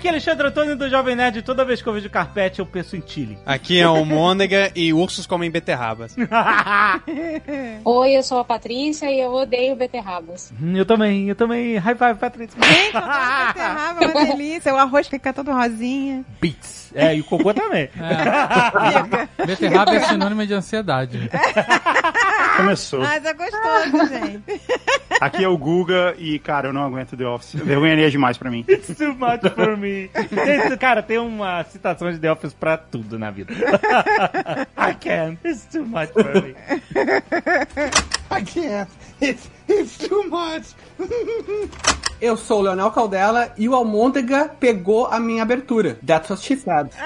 Aqui é Alexandre Antônio do Jovem Nerd. Toda vez que eu vejo carpete, eu penso em Chile. Aqui é o Mônega e ursos comem beterrabas. Oi, eu sou a Patrícia e eu odeio beterrabas. eu também, eu também. High five, Patrícia. Gente, eu beterraba, é uma delícia. O arroz fica todo rosinha. Beats. É, e o cocô também. Beterraba é sinônimo de ansiedade. Começou. Mas é gostoso, gente. Aqui é o Guga e, cara, eu não aguento The Office. Vergonha é demais pra mim. It's too much for me. Esse, cara, tem uma citação de The Office pra tudo na vida. I can't. It's too much for me. I can't. It's, it's too much. Eu sou o Leonel Caldela e o Almôndega pegou a minha abertura. That's what she said.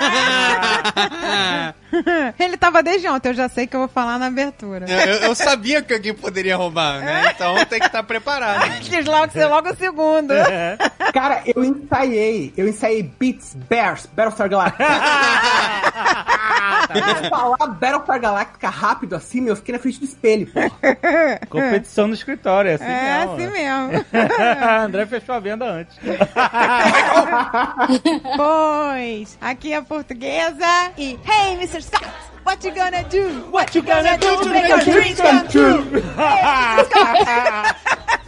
Ele tava desde ontem, eu já sei que eu vou falar na abertura. Eu, eu- sabia que alguém poderia roubar, né? Então tem que estar preparado. Quis logo ser logo o segundo. Cara, eu ensaiei. Eu ensaiei Beats, Bears, Battlestar Galactica. Eu falar Battlestar Galactica rápido assim, eu fiquei na frente do espelho, pô. Competição no escritório, é assim É mesmo. assim mesmo. André fechou a venda antes. Pois, aqui é a portuguesa e Hey, Mr. Scott, what you gonna do? What you gonna do to make your dreams come true?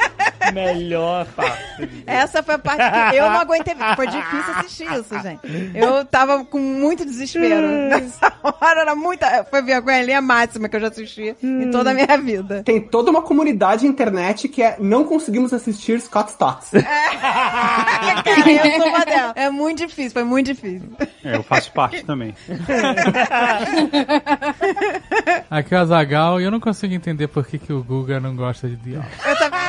Melhor parte. Essa foi a parte que eu não aguentei. Foi difícil assistir isso, gente. Eu tava com muito desespero. Nessa hora era muita. Foi vergonha ali a máxima que eu já assisti em toda a minha vida. Tem toda uma comunidade na internet que é não conseguimos assistir Scott Stotts. Cara, eu sou uma dela. É muito difícil, foi muito difícil. É, eu faço parte também. Aqui é o Azagal e eu não consigo entender por que, que o Guga não gosta de The Office. Eu também.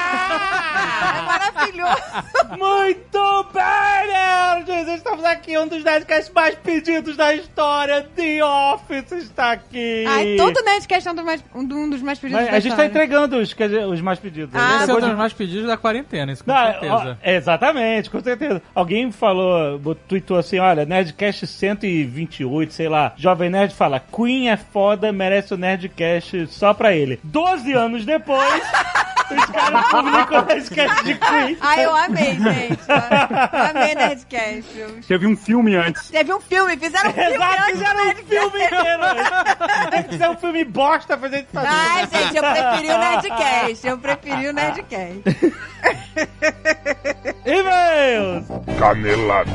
É maravilhoso. Muito bem, nerds! Estamos aqui, um dos Nerdcasts mais pedidos da história. The Office está aqui. Ai, todo Nerdcast é um dos mais, um dos mais pedidos Mas da a gente tá história. entregando os, quer dizer, os mais pedidos. Ah, Esse é um dos mais pedidos da quarentena, isso com Não, certeza. ó, exatamente, com certeza. Alguém falou, tweetou assim, olha, Nerdcast 128, sei lá. Jovem Nerd fala, Queen é foda, merece o Nerdcast só pra ele. 12 anos depois, os caras publicam o Nerdcast de Queen. Ai, eu amei, gente. Amei Nerdcast. Teve um filme antes. Teve um filme, fizeram um filme Exato, antes fizeram um filme inteiro. Tem que ser um filme bosta pra gente fazer. Ai, gente, eu preferi o Nerdcast. Eu preferi o Nerdcast. E-mails! Canelada.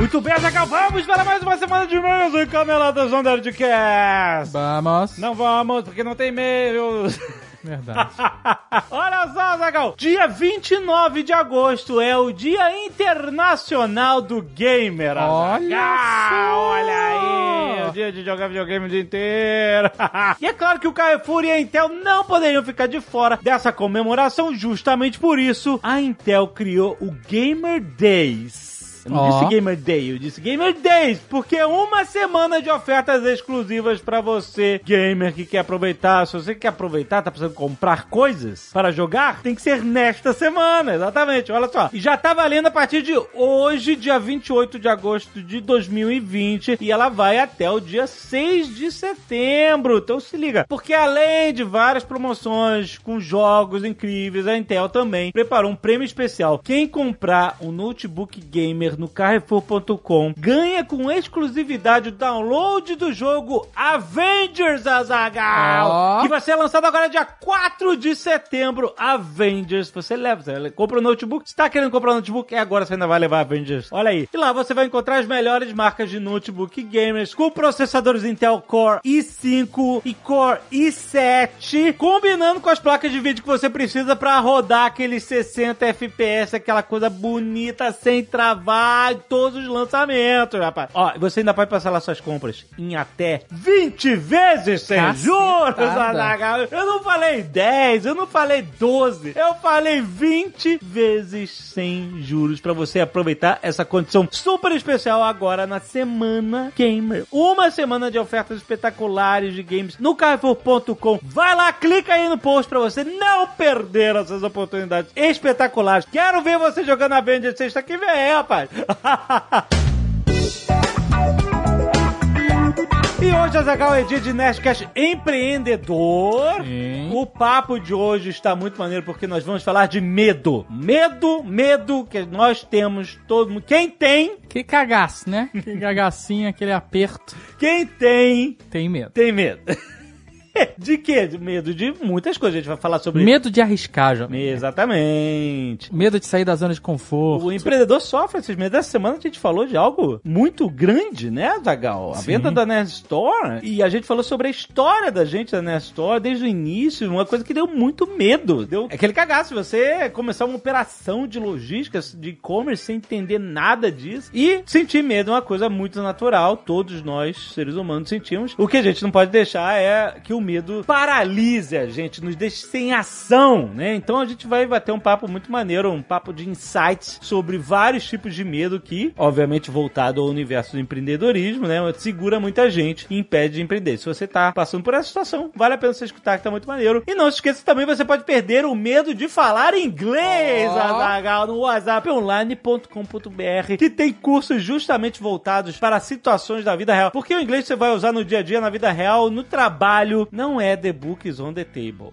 Muito bem, Zagal, vamos para mais uma semana de e-mails e cameladas on Nerdcast. Vamos. Não vamos, porque não tem e-mails. Verdade. Olha só, Zagal. Dia 29 de agosto é o Dia Internacional do Gamer. Olha Azaghal. só. Olha aí, o dia de jogar videogame o dia inteiro. e é claro que o Carrefour e a Intel não poderiam ficar de fora dessa comemoração. Justamente por isso, a Intel criou o Gamer Days. Eu não Ó. disse Gamer Day, eu disse Gamer Days, porque é uma semana de ofertas exclusivas pra você, gamer, que quer aproveitar. Se você quer aproveitar, tá precisando comprar coisas para jogar, tem que ser nesta semana, exatamente. Olha só. E já tá valendo a partir de hoje, dia 28 de agosto de 2020, e ela vai até o dia 6 de setembro. Então se liga, porque além de várias promoções com jogos incríveis, a Intel também preparou um prêmio especial. Quem comprar um notebook gamer no Carrefour.com ganha com exclusividade o download do jogo Avengers Azagal, Ó. que vai ser lançado agora dia 4 de setembro. Avengers, você leva, você compra o notebook. Se tá querendo comprar um notebook, é agora você ainda vai levar Avengers. Olha aí. E lá você vai encontrar as melhores marcas de notebook gamers com processadores Intel Core i5 e Core i7, combinando com as placas de vídeo que você precisa para rodar aqueles 60 FPS, aquela coisa bonita, sem travar lá todos os lançamentos, rapaz. Ó, você ainda pode passar lá suas compras em até 20 vezes sem Cacetada. juros, Azaghal. Eu não falei 10, eu não falei 12, eu falei 20 vezes sem juros pra você aproveitar essa condição super especial agora na Semana Gamer. Uma semana de ofertas espetaculares de games no Carrefour.com. Vai lá, clica aí no post pra você não perder essas oportunidades espetaculares. Quero ver você jogando a Avengers sexta que vem, rapaz. E hoje, Azagal, é dia de Nerdcast empreendedor. Sim. O papo de hoje está muito maneiro porque nós vamos falar de medo. Medo, medo que nós temos, todo mundo. Quem tem, Que cagaço, né? Que cagacinho, aquele aperto. quem tem, Tem medo. tem medo. De quê? De medo de muitas coisas. A gente vai falar sobre Medo de arriscar, jovem. Exatamente. Medo de sair da zona de conforto. O empreendedor sofre esses medos. Essa semana a gente falou de algo muito grande, né, Zagal? A Sim. venda da Nerd Store. E a gente falou sobre a história da gente da Nerd Store desde o início. Uma coisa que deu muito medo. Deu aquele cagaço. Você começar uma operação de logística, de e-commerce, sem entender nada disso. E sentir medo é uma coisa muito natural. Todos nós, seres humanos, sentimos. O que a gente não pode deixar é que o medo paralise a gente, nos deixe sem ação, né? Então a gente vai bater um papo muito maneiro, um papo de insights sobre vários tipos de medo que, obviamente, voltado ao universo do empreendedorismo, né? Segura muita gente e impede de empreender. Se você tá passando por essa situação, vale a pena você escutar que tá muito maneiro. E não se esqueça também, você pode perder o medo de falar inglês, Ó. Azaghal, no whatsapponline.com.br, que tem cursos justamente voltados para situações da vida real. Porque o inglês você vai usar no dia a dia, na vida real, no trabalho, não é the book is on the table.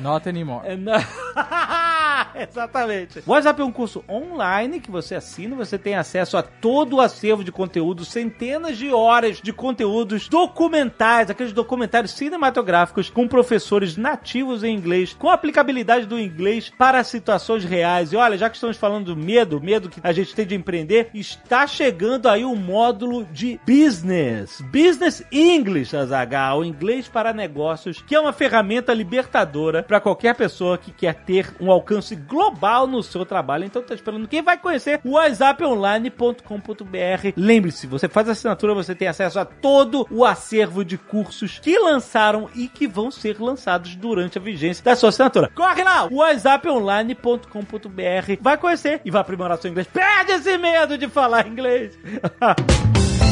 Not anymore. É, não. Exatamente. WhatsApp é um curso online que você assina, você tem acesso a todo o acervo de conteúdo, centenas de horas de conteúdos documentais, aqueles documentários cinematográficos com professores nativos em inglês, com aplicabilidade do inglês para situações reais. E olha, já que estamos falando do medo, medo que a gente tem de empreender, está chegando aí o módulo de business. Business English, Azaghal, inglês para negócios, que é uma ferramenta libertadora para qualquer pessoa que quer ter um alcance global no seu trabalho. Então tá esperando quem vai conhecer o whatsapponline.com.br. Lembre-se, você faz assinatura, você tem acesso a todo o acervo de cursos que lançaram e que vão ser lançados durante a vigência da sua assinatura. Corre lá, whatsapponline.com.br. Vai conhecer e vai aprimorar seu inglês. Perde esse medo de falar inglês.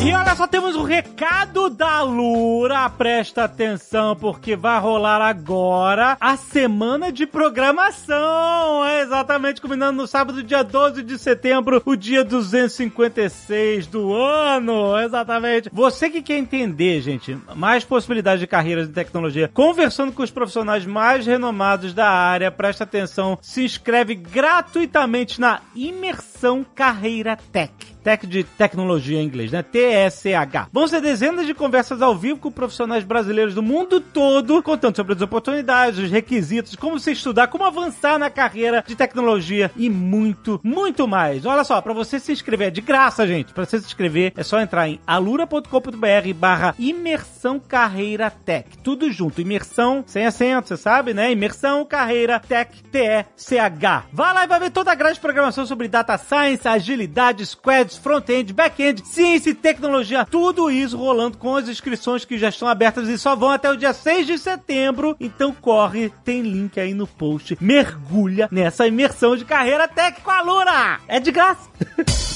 E olha só, temos o recado da Lura. Presta atenção, porque vai rolar agora a semana de programação. É exatamente combinando no sábado, dia 12 de setembro, o dia 256 do ano. Exatamente. Você que quer entender, gente, mais possibilidades de carreiras de tecnologia, conversando com os profissionais mais renomados da área, presta atenção, se inscreve gratuitamente na Imersão Carreira Tech. Tech de tecnologia em inglês, né? TSH. Vão ser dezenas de conversas ao vivo com profissionais brasileiros do mundo todo, contando sobre as oportunidades, os requisitos, como se estudar, como avançar na carreira de tecnologia e muito, muito mais. Olha só, para você se inscrever, é de graça, gente. Para você se inscrever, é só entrar em alura.com.br barra imersão carreira tech. Tudo junto, imersão sem acento, você sabe, né? Imersão carreira tech, T-E-C-H. Vá lá e vai ver toda a grande de programação sobre data science, agilidade, squads, front-end, back-end, ciência e tecnologia, tudo isso rolando com as inscrições que já estão abertas e só vão até o dia 6 de setembro. Então corre, tem link aí no post. Mergulha nessa imersão de carreira tech com a Lura! É de graça!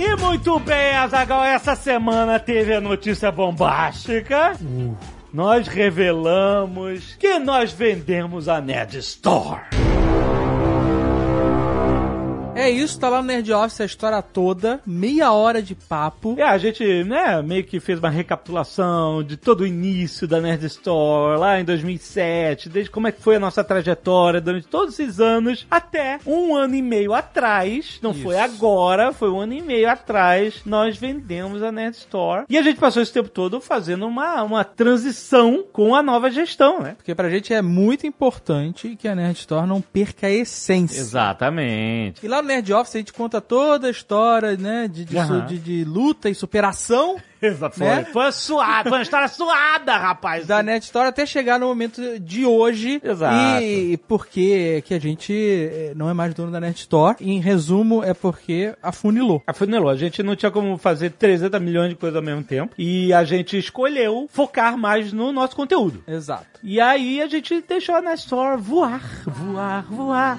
E muito bem, Azagal, essa semana teve a notícia bombástica. Nós revelamos que nós vendemos a Nerd Store. É isso, tá lá no Nerd Office a história toda, meia hora de papo. É, a gente, né, meio que fez uma recapitulação de todo o início da Nerd Store, lá em 2007, desde como é que foi a nossa trajetória durante todos esses anos, até um ano e meio atrás, não Isso. foi agora, foi um ano e meio atrás, nós vendemos a Nerd Store. E a gente passou esse tempo todo fazendo uma, uma transição com a nova gestão, né? Porque pra gente é muito importante que a Nerd Store não perca a essência. Exatamente. E lá no Nerd Office a gente conta toda a história, né? De, de, su- de- de luta e superação Exato. Né? Foi, suada, foi uma história suada, rapaz. da Nerd Store até chegar no momento de hoje. Exato. E por que que a gente eh, não é mais dono da Nerd Store? Em resumo, é porque afunilou. Afunilou. A gente não tinha como fazer 300 milhões de coisas ao mesmo tempo. E a gente escolheu focar mais no nosso conteúdo. Exato. E aí a gente deixou a Nest Store voar, voar, voar.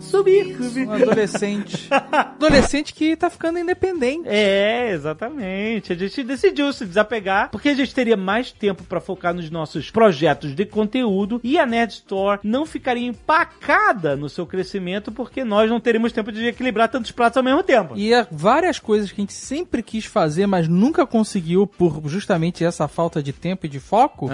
Subir, subir. Um adolescente. adolescente que tá ficando independente. É, exatamente. A gente decidiu se desapegar porque a gente teria mais tempo pra focar nos nossos projetos de conteúdo e a Nerd Store não ficaria empacada no seu crescimento porque nós não teríamos tempo de equilibrar tantos pratos ao mesmo tempo. E várias coisas que a gente sempre quis fazer, mas nunca conseguiu por justamente essa falta de tempo e de foco,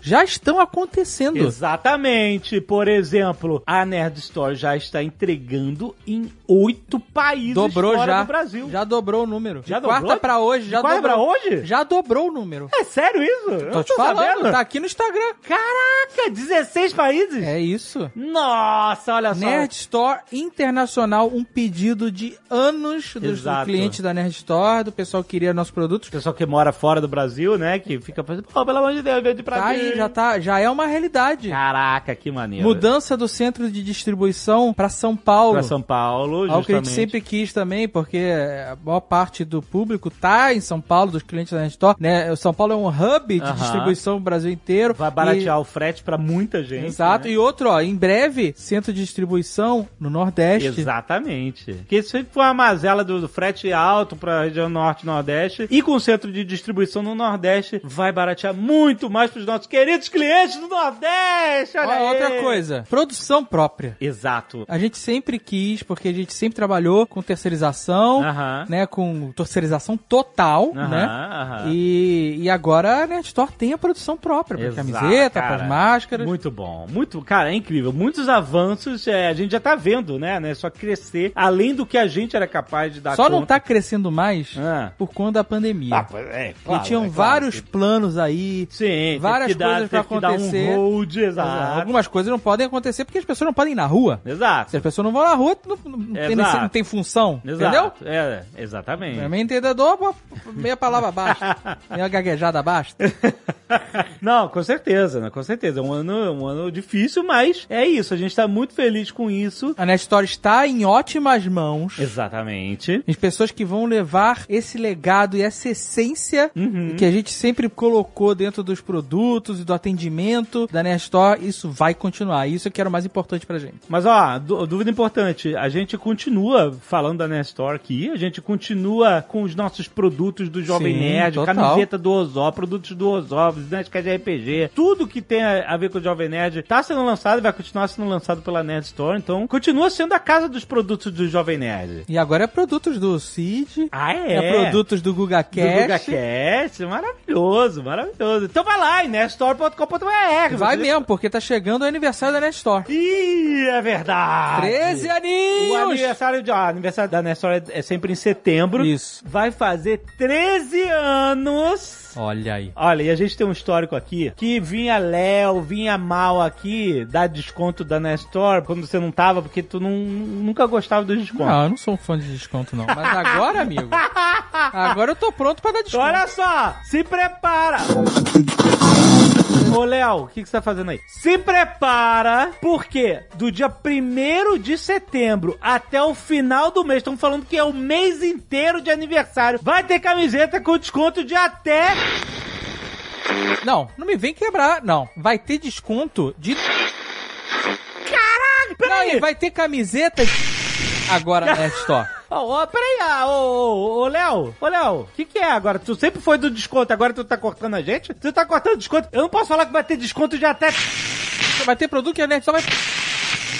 já estão acontecendo. Exatamente. Por exemplo, a Nerd Store já está entregando em oito países Dobrou fora já. do Brasil. Já dobrou o número. Já de quarta dobrou? pra hoje, já quarta dobrou. pra hoje? Já dobrou o número. É sério isso? Eu Tô te falando, sabendo. tá aqui no Instagram. Caraca, 16 países? É isso. Nossa, olha só. Nerd Store Internacional, um pedido de anos dos Exato. clientes da Nerd Store, do pessoal que queria nossos produtos. O pessoal que mora fora do Brasil, né? Que fica pensando, pô, pelo amor de Deus, veio de pra Tá mim. aí, já tá, já é uma realidade. Caraca, que maneiro. Mudança do centro de distribuição pra São Paulo. pra São Paulo, Algo que a gente justamente. sempre quis também, porque a maior parte do público tá em São Paulo, dos clientes da Store, né? O São Paulo é um hub de Aham. distribuição no Brasil inteiro. Vai baratear E- o frete pra muita gente. Exato. né? E outro, ó, em breve, centro de distribuição no Nordeste. Exatamente. Porque isso sempre foi uma mazela do, do frete alto pra região norte e nordeste. E com o centro de distribuição no Nordeste, vai baratear muito mais pros nossos queridos clientes do Nordeste. Olha Ó, outra coisa, produção própria. Exato. A gente sempre quis, porque a gente sempre trabalhou com terceirização, Aham. né? Com terceirização total, Aham, né? aham. E, e agora a Nerd Store tem a produção própria, Exato, camiseta, para máscaras. Muito bom. Muito, cara, é incrível. Muitos avanços é, a gente já tá vendo, né? né? Só crescer além do que a gente era capaz de dar Só não conta. tá crescendo mais Ah. por conta da pandemia. Ah, é, claro, e tinham é claro vários que- planos aí. Sim, várias coisas dar acontecer. um hold, exato. Algumas coisas não podem acontecer porque as pessoas não podem ir na rua. Exato. Se as pessoas não vão na rua, não, não tem, não tem função. Entendeu? Exato. É, exatamente. Pra mim, entendedor, meia palavra basta. meia gaguejada basta. Não, com certeza, né? Com certeza. É um ano, um ano difícil, mas é isso. A gente tá muito feliz com isso. A Net Store está em ótimas mãos. Exatamente. As pessoas que vão levar esse legado e essa essência Uhum. que a gente sempre colocou dentro dos produtos e do atendimento da Nerd Store, isso vai continuar. Isso que era o mais importante pra gente. Mas ó, dúvida importante, a gente continua falando da Nestor aqui, a gente continua com os nossos produtos do Jovem Sim, Nerd, total. camiseta do Ozó, produtos do Ozó, Nerdcast de RPG, tudo que tem a ver com o Jovem Nerd tá sendo lançado e vai continuar sendo lançado pela Nerd Store, então continua sendo a casa dos produtos do Jovem Nerd. E agora é produtos do Cid. Ah, é? É produtos do Guga do. GugaCast, maravilhoso, maravilhoso. Então vai lá em nerdstore.com.br. Vai mesmo, porque tá chegando o aniversário da Net Store. Ih, é verdade. 13 O aninhos! aniversário, de, ó, aniversário da Nestor é, é sempre em setembro. Isso. Vai fazer 13 anos. Olha aí. Olha, e a gente tem um histórico aqui que vinha Léo, vinha Mal aqui, dar desconto da Nestor quando você não tava, porque tu não, nunca gostava dos descontos. Não, eu não sou um fã de desconto, não. Mas agora, amigo, agora eu tô pronto pra dar desconto. Olha só, se prepara! Ô, Léo, o que, que você tá fazendo aí? Se prepara, porque do dia 1 de setembro até o final do mês, estamos falando que é o mês inteiro de aniversário, vai ter camiseta com desconto de até. Não, não me vem quebrar. Não, vai ter desconto de... Caraca, Não, peraí! e vai ter camiseta agora na Net Store. Ô, ô, peraí, ah, ô, ô, ô, Léo, ô, Léo, o que que é agora? Tu sempre foi do desconto, agora tu tá cortando a gente? Tu tá cortando desconto? Eu não posso falar que vai ter desconto de até... Vai ter produto que a Net Store vai...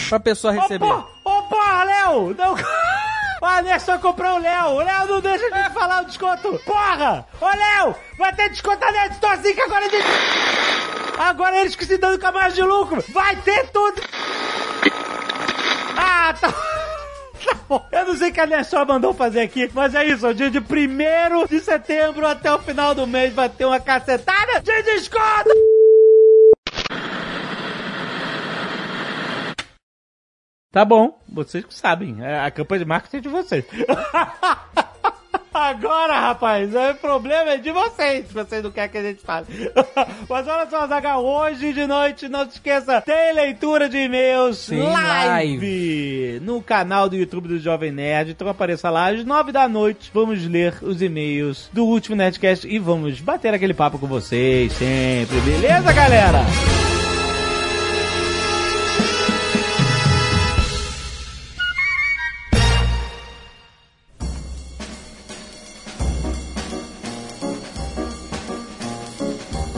Pra pessoa receber. ô, porra, Léo! Não... O Anderson comprou o Léo. O Léo não deixa de falar o desconto. Porra! Ô, Léo! Vai ter desconto na Nerd Store sim, que agora eles... Agora eles que se dando com a margem de lucro. Vai ter tudo. Ah, tá... Eu não sei o que a Nerd Store mandou fazer aqui, mas é isso. Dia de 1 de setembro até o final do mês vai ter uma cacetada de desconto. Tá bom, vocês sabem. É a campanha de marketing é de vocês. Agora, rapaz, o problema é de vocês, se vocês não querem que a gente fale. Mas olha só, Zaga, hoje de noite, não se esqueça, tem leitura de e-mails Sim, live, no canal do YouTube do Jovem Nerd. Então apareça lá às nove da noite. Vamos ler os e-mails do último Nerdcast e vamos bater aquele papo com vocês sempre. Beleza, galera?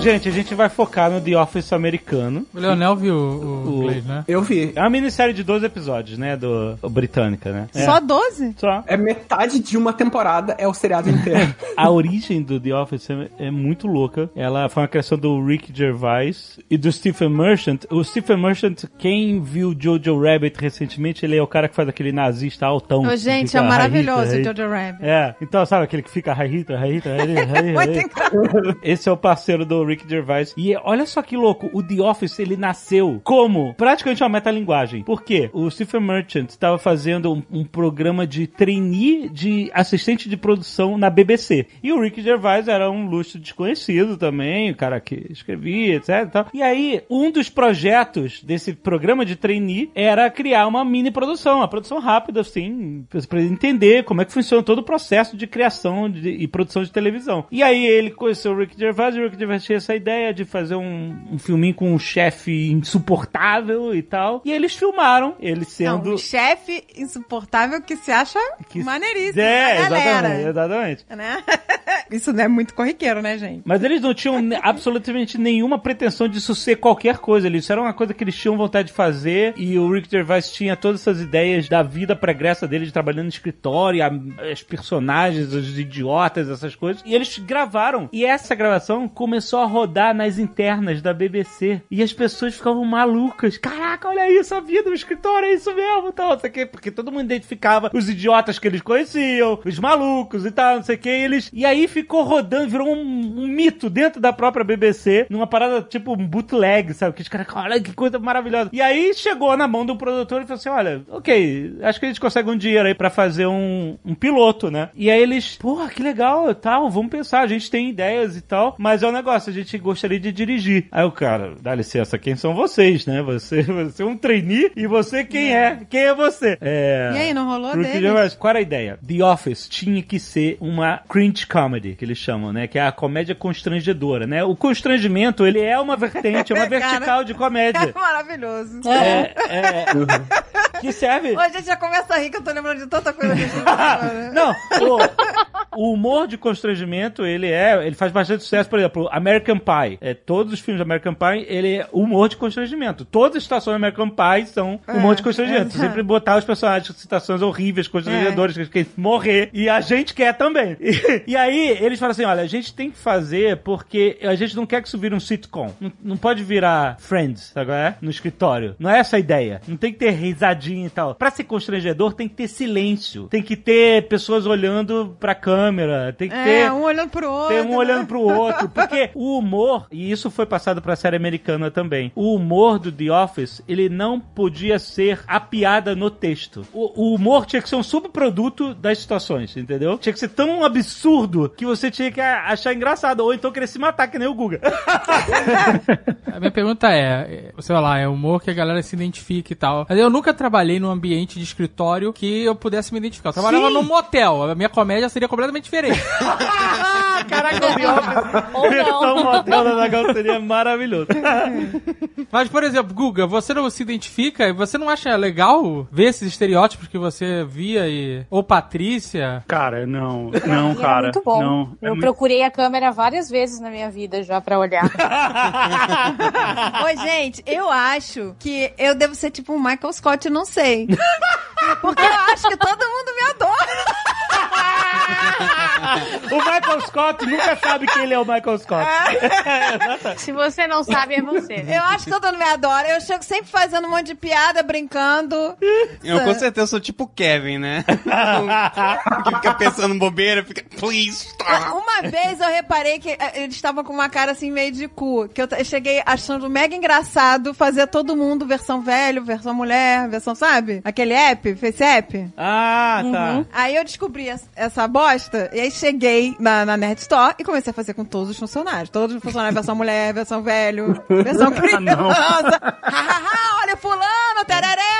Gente, a gente vai focar no The Office americano. O Leonel viu o, o O- Blade, né? Eu vi. É uma minissérie de 12 episódios, né? Do, britânica, né? É. Só 12? Só. É metade de uma temporada, é o seriado inteiro. A origem do The Office é, é muito louca. Ela foi uma criação do Rick Gervais e do Stephen Merchant. O Stephen Merchant, quem viu Jojo Rabbit recentemente, ele é o cara que faz aquele nazista altão. Que gente, é maravilhoso o Jojo Rabbit. É, então sabe aquele que fica high Muito Hitler. engraçado. Esse é o parceiro do Rick Gervais. E olha só que louco, o The Office ele nasceu como praticamente uma metalinguagem. Por quê? O Stephen Merchant estava fazendo um, um programa de trainee de assistente de produção na BBC. E o Rick Gervais era um luxo desconhecido também, o cara que escrevia, etc. e. E aí, um dos projetos desse programa de trainee era criar uma mini produção, uma produção rápida, assim, para entender como é que funciona todo o processo de criação de- e produção de televisão. E aí ele conheceu o Rick Gervais, e o Rick Gervais tinha essa ideia de fazer um, um filminho com um chefe insuportável e tal. E eles filmaram, ele Não, sendo... um chefe insuportável que se acha que- maneiríssimo. É, exatamente, exatamente. Né? Isso não é muito corriqueiro, né, gente? Mas eles não tinham absolutamente nenhuma pretensão disso ser qualquer coisa. Eles isso era uma coisa que eles tinham vontade de fazer. E o Rick Gervais tinha todas essas ideias da vida pregressa dele de trabalhando no escritório, a- as personagens, os idiotas, essas coisas. E eles gravaram. E essa gravação começou a rodar nas internas da BBC. E as pessoas ficavam malucas. Caraca, olha isso, a vida no escritório, é isso mesmo, tal, não sei o quê. Porque todo mundo identificava os idiotas que eles conheciam, os malucos e tal, não sei o quê. E, eles... e aí ficou rodando, virou um, um mito dentro da própria BBC, numa parada tipo um bootleg, sabe? Que os caras, olha que coisa maravilhosa. E aí chegou na mão do produtor e falou assim: olha, ok, acho que a gente consegue um dinheiro aí pra fazer um, um piloto, né? E aí eles, porra, que legal, tal, vamos pensar, a gente tem ideias e tal, mas é um negócio, a gente gostaria de dirigir. Aí o cara, dá licença, quem são vocês, né? Você, você é um trainee e você quem é? Quem é você? É... E aí, não rolou? Gervais, qual era a ideia? The Office tinha que ser uma cringe comedy, que eles chamam, né? Que é a comédia constrangedora, né? O constrangimento, ele é uma vertente, é uma Cara. vertical de comédia. É maravilhoso. É, é, que serve... Ô, gente, já começa a rir que eu tô lembrando de tanta coisa que a gente falou, Não, o, o humor de constrangimento, ele é, ele faz bastante sucesso, por exemplo, American Pie. É, todos os filmes de American Pie, ele é humor de constrangimento. Todas as situações de American Pie são humor de constrangimento. é. Sempre botar os personagens em situações horríveis, constrangedoras, que querem morrer. E a gente quer também. E, e aí, eles falam assim, olha, a gente tem que fazer porque a gente não quer que isso vire um sitcom. Não, não pode virar Friends, agora é? No escritório. Não é essa a ideia. Não tem que ter risadinha e tal. Pra ser constrangedor, tem que ter silêncio. Tem que ter pessoas olhando pra câmera. Tem que ter... É, um olhando pro outro. Tem um né? olhando pro outro. Porque o humor, e isso foi passado pra série americana também, o humor do The Office, ele não podia ser a piada no texto. O, o humor tinha que ser um subproduto das situações, entendeu? Tinha que ser tão absurdo que você tinha que a- achar engraçado, ou então querer se matar, que nem o Guga. A minha pergunta é, é, sei lá, é humor que a galera se identifica e tal. Mas eu nunca trabalhei num ambiente de escritório que eu pudesse me identificar. Eu trabalhava Sim. num motel. A minha comédia seria completamente diferente. Caraca, o The Office, Ou não. Versão motel da Zagal seria maravilhoso. Mas, por exemplo, Guga, você não se identifica e você não acha legal ver esses estereótipos que você via e... Ou Patrícia? Cara, não, não, E é cara. muito bom. Não, é eu muito- procurei a câmera várias vezes na minha vida já pra olhar. Oi, gente, eu acho que eu devo ser tipo um Michael Scott, eu não sei. Porque eu acho que todo mundo me adora. o Michael Scott nunca sabe que ele é o Michael Scott. Se você não sabe, é você. Eu acho que todo mundo me adora. Eu chego sempre fazendo um monte de piada, brincando. Eu com certeza sou tipo Kevin, né? que fica pensando bobeira, fica, please stop. Uma vez eu reparei que eh, eles estavam com uma cara assim meio de cu. Que eu, cheguei achando mega engraçado fazer todo mundo versão velho, versão mulher, versão, sabe? Aquele app, Face App. Ah, tá. Aí eu descobri es- essa bosta, e aí cheguei na, na Nerd Store e comecei a fazer com todos os funcionários. Todos os funcionários, versão mulher, versão velho, versão criança. Hahaha, olha fulano, tereré.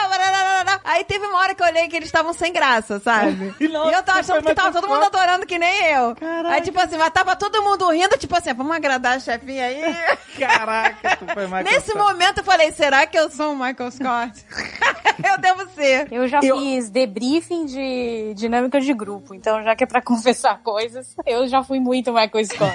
Aí teve uma hora que eu olhei que eles estavam sem graça, sabe? E E, eu tava achando que tava todo mundo adorando que nem eu. Aí tipo assim, mas tava todo mundo rindo, tipo assim, vamos agradar a chefinha aí. Caraca, tu foi Michael Nesse Scott. momento eu falei, será que eu sou o Michael Scott? eu devo ser. Eu já Eu- fiz debriefing de dinâmica de grupo, então já que é pra confessar coisas, eu já fui muito Michael Scott.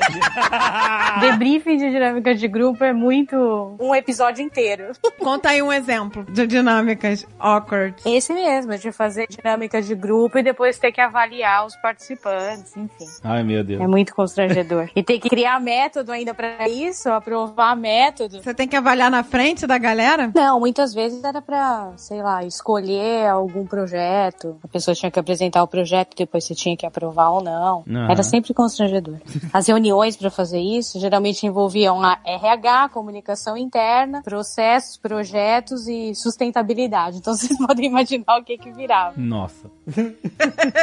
debriefing de dinâmica de grupo é muito um episódio inteiro. Conta aí um exemplo de dinâmicas awkward. Esse mesmo, de fazer dinâmica de grupo e depois ter que avaliar os participantes, enfim. Ai, meu Deus. É muito constrangedor. E ter que criar método ainda pra isso, aprovar método. Você tem que avaliar na frente da galera? Não, muitas vezes era pra, sei lá, escolher algum projeto. A pessoa tinha que apresentar o projeto, depois você tinha que aprovar ou não. Aham. Era sempre constrangedor. As reuniões pra fazer isso geralmente envolviam a RH, comunicação interna, processos, projetos e sustentabilidade. Então vocês podem imaginar o que que virava. Nossa.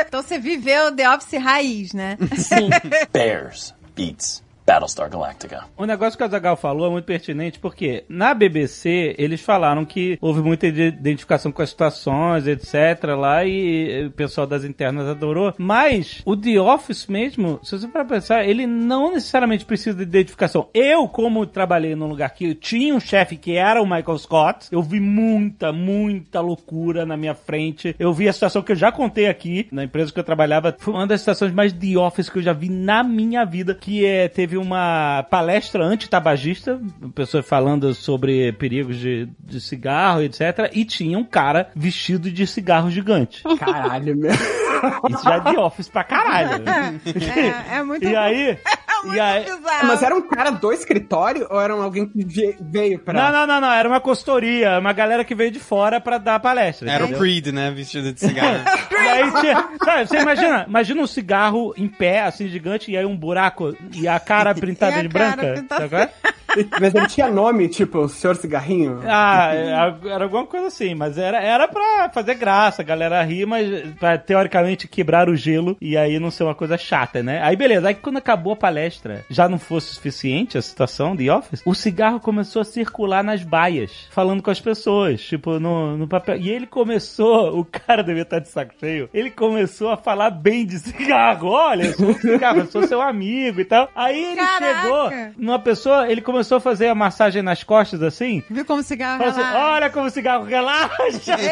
Então você viveu The Office raiz, né? Sim. Bears beats Battlestar Galactica. O negócio que o Azagal falou é muito pertinente porque na BBC eles falaram que houve muita ide- identificação com as situações, etc. lá e o pessoal das internas adorou. Mas o The Office mesmo, se você para pensar, ele não necessariamente precisa de identificação. Eu, como trabalhei num lugar que eu tinha um chefe que era o Michael Scott, eu vi muita, muita loucura na minha frente. Eu vi a situação que eu já contei aqui na empresa que eu trabalhava. Foi uma das situações mais The Office que eu já vi na minha vida, que é, teve uma palestra antitabagista, pessoa falando sobre perigos de, de cigarro, etc. E tinha um cara vestido de cigarro gigante. Caralho, meu. Isso já é The Office pra caralho. É, é muito E aí... E aí... bizarro. Mas era um cara do escritório ou era alguém que ve- veio pra. Não, não, não, não. Era uma consultoria, uma galera que veio de fora pra dar palestra. Era o entendeu? Creed, né? Vestido de cigarro. E aí tinha. Sabe, você imagina? Imagina um cigarro em pé, assim, gigante, e aí um buraco e a cara pintada E a de cara branca. pintada-? Mas ele tinha nome, tipo, o Senhor Cigarrinho. Ah, era alguma coisa assim, mas era, era pra fazer graça, a galera rir, mas pra teoricamente quebrar o gelo e aí não ser uma coisa chata, né? Aí beleza, aí quando acabou a palestra, já não fosse suficiente a situação de Office, o cigarro começou a circular nas baias, falando com as pessoas, tipo, no, no papel. E ele começou, o cara devia estar de saco cheio, ele começou a falar bem de cigarro. Olha, eu sou um cigarro, eu sou seu amigo e tal. Aí ele Caraca! chegou numa pessoa, ele começou a fazer a massagem nas costas assim, Viu como cigarro Falou assim, relaxa? olha como o cigarro relaxa.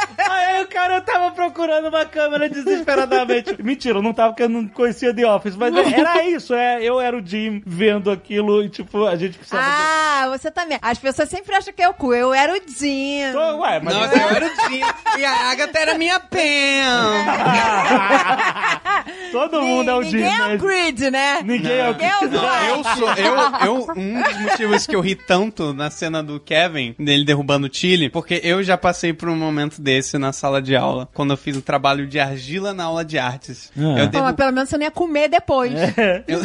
Aí o cara tava procurando uma câmera desesperadamente. Mentira, eu não tava porque eu não conhecia The Office, mas era isso, é, eu era o Jim vendo aquilo e tipo, a gente precisava... Ah, você também. As pessoas sempre acham que é o cu. Eu era o Jim. Tô- Ué, mas... Nossa, eu era o Jim. E a Agatha era minha Pam. Todo mundo é o Jim, Ninguém é o Creed, né? Ninguém é o Ninguém é. Eu sou. Eu, eu, um dos motivos que eu ri tanto na cena do Kevin, dele derrubando o Chile, porque eu já passei por um momento desse na sala de aula, quando eu fiz um trabalho de argila na aula de artes. Ah. Eu, Pô, mas derru pelo menos você não ia comer depois. eu...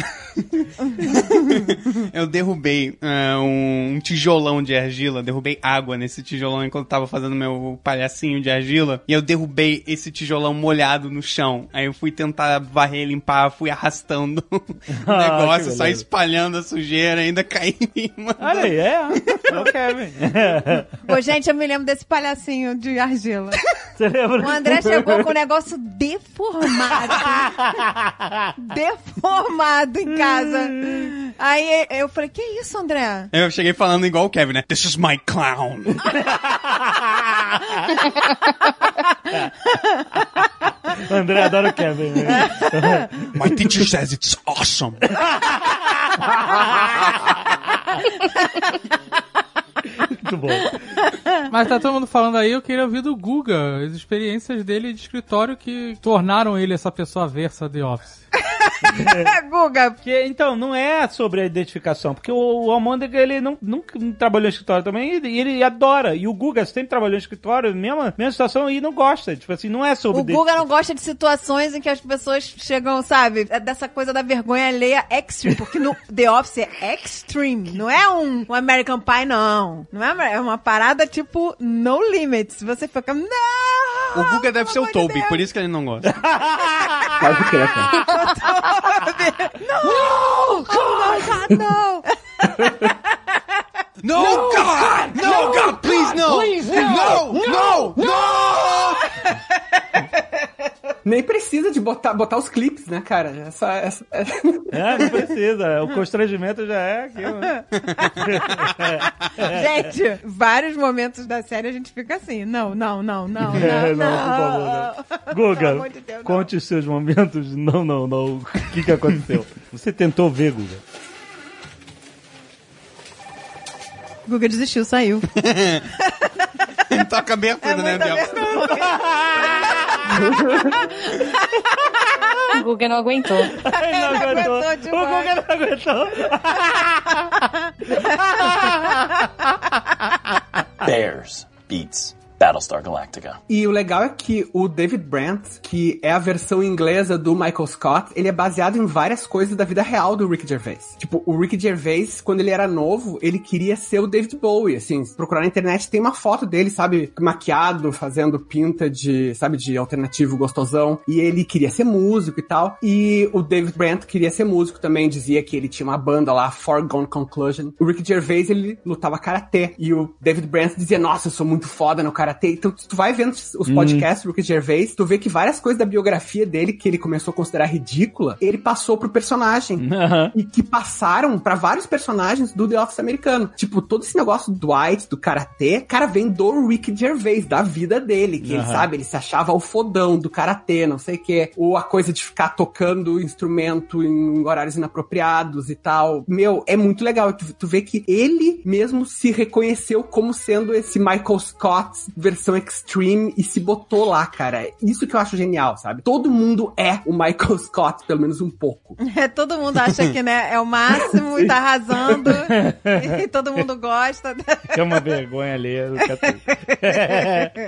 eu derrubei é, um, um tijolão de argila, derrubei água nesse tijolão enquanto eu tava fazendo meu palhacinho de argila, e eu derrubei esse tijolão molhado no chão. Aí eu fui tentar varrer, limpar, fui arrastando o Ah, negócio, que só espalhando a sujeira, ainda caí em cima. Olha aí, é, é o Kevin. Ô, gente, eu me lembro desse palhacinho de argila. Você lembra? O André chegou com o negócio deformado. deformado em casa. Aí eu falei, que isso, André? Eu cheguei falando igual o Kevin, né? This is my clown. André adora o Kevin. né? My teacher says it's awesome. Muito bom. Mas tá todo mundo falando aí, eu queria ouvir do Guga, as experiências dele de escritório que tornaram ele essa pessoa versa de Office. Guga, Porque, então, não é sobre a identificação, porque o, o Almôndega, ele não, nunca trabalhou em escritório também, e ele adora. E o Guga sempre trabalhou em escritório, mesma, mesma situação, e não gosta. Tipo assim, não é sobre o Guga não gosta de situações em que as pessoas chegam, sabe, é dessa coisa da vergonha alheia extreme, porque no The Office é extreme, não é um, um American Pie, não. Não é, é uma parada tipo no limits. Você fica, não! O Guga deve ser o Toby, por isso que ele não gosta. Pode crer, cara. Não! God, não! No, God! No, God, please, no! no! No! No! Nem precisa de botar, botar os clipes, né, cara? Essa, essa, É, não precisa. O constrangimento já é aquilo. Gente, vários momentos da série a gente fica assim, não, não, não, não, não, É, não. não, por favor, não. Guga, de Deus, não. conte os seus momentos. Não, não, não. O que, que aconteceu? Você tentou ver, Guga? Guga desistiu, saiu. Toca abertura, É né, Del? O Guga não aguentou. Ele não Ele aguentou. aguentou O. Guga não aguentou. Bears beats Battlestar Galactica. E o legal é que o David Brandt, que é a versão inglesa do Michael Scott, ele é baseado em várias coisas da vida real do Rick Gervais. Tipo, o Rick Gervais, quando ele era novo, ele queria ser o David Bowie, assim, procurar na internet tem uma foto dele, sabe, maquiado, fazendo pinta de, sabe, de alternativo gostosão, e ele queria ser músico e tal. E o David Brandt queria ser músico também, dizia que ele tinha uma banda lá, Foregone Conclusion. O Rick Gervais, ele lutava karatê, e o David Brandt dizia, nossa, eu sou muito foda no karatê. Então, se tu vai vendo os podcasts do Rick Gervais, tu vê que várias coisas da biografia dele, que ele começou a considerar ridícula, ele passou pro personagem. Aham. E que passaram pra vários personagens do The Office americano. Tipo, todo esse negócio do Dwight, do karatê, cara, vem do Rick Gervais, da vida dele. Que ele Aham. sabe, ele se achava o fodão do karatê, não sei o quê. Ou a coisa de ficar tocando instrumento em horários inapropriados e tal. Meu, é muito legal. Tu, tu vê que ele mesmo se reconheceu como sendo esse Michael Scott versão extreme e se botou lá, cara. Isso que eu acho genial, sabe? Todo mundo é o Michael Scott, pelo menos um pouco. É, todo mundo acha que né, é o máximo e tá arrasando. e todo mundo gosta. É uma vergonha cacete.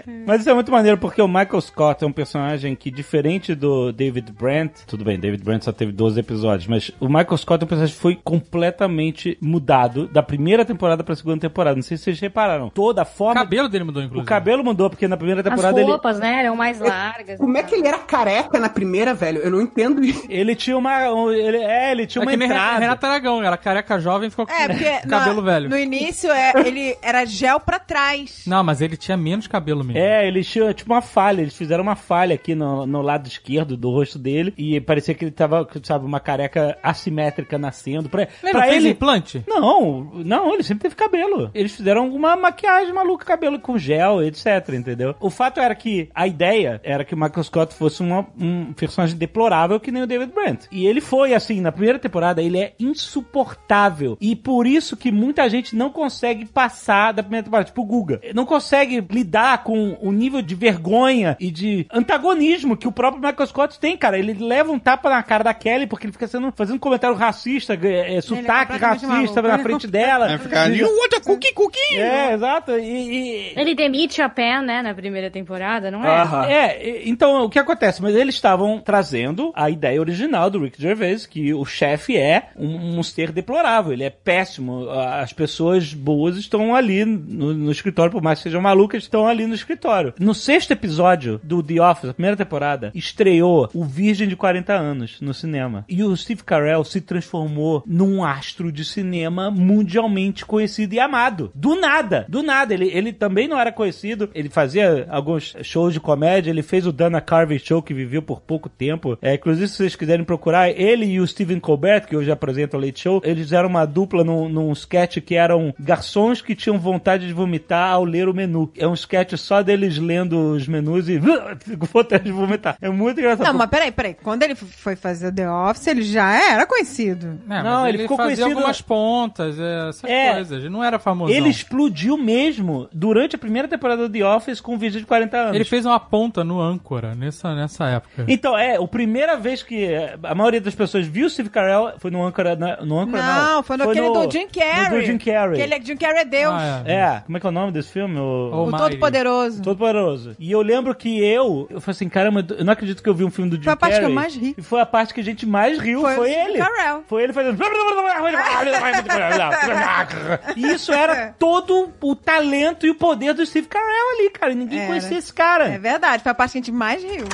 Mas isso é muito maneiro porque o Michael Scott é um personagem que, diferente do David Brandt, tudo bem, David Brandt só teve 12 episódios, mas o Michael Scott é um personagem que foi completamente mudado da primeira temporada pra segunda temporada. Não sei se vocês repararam. Toda a O forma. cabelo dele mudou, O inclusive. Cabelo mudou, porque na primeira As temporada ele. roupas, né, eram mais largas. Como é que ele era careca na primeira, velho? Eu não entendo isso. Ele tinha uma. um- Ele, é, ele tinha É uma entrada. Renato Aragão, era careca jovem e ficou com É, porque cabelo no, velho. no início é, ele era gel pra trás. Não, mas ele tinha menos cabelo mesmo. É, eles tinham tipo uma falha, eles fizeram uma falha aqui no, no lado esquerdo do rosto dele e parecia que ele tava, sabe, uma careca assimétrica nascendo. Pra, Ele não pra fez ele. implante? Não, não, ele sempre teve cabelo. Eles fizeram alguma maquiagem maluca, cabelo com gel, etc, entendeu? O fato era que a ideia era que o Michael Scott fosse uma- um personagem deplorável que nem o David Brent. E ele foi, assim, na primeira temporada, ele é insuportável. E por isso que muita gente não consegue passar da primeira temporada, tipo o Guga. Não consegue lidar com o nível de vergonha e de antagonismo que o próprio Michael Scott tem, cara. Ele leva um tapa na cara da Kelly porque ele fica sendo, fazendo comentário racista, é, é, sotaque completamente racista maluco. na frente dela. Vai ficar, you want a cookie, cookie? É, exato. E, e- Ele demite a Pen, né, na primeira temporada, não é? Aham. é, então o que acontece? Mas eles estavam trazendo a ideia original do Rick Gervais, que o chefe é um, um ser deplorável, ele é péssimo. As pessoas boas estão ali no, no escritório, por mais que sejam malucas, estão ali no escritório. No sexto episódio do The Office, a primeira temporada, estreou o Virgem de 40 anos no cinema. E o Steve Carell se transformou num astro de cinema mundialmente conhecido e amado. Do nada, do nada. Ele, ele também não era conhecido conhecido. Ele fazia alguns shows de comédia. Ele fez o Dana Carvey Show, que viveu por pouco tempo. É, inclusive, se vocês quiserem procurar, ele e o Stephen Colbert, que hoje apresenta o Late Show, eles fizeram uma dupla num, num sketch que eram garçons que tinham vontade de vomitar ao ler o menu. É um sketch só deles lendo os menus e com vontade de vomitar. É muito engraçado. Não, mas peraí, peraí. Quando ele foi fazer The Office, ele já era conhecido. É, Não, mas ele ficou fazia conhecido- algumas pontas, é, essas É. coisas. Ele não era famoso. Ele explodiu mesmo durante a primeira temporada do The Office com um vídeo de 40 anos. Ele fez uma ponta no âncora nessa, nessa época. Então, é, a primeira vez que eh, a maioria das pessoas viu o Steve Carell foi no Âncora, na- no Âncora não. Não, foi naquele do Jim Carrey. No do Jim Carrey. Que ele é, Jim Carrey é Deus. Ah, É, como é que é o nome desse filme? O... Oh, O my. Todo-Poderoso. Todo Poderoso. E eu lembro que eu, eu falei assim, caramba, eu não acredito que eu vi um filme do Jim Foi a parte que Carrey. eu mais ri. E foi a parte que a gente mais riu, Foi foi, ele. Carell. Foi ele fazendo... e isso era todo o talento e o poder do Steve Carell ali, cara. Ninguém Era. conhecia esse cara. É verdade, foi a parte que a gente mais riu.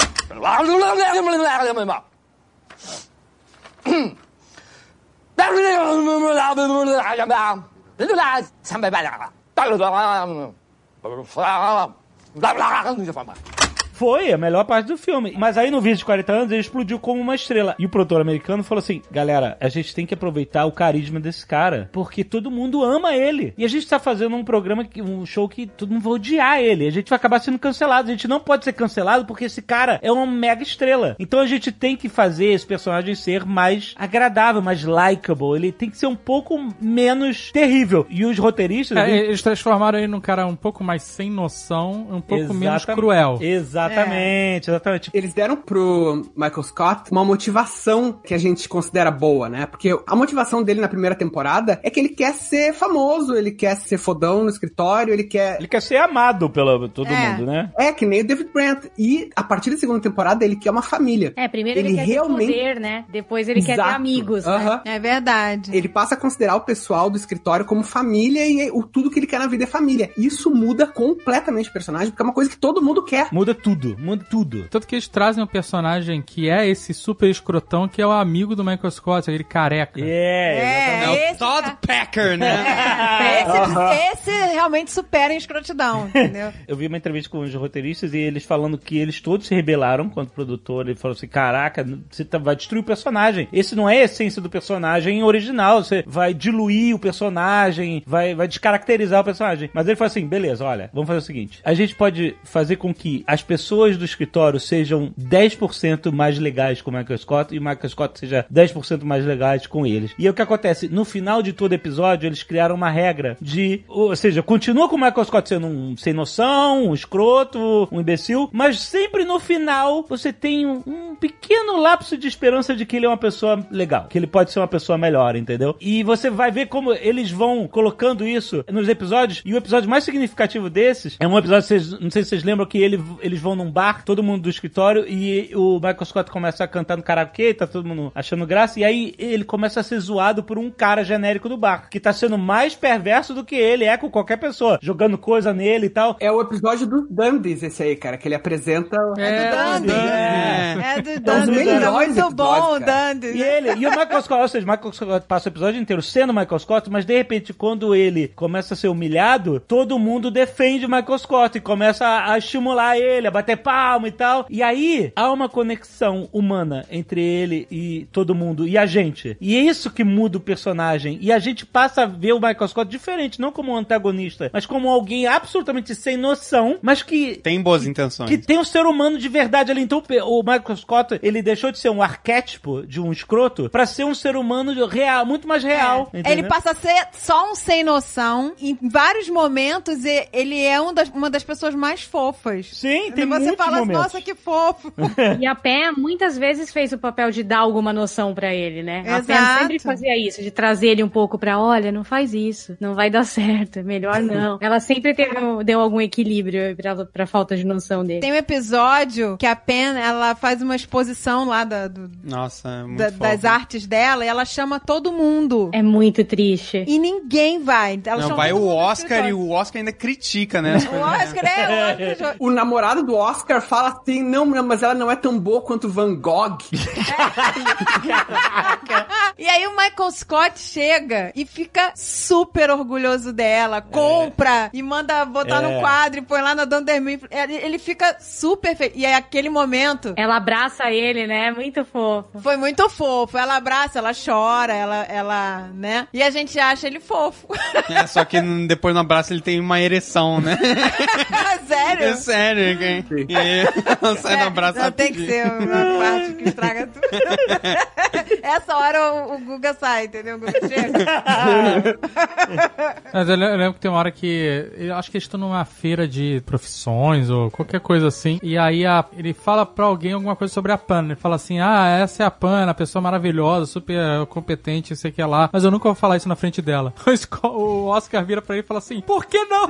Foi a melhor parte do filme. Mas aí no vídeo de 40 anos ele explodiu como uma estrela. E o produtor americano falou assim: galera, a gente tem que aproveitar o carisma desse cara. Porque todo mundo ama ele. E a gente tá fazendo um programa, que- um show que todo mundo vai odiar ele. A gente vai acabar sendo cancelado. A gente não pode ser cancelado porque esse cara é uma mega estrela. Então a gente tem que fazer esse personagem ser mais agradável, mais likable. Ele tem que ser um pouco menos terrível. E os roteiristas. É, eles- transformaram ele num cara um pouco mais sem noção, um pouco menos cruel. Exatamente, exatamente. Eles deram pro Michael Scott uma motivação que a gente considera boa, né? Porque a motivação dele na primeira temporada é que ele quer ser famoso, ele quer ser fodão no escritório, ele quer. Ele quer ser amado pelo todo É. mundo, né? É, que nem o David Brent. E a partir da segunda temporada ele quer uma família. É, primeiro ele, Ele quer realmente- ter poder, né? Depois ele quer ter Exato. amigos, né? É verdade. Ele passa a considerar o pessoal do escritório como família e o tudo que ele quer na vida é família. Isso muda completamente o personagem, porque é uma coisa que todo mundo quer. Muda tudo, muda tudo. Tanto que eles trazem um personagem que é esse super escrotão, que é o amigo do Michael Scott, aquele careca. É, É, É esse, o Todd Packer, né? esse, esse realmente supera em escrotidão, entendeu? Eu vi uma entrevista com os roteiristas e eles falando que eles todos se rebelaram quanto produtor. Ele falou assim: Caraca, você tá- vai destruir o personagem. Esse não é a essência do personagem original. Você vai diluir o personagem, vai, vai descaracterizar o personagem. Mas ele falou assim: Beleza, olha, vamos fazer o seguinte: a gente pode fazer com que as pessoas do escritório sejam 10% mais legais com o Michael Scott e o Michael Scott seja 10% mais legais com eles. E aí o que acontece? No final de todo episódio, eles criaram uma regra de. Ou seja, continua com o Michael Scott sendo um sem noção, um escroto, um imbecil, mas sempre no final você tem um, um pequeno lapso de esperança de que ele é uma pessoa legal, que ele pode ser uma pessoa melhor, entendeu? E você vai ver como eles vão colocando isso nos episódios. E o episódio mais significativo desses é um episódio, vocês, não sei se vocês lembram, que ele, eles vão num bar, todo mundo do escritório, e o Michael Scott começa a cantar no karaokê, tá todo mundo achando graça, e aí ele começa a ser zoado por um cara genérico do bar, que tá sendo mais perverso do que ele é com qualquer pessoa, jogando coisa nele e tal. É o episódio dos Dandies, esse aí, cara, que ele apresenta. É do Dandy. É. É do É Dandy. É melhores muito bom o. Dandy. E ele, e o Michael Scott, ou seja, o Michael Scott passa o episódio inteiro sendo o Michael Scott, mas de repente, quando ele começa a ser humilhado, todo mundo defende o Michael Scott e começa a, a estimular ele, a bater palma e tal. E aí há uma conexão humana entre ele e todo mundo e a gente. E é isso que muda o personagem. E a gente passa a ver o Michael Scott diferente, não como um antagonista, mas como alguém absolutamente sem noção, mas que Tem boas intenções. que tem um ser humano de verdade ali. Então, o Michael Scott, ele deixou de ser um arquétipo de um escroto pra ser um ser humano real, muito mais real. É. Ele passa a ser só um sem noção. Em vários momentos, e- ele é um das- uma das pessoas mais fofas. Sim, tem você fala, momentos. nossa, que fofo. E a Pen muitas vezes fez o papel de dar alguma noção pra ele, né? A Pen Exato. sempre fazia isso, de trazer ele um pouco pra, olha, não faz isso, não vai dar certo, melhor não. Ela sempre teve, deu algum equilíbrio pra, pra falta de noção dele. Tem um episódio que a Pen, ela faz uma exposição lá da- do- Nossa, é muito da- das artes dela e ela chama todo mundo. É muito triste. E ninguém vai. Ela Não, chama vai o Oscar e o Oscar ainda critica, né? O. Oscar é o Oscar. O namorado do Oscar fala assim, não, não, mas ela não é tão boa quanto Van Gogh. E aí o Michael Scott chega e fica super orgulhoso dela, compra e manda botar É. no quadro e põe lá na Dunder Mifflin. Ele, ele fica super feliz. E aí aquele momento Ela abraça ele, né? Muito fofo. foi muito fofo. Ela abraça, ela chora, ela, ela, né? E a gente acha ele fofo. É, só que depois no abraço ele tem uma ereção, né? Sério? É sério, hein? E aí ela sai do abraço Não tem que ser uma parte que estraga tudo. Essa hora o, o Guga sai, entendeu? O Guga chega. Mas eu le- eu lembro que tem uma hora que. Eu acho que eles estão numa feira de profissões ou qualquer coisa assim. E aí a- ele fala pra alguém alguma coisa sobre a Pan. Ele fala assim: Ah, essa é a Pan, a pessoa maravilhosa, super competente, não sei o que lá. Mas eu nunca vou falar isso na frente dela. O Oscar vira pra ele e fala assim: Por que não?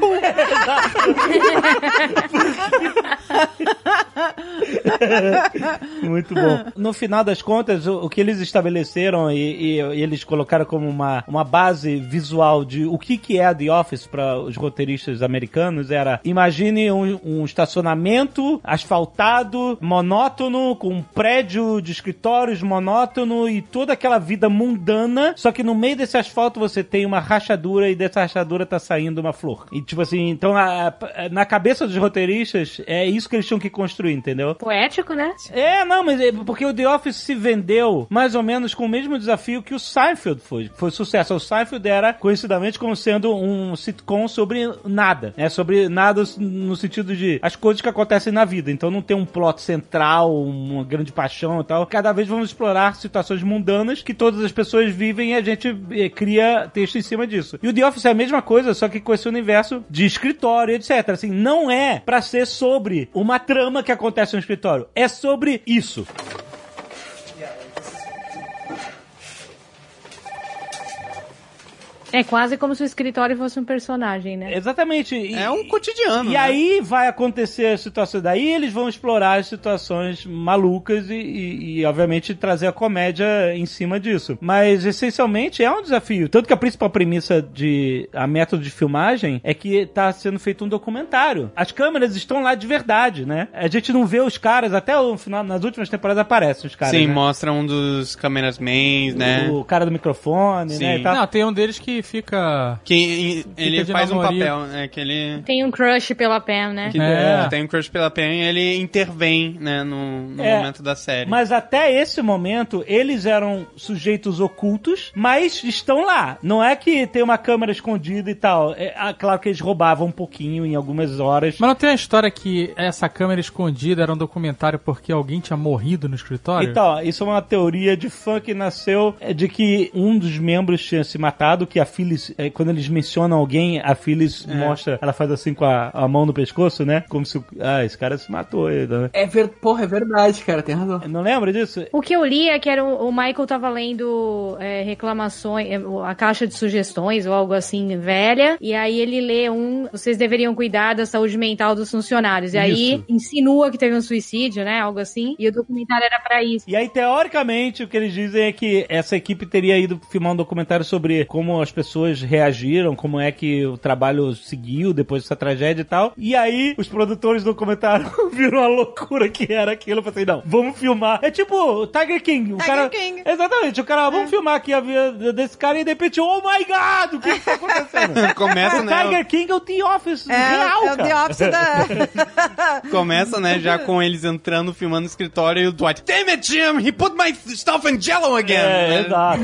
Muito bom. No final das contas, o, o que eles estabeleceram e, e- e eles colocaram como uma, uma base visual de o que, que é a The Office para os roteiristas americanos era: imagine um, um estacionamento asfaltado, monótono, com um prédio de escritórios monótono e toda aquela vida mundana. Só que no meio desse asfalto você tem uma rachadura e dessa rachadura tá saindo uma flor. E tipo assim, então a- a- na cabeça dos roteiristas é isso que eles tinham que construir, entendeu? Poético, né? É, não, mas é porque o The Office se vendeu mais ou menos com o mesmo desafio que o Seinfeld foi. Foi sucesso. O Seinfeld era, conhecidamente, como sendo um sitcom sobre nada. É sobre nada no sentido de as coisas que acontecem na vida. Então não tem um plot central, uma grande paixão e tal. Cada vez vamos explorar situações mundanas que todas as pessoas vivem e a gente eh, cria texto em cima disso. E o The Office é a mesma coisa, só que com esse universo de escritório, etc. Assim, não é pra ser sobre uma trama que acontece no escritório. É sobre isso. É quase como se o escritório fosse um personagem, né? Exatamente. E, É um cotidiano. e né? aí vai acontecer as situações. Daí eles vão explorar as situações malucas e, e, e, obviamente, trazer a comédia em cima disso. Mas, essencialmente, é um desafio. Tanto que a principal premissa de a método de filmagem é que tá sendo feito um documentário. As câmeras estão lá de verdade, né? A gente não vê os caras, até o final, nas últimas temporadas aparecem os caras. Sim, né? mostra um dos cameramans, né? O cara do microfone, Sim. né? e tal. Não, tem um deles que fica. Que ele de faz um papel, né? Que ele... Tem um crush pela Pam, né? Que É. tem um crush pela Pen e ele intervém, né, no, no É, momento da série. Mas até esse momento, eles eram sujeitos ocultos, mas estão lá. Não é que tem uma câmera escondida e tal. É, ah, claro que eles roubavam um pouquinho em algumas horas. Mas não tem a história que essa câmera escondida era um documentário porque alguém tinha morrido no escritório? Então, isso é uma teoria de fã que nasceu é, de que um dos membros tinha se matado, que a Phyllis, é, quando eles mencionam alguém, a Phyllis mostra, ela faz assim com a, a mão no pescoço, né? Como se, o- ah, esse cara se matou. Né? É ver... Porra, é verdade, cara, tem razão. Não lembra disso? O que eu li é que era o, o Michael tava lendo é, reclamações, é, a caixa de sugestões ou algo assim velha, e aí ele lê um, vocês deveriam cuidar da saúde mental dos funcionários. E aí Isso. insinua que teve um suicídio, né? Algo assim. E o documentário era pra isso. E aí, teoricamente, o que eles dizem é que essa equipe teria ido filmar um documentário sobre como as pessoas reagiram, como é que o trabalho seguiu depois dessa tragédia e tal. E aí, os produtores do documentário viram a loucura que era aquilo. Eu falei, não, vamos filmar. É tipo o Tiger King. O Tiger cara... King. Exatamente. O cara, vamos filmar aqui a vida desse cara e de repente, oh my God, o que que tá acontecendo? Começa, o né? Tiger King é o The Office É, real, é o. The Office da. Começa, né, já com eles entrando, filmando no escritório e o Dwight, Damn it, Jim! He put my stuff in jello again! É, né? exato.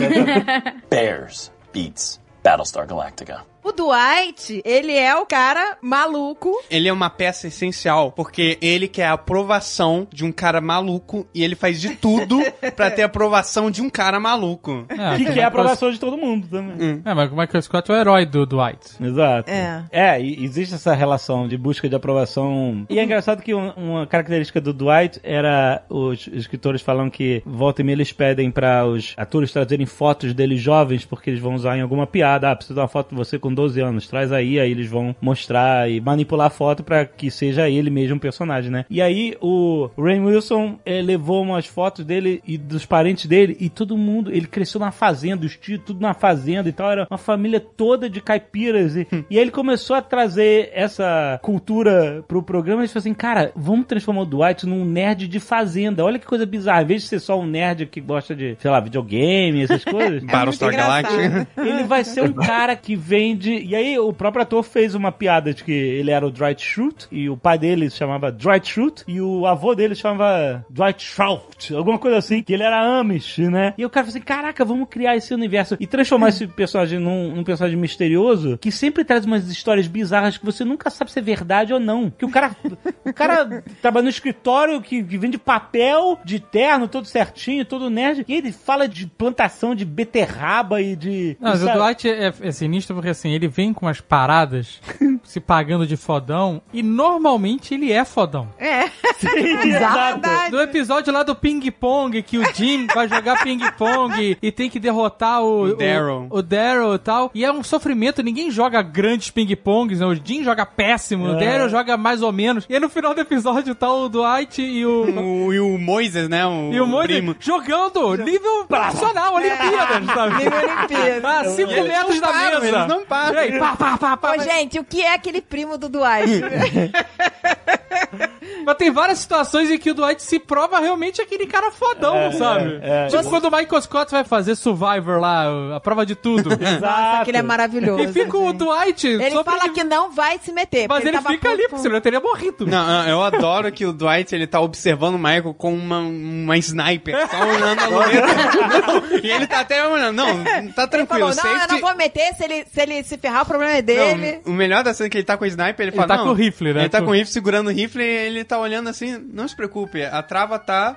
Bears beats Battlestar Galactica. O Dwight, ele é o cara maluco. Ele é uma peça essencial, porque ele quer a aprovação de um cara maluco e ele faz de tudo pra ter a aprovação de um cara maluco. É, que quer a uma aprovação de todo mundo também. coisa- É, mas o Michael Scott é o herói do Dwight. Exato. É. É, e existe essa relação de busca de aprovação. E é engraçado que um- uma característica do Dwight era os escritores falam que volta e meia eles pedem para os atores trazerem fotos deles jovens porque eles vão usar em alguma piada. Ah, preciso de uma foto de você com com 12 anos, traz aí, aí eles vão mostrar e manipular a foto pra que seja ele mesmo o personagem, né? E aí o Rain Wilson eh, levou umas fotos dele e dos parentes dele e todo mundo, ele cresceu na fazenda, os tios tudo na fazenda e tal, era uma família toda de caipiras e, e aí ele começou a trazer essa cultura pro programa e falou assim, cara, vamos transformar o Dwight num nerd de fazenda, olha que coisa bizarra, em vez de ser só um nerd que gosta de, sei lá, videogame, essas coisas, Battlestar Galactica. ele vai ser um cara que vende. E aí o próprio ator fez uma piada de que ele era o Dwight Schrute e o pai dele se chamava Dwight Schrute e o avô dele se chamava Dwight Schrute, alguma coisa assim, que ele era Amish, né? E o cara falou assim: caraca, vamos criar esse universo e transformar esse personagem num, num personagem misterioso que sempre traz umas histórias bizarras que você nunca sabe se é verdade ou não. Que o cara, o cara trabalha no escritório que, que vende papel de terno, todo certinho, todo nerd, e ele fala de plantação de beterraba e de. Não, mas o? Dwight é, é sinistro porque assim, ele vem com umas paradas se pagando de fodão e normalmente ele é fodão. É. Exato. Verdade. No episódio lá do ping-pong, que o Jim vai jogar ping-pong e tem que derrotar o, O Daryl. O, o Daryl e tal. E é um sofrimento, ninguém joga grandes ping-pongs, né? O Jim joga péssimo, o É. Daryl joga mais ou menos. E aí no final do episódio tá o Dwight e o. O, e o Moises, né? O, E o Moise primo. jogando nível profissional, Olimpíadas, sabe? Nível Olimpíada. Ah, 5 eles metros da mesa. eles não param. E aí, pá, pá, pá, pá. Ô, gente, o que é aquele primo do Dwight? Mas tem várias situações em que o Dwight se prova realmente aquele cara fodão, É, sabe? é, é. Tipo quando o Michael Scott vai fazer Survivor lá, a prova de tudo. Nossa, aquele é maravilhoso. e fica o gente. Dwight Ele fala que não vai se meter. Mas ele tava fica ali, porque senão ele teria morrido. Não, não, eu adoro que o Dwight ele tá observando o Michael com uma, uma sniper, só olhando a luneta. E ele tá até olhando, não, tá Ele tranquilo. falou, não, eu safety- não vou meter, se ele se, ele se ferrar, o problema é dele. Não, o melhor da cena é que ele tá com o sniper, ele fala. tá não, com o rifle, né? Ele tá Com- com o rifle segurando o rifle e ele tá olhando assim, não se preocupe, a trava tá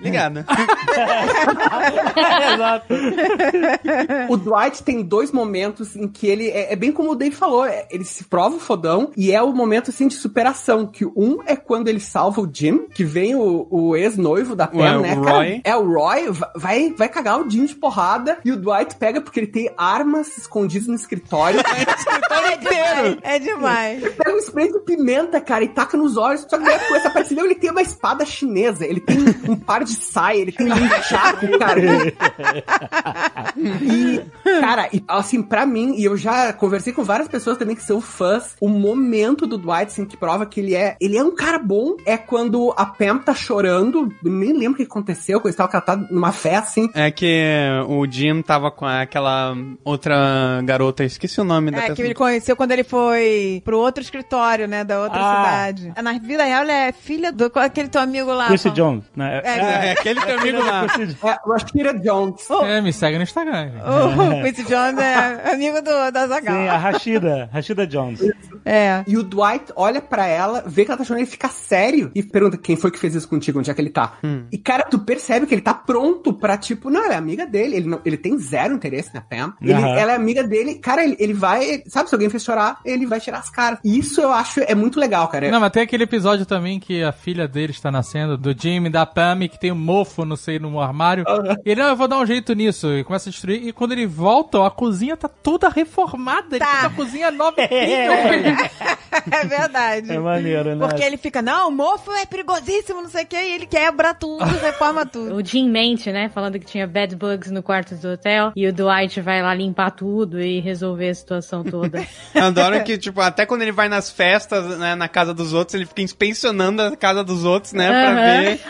ligada. Exato. O Dwight tem dois momentos em que ele é, é bem como o Dave falou, é- ele se prova o fodão e é o momento assim de superação, que um é quando ele salva o Jim, que vem o, o ex-noivo da Pam, Ué, né, o cara? Roy. É o Roy, va- vai, vai cagar o Jim de porrada e o Dwight pega porque ele tem armas escondidas no escritório. É demais. É demais. pega um spray de pimenta, cara, e taca nos olhos. Só que daí começa a aparecer, não, ele tem uma espada chinesa, ele tem um par de saia, ele tem um chaco, cara. E, cara, e, assim, pra mim, e eu já conversei com várias pessoas também que são fãs, o momento do Dwight, assim, que prova que ele é, ele é um cara bom, é quando a Pam tá chorando, nem lembro o que aconteceu, coisa e tal, que ela tá numa fé, assim, É que o Jim tava com aquela outra garota, esqueci o nome da É, que pessoa. ele conheceu quando ele foi pro outro escritório, né, da outra Ah. cidade. Na vida real, ele é filha do aquele teu amigo lá. Quincy pô. Jones, né? É, É, aquele teu amigo lá. é Rashida Jones. É, me segue no Instagram. O Quincy Jones é amigo do, da Zagal. Sim, a Rashida, Rashida Jones. É. E o Dwight olha pra ela, vê que ela tá chorando, ele fica sério e pergunta quem foi que fez isso contigo, onde é que ele tá. E cara, tu percebe que ele tá pronto pra, tipo, não, ela é amiga dele, ele, não, ele tem zero interesse na Pam. Ele- Aham. Ela é amiga dele, cara, ele, ele vai, sabe, se alguém fez chorar, ele vai tirar as caras. E isso eu acho é muito legal, cara. Não, mas tem aquele episódio também que a filha dele está nascendo, do Jimmy, da Pam, que tem um mofo, não sei, no armário. E ele, não, eu vou dar um jeito nisso. E começa a destruir. E quando ele volta, ó, a cozinha tá toda reformada. Ele Tá. tem uma cozinha nova. É verdade. É maneiro, né? Porque ele fica, não, o mofo é perigosíssimo, não sei o que, e ele quebra tudo, reforma tudo. O Jim mente, né? Falando que tinha bad bugs no quarto do hotel. E o Dwight vai lá limpar tudo e resolver a situação toda. Eu adoro que, tipo, até quando ele vai nas festas, né, na casa dos outros, ele fica inspecionando a casa dos outros, né, pra Aham. ver.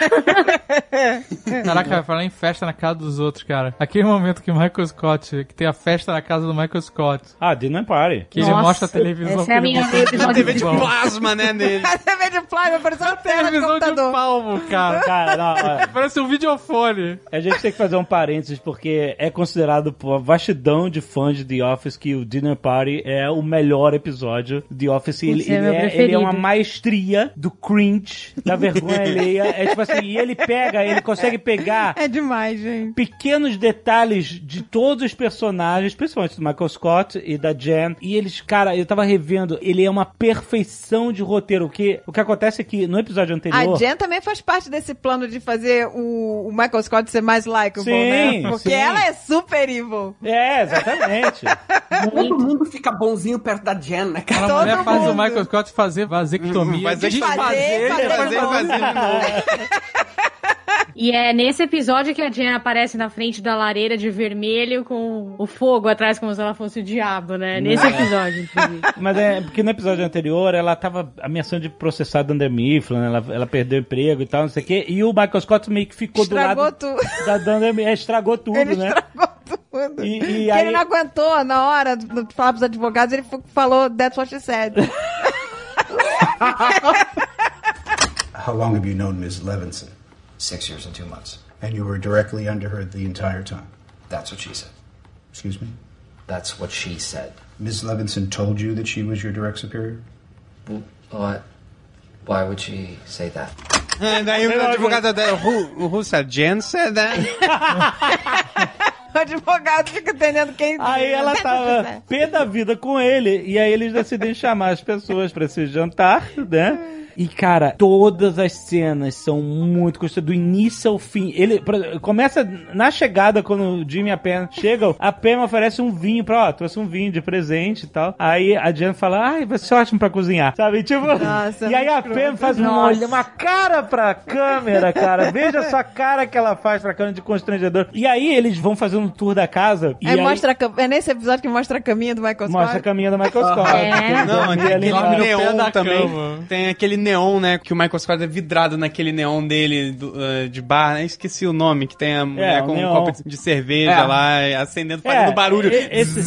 Caraca, falar em festa na casa dos outros, cara. Aquele momento que o Michael Scott, que tem a festa na casa do Michael Scott, Ah, Dinner Party. que ele Nossa, mostra a televisão. essa é a que ele minha episódio TV de plasma, né, dele. TV de plasma, pareceu uma tela de Televisão de computador. palmo, cara. Cara, não, ó, Parece um videofone. a gente tem que fazer um parênteses porque é considerado por uma vastidão de fãs de The Office que o Dinner Party é o melhor episódio de The Office. Ele, é ele, é, ele é uma maestria do cringe, da vergonha alheia. É tipo assim, e ele pega, ele consegue pegar É demais, gente. pequenos detalhes de todos os personagens, principalmente do Michael Scott e da Jen. E eles, cara, eu tava revendo, ele é uma perfeição de roteiro. O que, o que acontece é que no episódio anterior. A Jen também faz parte desse plano de fazer o, o Michael Scott ser mais likeable, Sim, né? Porque sim. ela é super evil. É, exatamente. Todo mundo fica bonzinho perto da Jen, né, cara? Aquela mulher faz o. Michael Scott fazer vasectomia. Fazer desfazer, fazer, e fazer fazer novo. vazio de novo. E é nesse episódio que a Jen aparece na frente da lareira de vermelho com o fogo atrás, como se ela fosse o diabo, né? Nesse episódio, inclusive. Mas é porque no episódio anterior ela tava ameaçando de processar a Dunder Mifflin, né? ela, ela perdeu o emprego e tal, não sei o quê. E o Michael Scott meio que ficou Estragou do lado tudo. da Dunder Mifflin. É, estragou tudo, Ele né? estragou tudo. E- e aí- ele não aguentou na hora de falar pros advogados, ele falou That's what she said. How long have you known Ms. Levinson? Six years and two months. And you were directly under her the entire time? That's what she said. Excuse me? That's what she said. Ms. Levinson told you that she was your direct superior? Well, what? Why would she say that? É, daí o advogado da Ru- Rússia, Jen said that. o advogado fica entendendo quem. Aí ela That's tava pé da vida com ele. E aí eles decidem chamar as pessoas pra esse jantar, né? E, cara, todas as cenas são muito custas do início ao fim. Ele exemplo, começa na chegada, quando o Jimmy e a Pam chegam, a Pam oferece um vinho pra, ó, trouxe um vinho de presente e tal. Aí a Jen fala, ai, vai ser ótimo pra cozinhar, sabe? Tipo, Nossa, e aí a Pam faz uma, Nossa. olha- uma cara pra câmera, cara. Veja só a cara que ela faz pra câmera de constrangedor. E aí eles vão fazer um tour da casa. E Aí aí mostra cam- É nesse episódio que mostra a caminha do Michael mostra a Scott. caminha do Michael Scott. É. Não, tem aquele neon também. cama. Tem aquele neon, né? Que o Michael Scott é vidrado naquele neon dele do, eh, de bar, né? Esqueci o nome, que tem a mulher o com um neon. copo de cerveja É. lá, acendendo, fazendo barulho. e- Esse,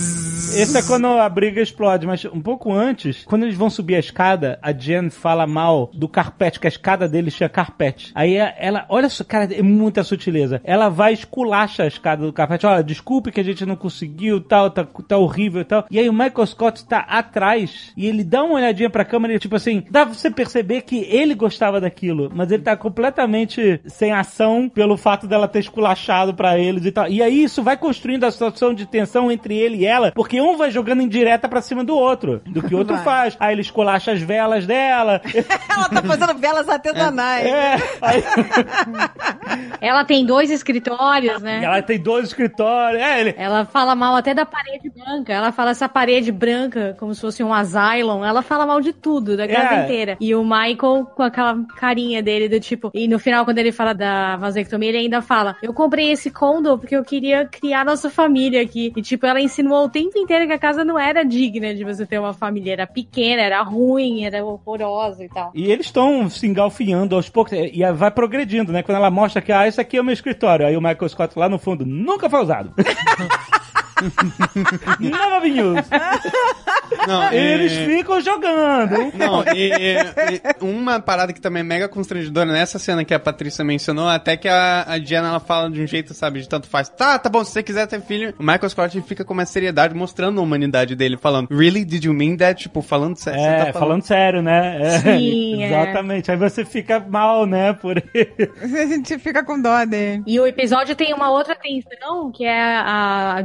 esse é quando a briga explode, mas um pouco antes, quando eles vão subir a escada, a Jen fala mal do carpete, que a escada deles tinha carpete. Aí ela, olha só, cara, é muita sutileza. Ela vai esculacha a escada do carpete. Olha, desculpe que a gente não conseguiu, tal, tá, tá horrível e tal. E aí o Michael Scott tá atrás e ele dá uma olhadinha pra câmera e tipo assim, dá pra você perceber que ele gostava daquilo, mas ele tá completamente sem ação pelo fato dela ter esculachado pra eles e tal. E aí isso vai construindo a situação de tensão entre ele e ela, porque um vai jogando indireta pra cima do outro, do que o outro Vai. faz. Aí ele esculacha as velas dela. ela tá fazendo velas artesanais. É, aí Ela tem dois escritórios, né? ela tem dois escritórios. É, ele, Ela fala mal até da parede branca. Ela fala essa parede branca como se fosse um asylum. Ela fala mal de tudo, da casa É. inteira. E o Michael com aquela carinha dele do tipo. E no final, quando ele fala da vasectomia, ele ainda fala: Eu comprei esse condo porque eu queria criar nossa família aqui. E tipo, ela insinuou o tempo inteiro que a casa não era digna de você ter uma família. Era pequena, era ruim, era horrorosa e tal. E eles estão se engalfinhando aos poucos. E e vai progredindo, né? Quando ela mostra que, ah, esse aqui é o meu escritório. Aí o Michael Scott lá no fundo, nunca foi usado. News. Não, Eles e- ficam jogando. Não, e, e- uma parada que também é mega constrangedora nessa cena que a Patrícia mencionou, até que a, a Diana ela fala de um jeito, sabe, de tanto faz. Tá, tá bom, se você quiser ter filho, o Michael Scott fica com uma seriedade mostrando a humanidade dele, falando, really? Did you mean that? Tipo, falando sério. É, você tá falando sério, né? É, Sim, é. Exatamente. Aí você fica mal, né? Por ele. A gente fica com dó dele. E o episódio tem uma outra tensão, que é a a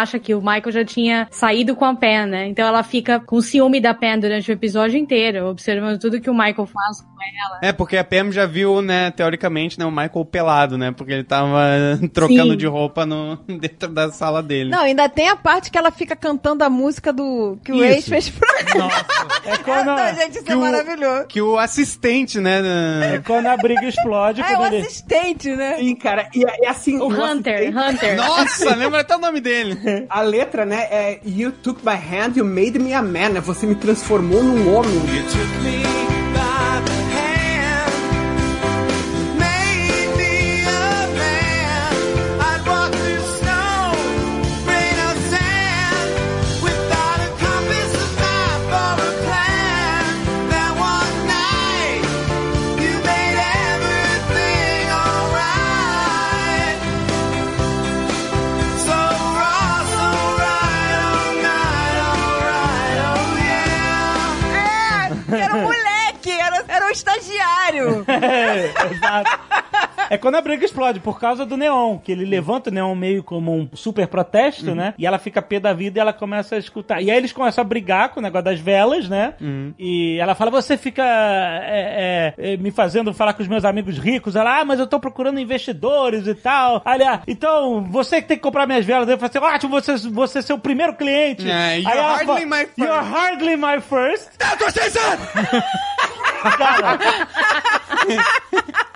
Acha que o Michael já tinha saído com a Pen, né? Então ela fica com ciúme da Pen durante o episódio inteiro, observando tudo que o Michael faz com ela. É, porque a Pam já viu, né, teoricamente, né, o Michael pelado, né? Porque ele tava trocando Sim. de roupa no, dentro da sala dele. Não, ainda tem a parte que ela fica cantando a música do que o Isso. ex fez pra É quando, Não, gente, isso que é o- maravilhoso. Que o assistente, né? é quando a briga explode. Ah, é o quando ele... assistente, né? Sim, cara, e, e assim... O o Hunter, assistente- Hunter. Nossa, lembra até o nome dele. A letra, né, é You took my hand, you made me a man, né? Você me transformou num homem. É, era um É, exato. É quando a briga explode, por causa do Neon, que ele levanta o Neon meio como um super protesto, né? E ela fica pé da vida e ela começa a escutar. E aí eles começam a brigar com o negócio das velas, né? E ela fala, você fica é, é, é, me fazendo falar com os meus amigos ricos. Ela, ah, mas eu tô procurando investidores e tal. Aí, ah, então, você que tem que comprar minhas velas. Eu falei assim, ótimo, você, você é seu primeiro cliente. É, Aí you're ela hardly fala, my first. You're hardly my first. That's what she said! Cara,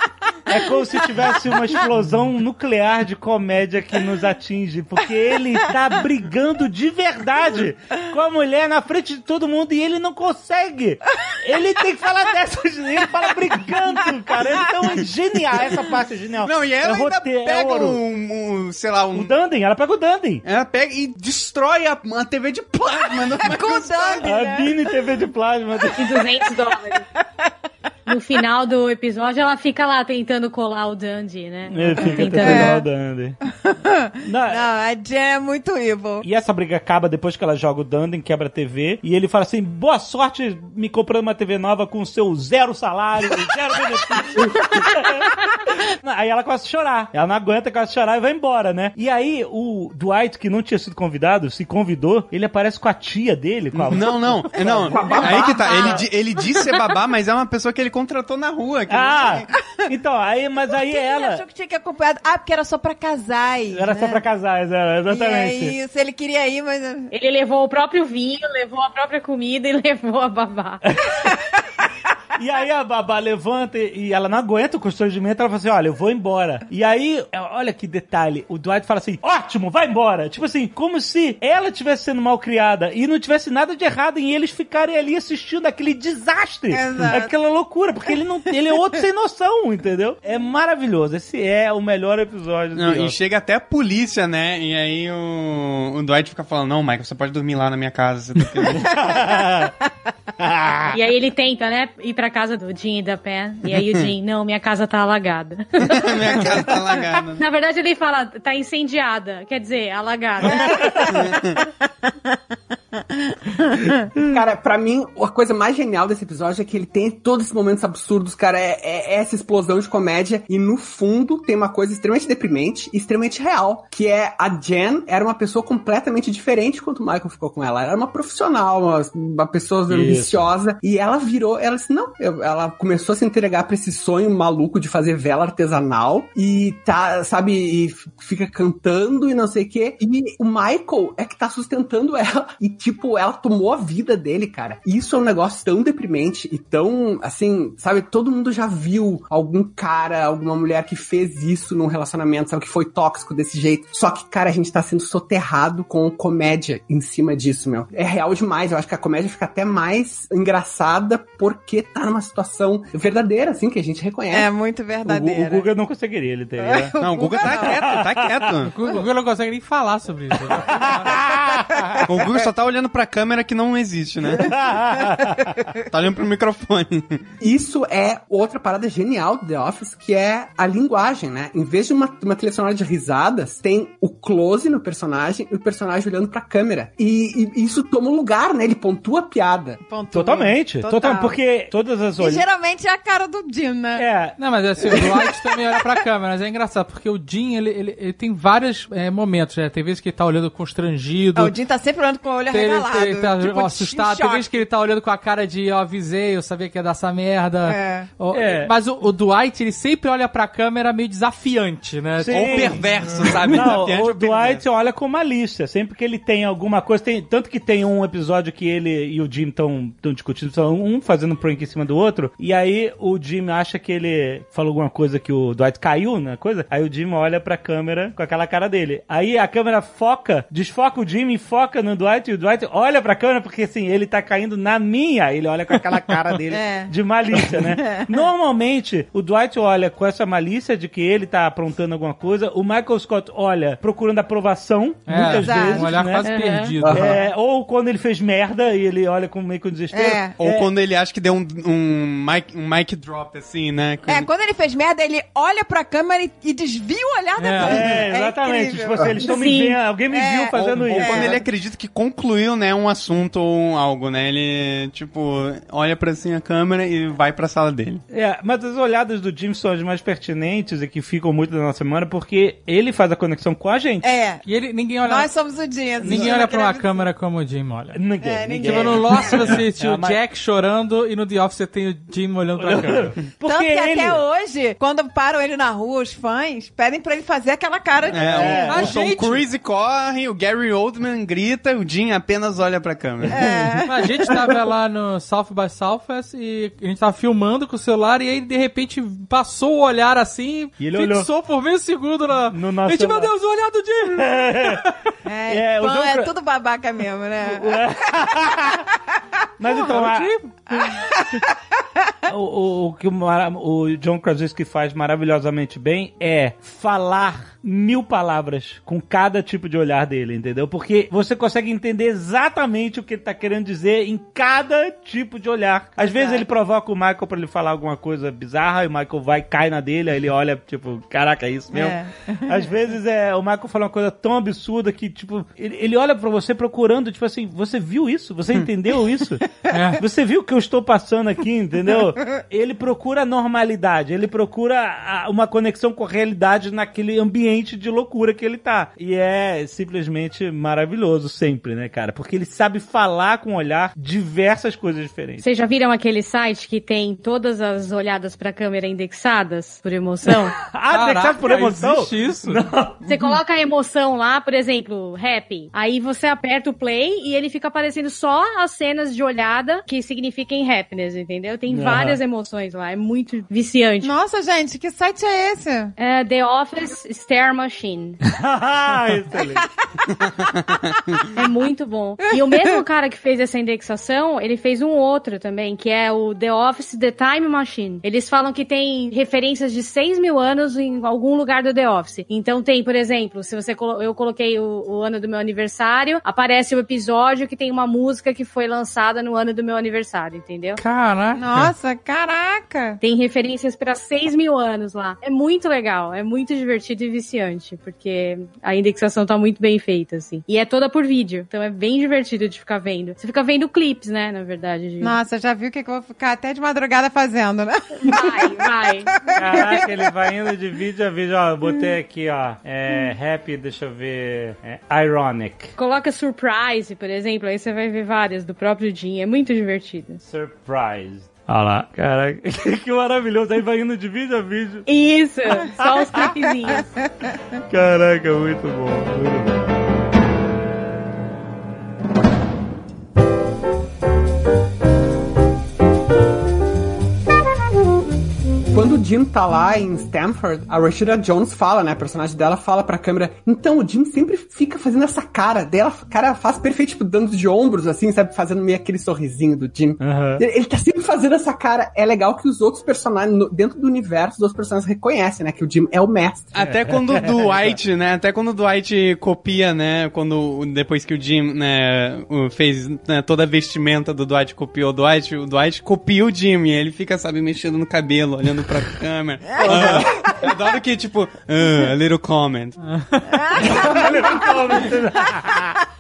é como se tivesse uma explosão nuclear de comédia que nos atinge, porque ele tá brigando de verdade com a mulher na frente de todo mundo e ele não consegue. Ele tem que falar dessas, ele fala brigando, cara. Então é genial, essa parte é genial. Não, e ela é roteiro, é pega ouro. um, um, sei lá, O um... Dundee, ela pega o Dundee. Ela pega e destrói a, a TV de plasma. no Com o Dundee, A né? Mini TV de plasma. De 200 dólares. No final do episódio, ela fica lá tentando colar o Dandy, né? Ele fica tentando. tentando o Dundee. Não, Não, a Jen é muito evil. E essa briga acaba depois que ela joga o Dundee, quebra a TV. E ele fala assim: boa sorte me comprando uma TV nova com o seu zero salário, zero benefício. aí ela começa a chorar. Ela não aguenta, começa a chorar e vai embora, né? E aí o Dwight, que não tinha sido convidado, se convidou, ele aparece com a tia dele, com a Não, não, não. Aí que tá. Ele, ele disse ser babá, mas é uma pessoa que ele contratou na rua. que- Ah! Então, aí, mas aí Ele ela. achou que tinha que ir acompanhado. Ah, porque era só pra casais. Era né? só pra casais, era, E exatamente. aí, se ele queria ir, mas. Ele levou o próprio vinho, levou a própria comida e levou a babá. E aí a babá levanta e ela não aguenta o constrangimento, ela fala assim, olha, eu vou embora. E aí, é, olha que detalhe, o Dwight fala assim, ótimo, vai embora. Tipo assim, como se ela tivesse sendo mal criada e não tivesse nada de errado em eles ficarem ali assistindo aquele desastre. Exato. Aquela loucura, porque ele não ele é outro sem noção, entendeu? É maravilhoso. Esse é o melhor episódio do Não, e chega até a polícia, né? E aí o, o Dwight fica falando, não, Michael, você pode dormir lá na minha casa. Você tem que... E aí ele tenta, né, ir pra casa do Jim e da Pen. E aí o Jim, não, minha casa tá alagada. minha casa tá alagada. Na verdade, ele fala, tá incendiada. Quer dizer, alagada. Cara, pra mim, a coisa mais genial desse episódio é que ele tem todos esses momentos absurdos, cara. É, é- é essa explosão de comédia. E no fundo tem uma coisa extremamente deprimente e extremamente real. Que é a Jen era uma pessoa completamente diferente quando o Michael ficou com ela. Ela era uma profissional, uma, uma pessoa Isso. ambiciosa. E ela virou, ela disse, não. Ela começou a se entregar pra esse sonho maluco de fazer vela artesanal. E tá, sabe, e fica cantando e não sei o quê. E o Michael é que tá sustentando ela. E, tipo, ela tomou a vida dele, cara. E isso é um negócio tão deprimente e tão, assim, sabe, todo mundo já viu algum cara, alguma mulher que fez isso num relacionamento, sabe, que foi tóxico desse jeito. Só que, cara, a gente tá sendo soterrado com comédia em cima disso, meu. É real demais. Eu acho que a comédia fica até mais engraçada porque tá numa situação verdadeira, assim, que a gente reconhece. É muito O, verdadeira. o Guga não conseguiria, ele teria. Não, o Guga tá quieto, tá quieto. O Google não consegue nem falar sobre isso. O Guga só tá olhando pra câmera que não existe, né? tá olhando pro microfone. Isso é outra parada genial do The Office, que é a linguagem, né? Em vez de uma, uma trilha sonora de risadas, tem o close no personagem e o personagem olhando pra câmera. E, e isso toma um lugar, né? Ele pontua a piada. Pontua. Totalmente. Total. Total. Porque todas as E olhas. geralmente é a cara do Jim, né? É, Não, mas assim, o Dwight também olha pra câmera, mas é engraçado, porque o Jim, ele, ele, ele tem vários é, momentos, né? Tem vezes que ele tá olhando constrangido. Ah, o Jim tá sempre olhando com o olho Tem, ele, arregalado. ele tá tipo, assustado. em Tem vezes que ele tá olhando com a cara de eu avisei, eu sabia que ia dar essa merda. É. Ó, É. Mas o, o Dwight, ele sempre olha pra câmera meio desafiante, né? Sim. Ou perverso, sabe? Não, Desafiante o ou perverso. Dwight olha com malícia. Sempre que ele tem alguma coisa. Tem, tanto que tem um episódio que ele e o Jim estão discutindo, são um fazendo um prank em cima do outro. E aí o Jim acha que ele falou alguma coisa que o Dwight caiu na coisa. Aí o Jim olha pra câmera com aquela cara dele. Aí a câmera foca, desfoca o Jim e foca no Dwight. E o Dwight olha pra câmera porque assim, ele tá caindo na minha. Ele olha com aquela cara dele É. de malícia, né? Normalmente, o Dwight olha com essa malícia de que ele tá aprontando alguma coisa. O Michael Scott olha procurando aprovação, É, muitas exato. vezes, um olhar né? quase Uhum. perdido. É, ou quando ele fez merda e ele olha com meio com desespero. É. Ou quando ele acha que deu um, um, mic, um mic drop, assim, né? É, quando ele fez merda, ele olha pra câmera e, e desvia o olhar da É. câmera. É, exatamente. tipo assim, eles estão me vendo, alguém me É. viu fazendo ou, ou isso. quando né? ele acredita que concluiu concluiu, né, um assunto ou algo, né? Ele, tipo, olha pra assim a câmera e vai pra sala dele. É, mas as olhadas do Jim são as mais pertinentes e que ficam muito da nossa memória porque ele faz a conexão com a gente. É. E ele, ninguém olha. Nós somos o Jim. Ninguém olha pra uma câmera como o Jim olha. Ninguém, É, ninguém. Tipo, no Lost você tinha É, o mas- Jack chorando e no The Office você tem o Jim olhando pra câmera. Porque Tanto que ele... até hoje, quando param ele na rua, os fãs pedem pra ele fazer aquela cara de. É, o, o Tom Cruise corre, o Gary Oldman grita, o Jim apenas olha pra câmera. É. A gente tava lá no South by Southwest e a gente tava filmando com o celular e aí de repente passou o olhar assim, E ele fixou por meio segundo na... No nosso a gente, meu celular. Deus, o olhar do Jim! É, É, o fã John é tudo babaca mesmo, né? Mas então, Era o a-. o, o, o que o, John Krasinski faz maravilhosamente bem é falar mil palavras com cada tipo de olhar dele, entendeu? Porque você consegue entender exatamente o que ele tá querendo dizer em cada tipo de olhar. Às vezes ele provoca o Michael pra ele falar alguma coisa bizarra e o Michael vai, cai na dele, aí ele olha, tipo, caraca, é isso mesmo? É. Às vezes é, o Michael fala uma coisa tão absurda que, tipo, ele, ele olha pra você procurando, tipo assim, você viu isso? Você entendeu isso? Você viu o que eu estou passando aqui, entendeu? Ele procura normalidade, ele procura a- uma conexão com a realidade naquele ambiente de loucura que ele tá. E é simplesmente maravilhoso sempre, né, cara? Porque ele sabe falar com o olhar diversas coisas diferentes. Vocês já viram aquele site que tem todas as olhadas pra câmera indexadas por emoção? Ah, indexado por emoção? existe isso? Você coloca a emoção lá, por exemplo, happy. Aí você aperta o play e ele fica aparecendo só as cenas de olhada que significam happiness, entendeu? Tem Aham. várias emoções lá. É muito viciante. Nossa, gente, que site é esse? É The Office Stare Machine. Ah, Excelente. É muito bom. E o mesmo cara que fez essa indexação, ele fez um outro também, que é o The Office The Time Machine. Eles falam que tem referências de 6 mil anos em algum lugar do The Office. Então tem, por exemplo, se você colo- eu coloquei o, o ano do meu aniversário, aparece o episódio que tem uma música que foi lançada no ano do meu aniversário, entendeu? Caraca. Nossa, caraca! Tem referências para 6 mil anos lá. É muito legal, é muito divertido e viciante, porque a indexação tá muito bem feita, assim. E é toda por vídeo, então é bem divertido de ficar vendo. Você fica vendo clipes, né, na verdade. De... Nossa, já viu o que, que eu vou ficar até de madrugada fazendo, né? Vai, vai. Caraca, ele vai indo de vídeo a vídeo. Ó, eu botei aqui, ó. É, happy, deixa eu ver. É, ironic. Coloca Surprise, por exemplo, aí você vai ver várias do próprio Jim. É muito divertido. Surprise. Olha lá. Caraca, que maravilhoso. Aí vai indo de vídeo a vídeo. Isso, só os clipezinhos. Caraca, muito bom. Muito bom. Quando o Jim tá lá em Stanford, a Rashida Jones fala, né? A personagem dela fala pra câmera. Então, o Jim sempre fica fazendo essa cara. Daí ela, cara, faz perfeito, tipo, dando de ombros, assim, sabe? Fazendo meio aquele sorrisinho do Jim. Aham. Ele, ele tá sempre fazendo essa cara. É legal que os outros personagens, no- dentro do universo, os outros personagens reconhecem, né? Que o Jim é o mestre. Até quando o Dwight, né? Até quando o Dwight copia, né? Quando depois que o Jim, né, fez né, toda a vestimenta do Dwight copiou o Dwight, o Dwight copia o Jim e ele fica, sabe, mexendo no cabelo, olhando pra câmera. Ah, eu adoro que, tipo, ah, a little comment.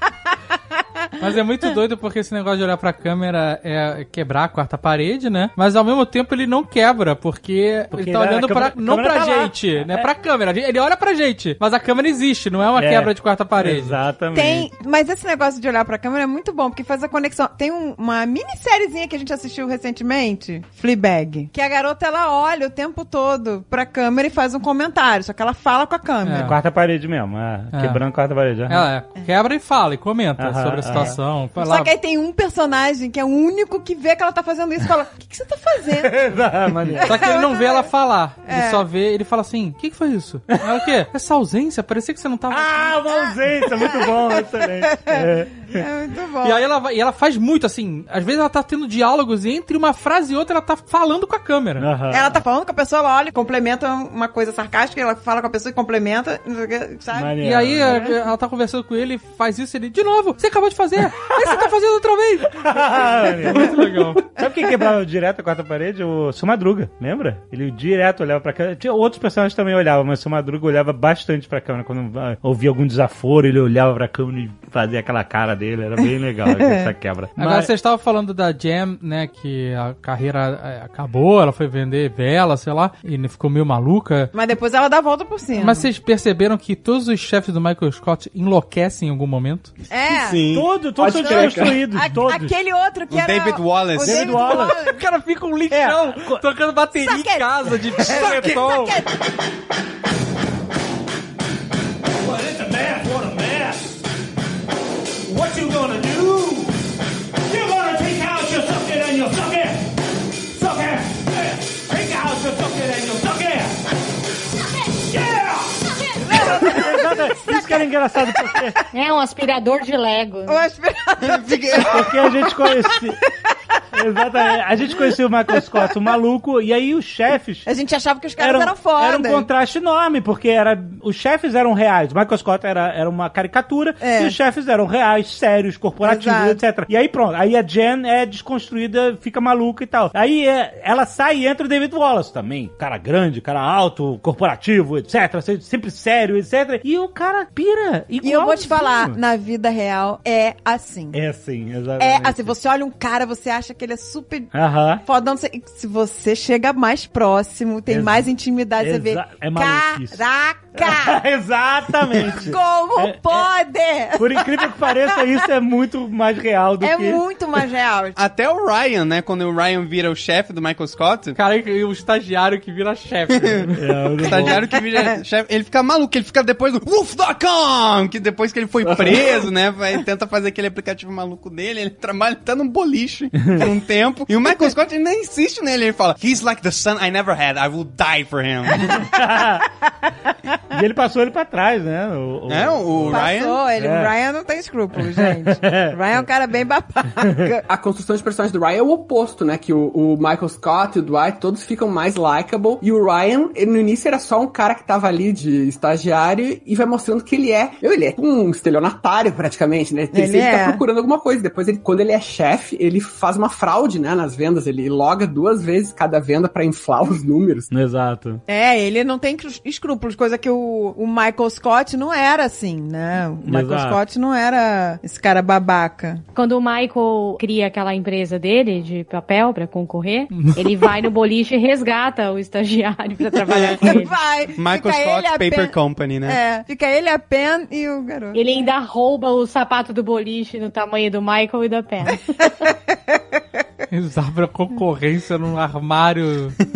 Mas é muito doido porque esse negócio de olhar pra câmera é quebrar a quarta parede, né? Mas ao mesmo tempo ele não quebra, porque, Porque ele tá olhando câmera- pra, não pra tá lá. gente, né? Pra câmera. Ele olha pra gente, mas a câmera existe, não é uma É. quebra de quarta parede. Exatamente. Tem, mas esse negócio de olhar pra câmera é muito bom, porque faz a conexão. Tem um- uma minissériezinha que a gente assistiu recentemente, Fleabag, que a garota ela olha o tempo todo pra câmera e faz um comentário, só que ela fala com a câmera. Quarta parede mesmo. É. É. Quebrando a quarta parede. Ela é, quebra e fala e comenta sobre a aham. Situação. Fala, Só que aí tem um personagem que é o único que vê que ela tá fazendo isso e fala: O que, que você tá fazendo? Ah, maneiro. Só que ele não vê ela falar. Ele É. só vê, ele fala assim: o que, que foi isso? Ela o quê? Essa ausência? Parecia que você não tava. Ah, uma ausência. Muito bom, excelente. É. É muito bom. E aí ela, vai- e ela faz muito assim. Às vezes ela tá tendo diálogos e entre uma frase e outra ela tá falando com a câmera. Aham. Ela tá falando com a pessoa, ela olha, complementa uma coisa sarcástica, ela fala com a pessa e complementa, não sabe? Maneiro. E aí é, ela tá conversando com ele, faz isso, ele, de novo, você acabou de fazer, aí você tá fazendo outra vez. Muito legal. Sabe quem quebrava direto a quarta parede? O Seu Madruga, lembra? Ele direto olhava pra câmera. Tinha outros personagens também olhavam, mas o Seu Madruga olhava bastante pra câmera. Quando ah, ouvia algum desaforo, ele olhava pra câmera e fazia aquela cara dele, era bem legal essa quebra. Agora Mas- você estava falando da Jam, né, que a carreira é, acabou, ela foi vender vela, sei lá, e ficou meio maluca. Mas depois ela dá a volta por cima. Mas vocês perceberam que todos os chefes do Michael Scott enlouquecem em algum momento? É. Sim. Todos, todos são desconstruídos, A- todos. Aquele outro que O era... David Wallace. O David David Wallace. Wallace. O cara fica um lixão, tocando bateria Saque- em casa de a mess, what a mess. What you gonna do? You're gonna take out your suck it and your suck Exato, Isso que era engraçado, porque, É um aspirador de Lego. O aspirador. porque a gente conhecia... Exatamente. A gente conhecia o Michael Scott, o maluco, e aí os chefes... A gente achava que os caras Era, eram foda. era um contraste enorme, porque era, os chefes eram reais. O Michael Scott era, era uma caricatura, É. e os chefes eram reais, sérios, corporativos, Exato. etc. E aí pronto, aí a Jen é desconstruída, fica maluca e tal. Aí é, ela sai e entra o David Wallace também. Cara grande, cara alto, corporativo, etc. se- Sempre sério, etc. E o cara pira. E eu vou te falar, na vida real é assim. É assim, exatamente. É assim, você olha um cara, você acha que ele é super Aham. fodão. você- Se você chega mais próximo, tem Exa- mais intimidade, você vê. exa- é maluquice. Caraca! Exatamente. Como É- pode? Por incrível que pareça, isso é muito mais real do É que... muito mais real. Até o Ryan, né? Quando o Ryan vira o chefe do Michael Scott. Cara, e o estagiário que vira chefe. É, O estagiário que vira chefe, ele fica maluco, ele fica depois do Wolf.com, que depois que ele foi preso, né, vai, tenta fazer aquele aplicativo maluco dele, ele trabalha até num boliche por um tempo, e o Michael Scott ele nem insiste nele, ele fala, he's like the son I never had, I will die for him. E ele passou ele pra trás, né? O, o- É, o Passou, Ryan... ele, É. o Ryan não tem escrúpulos, gente. O Ryan é um cara bem babaca. A construção de personagem do Ryan é o oposto, né? Que o, o Michael Scott e o Dwight todos ficam mais likable. E o Ryan, ele, no início era só um cara que tava ali de estagiário e vai mostrando que ele é. Ele é um estelionatário praticamente, né? Ele, Ele sempre é. tá procurando alguma coisa. Depois, ele, quando ele é chefe, ele faz uma fraude, né? Nas vendas. Ele loga duas vezes cada venda pra inflar os números. Exato. É, ele não tem escrúpulos, coisa que o, o Michael Scott não era assim, né? O Michael Exato. Scott não era esse cara babaca. Quando o Michael cria aquela empresa dele de papel pra concorrer, ele vai no boliche e resgata o estagiário pra trabalhar com ele. Vai. Michael Scott ele, Paper Company, né? É, fica ele, a Pen e o garoto. Ele ainda rouba o sapato do boliche no tamanho do Michael e da Pen. Eles abrem a concorrência num armário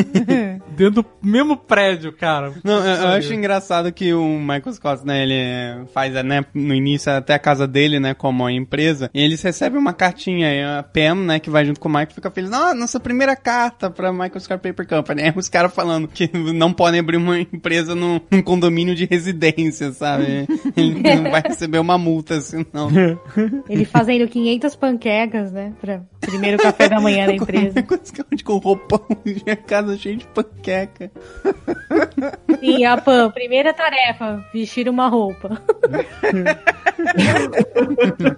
dentro do mesmo prédio, cara. Não, eu, eu acho engraçado que o Michael Scott, né, ele faz, né, no início até a casa dele, né, como empresa, e eles recebem uma cartinha, e a Pam, né, que vai junto com o Michael, fica feliz, ah, nossa primeira carta pra Michael Scott Paper Company. Aí os caras falando que não podem abrir uma empresa num, num condomínio de residência, sabe? Ele não vai receber uma multa, assim, não. Ele fazendo 500 panquecas, né? Pra primeiro café da manhã da empresa. com roupão e a casa cheia de panqueca. Sim, a Pan, primeira tarefa, vestir uma roupa.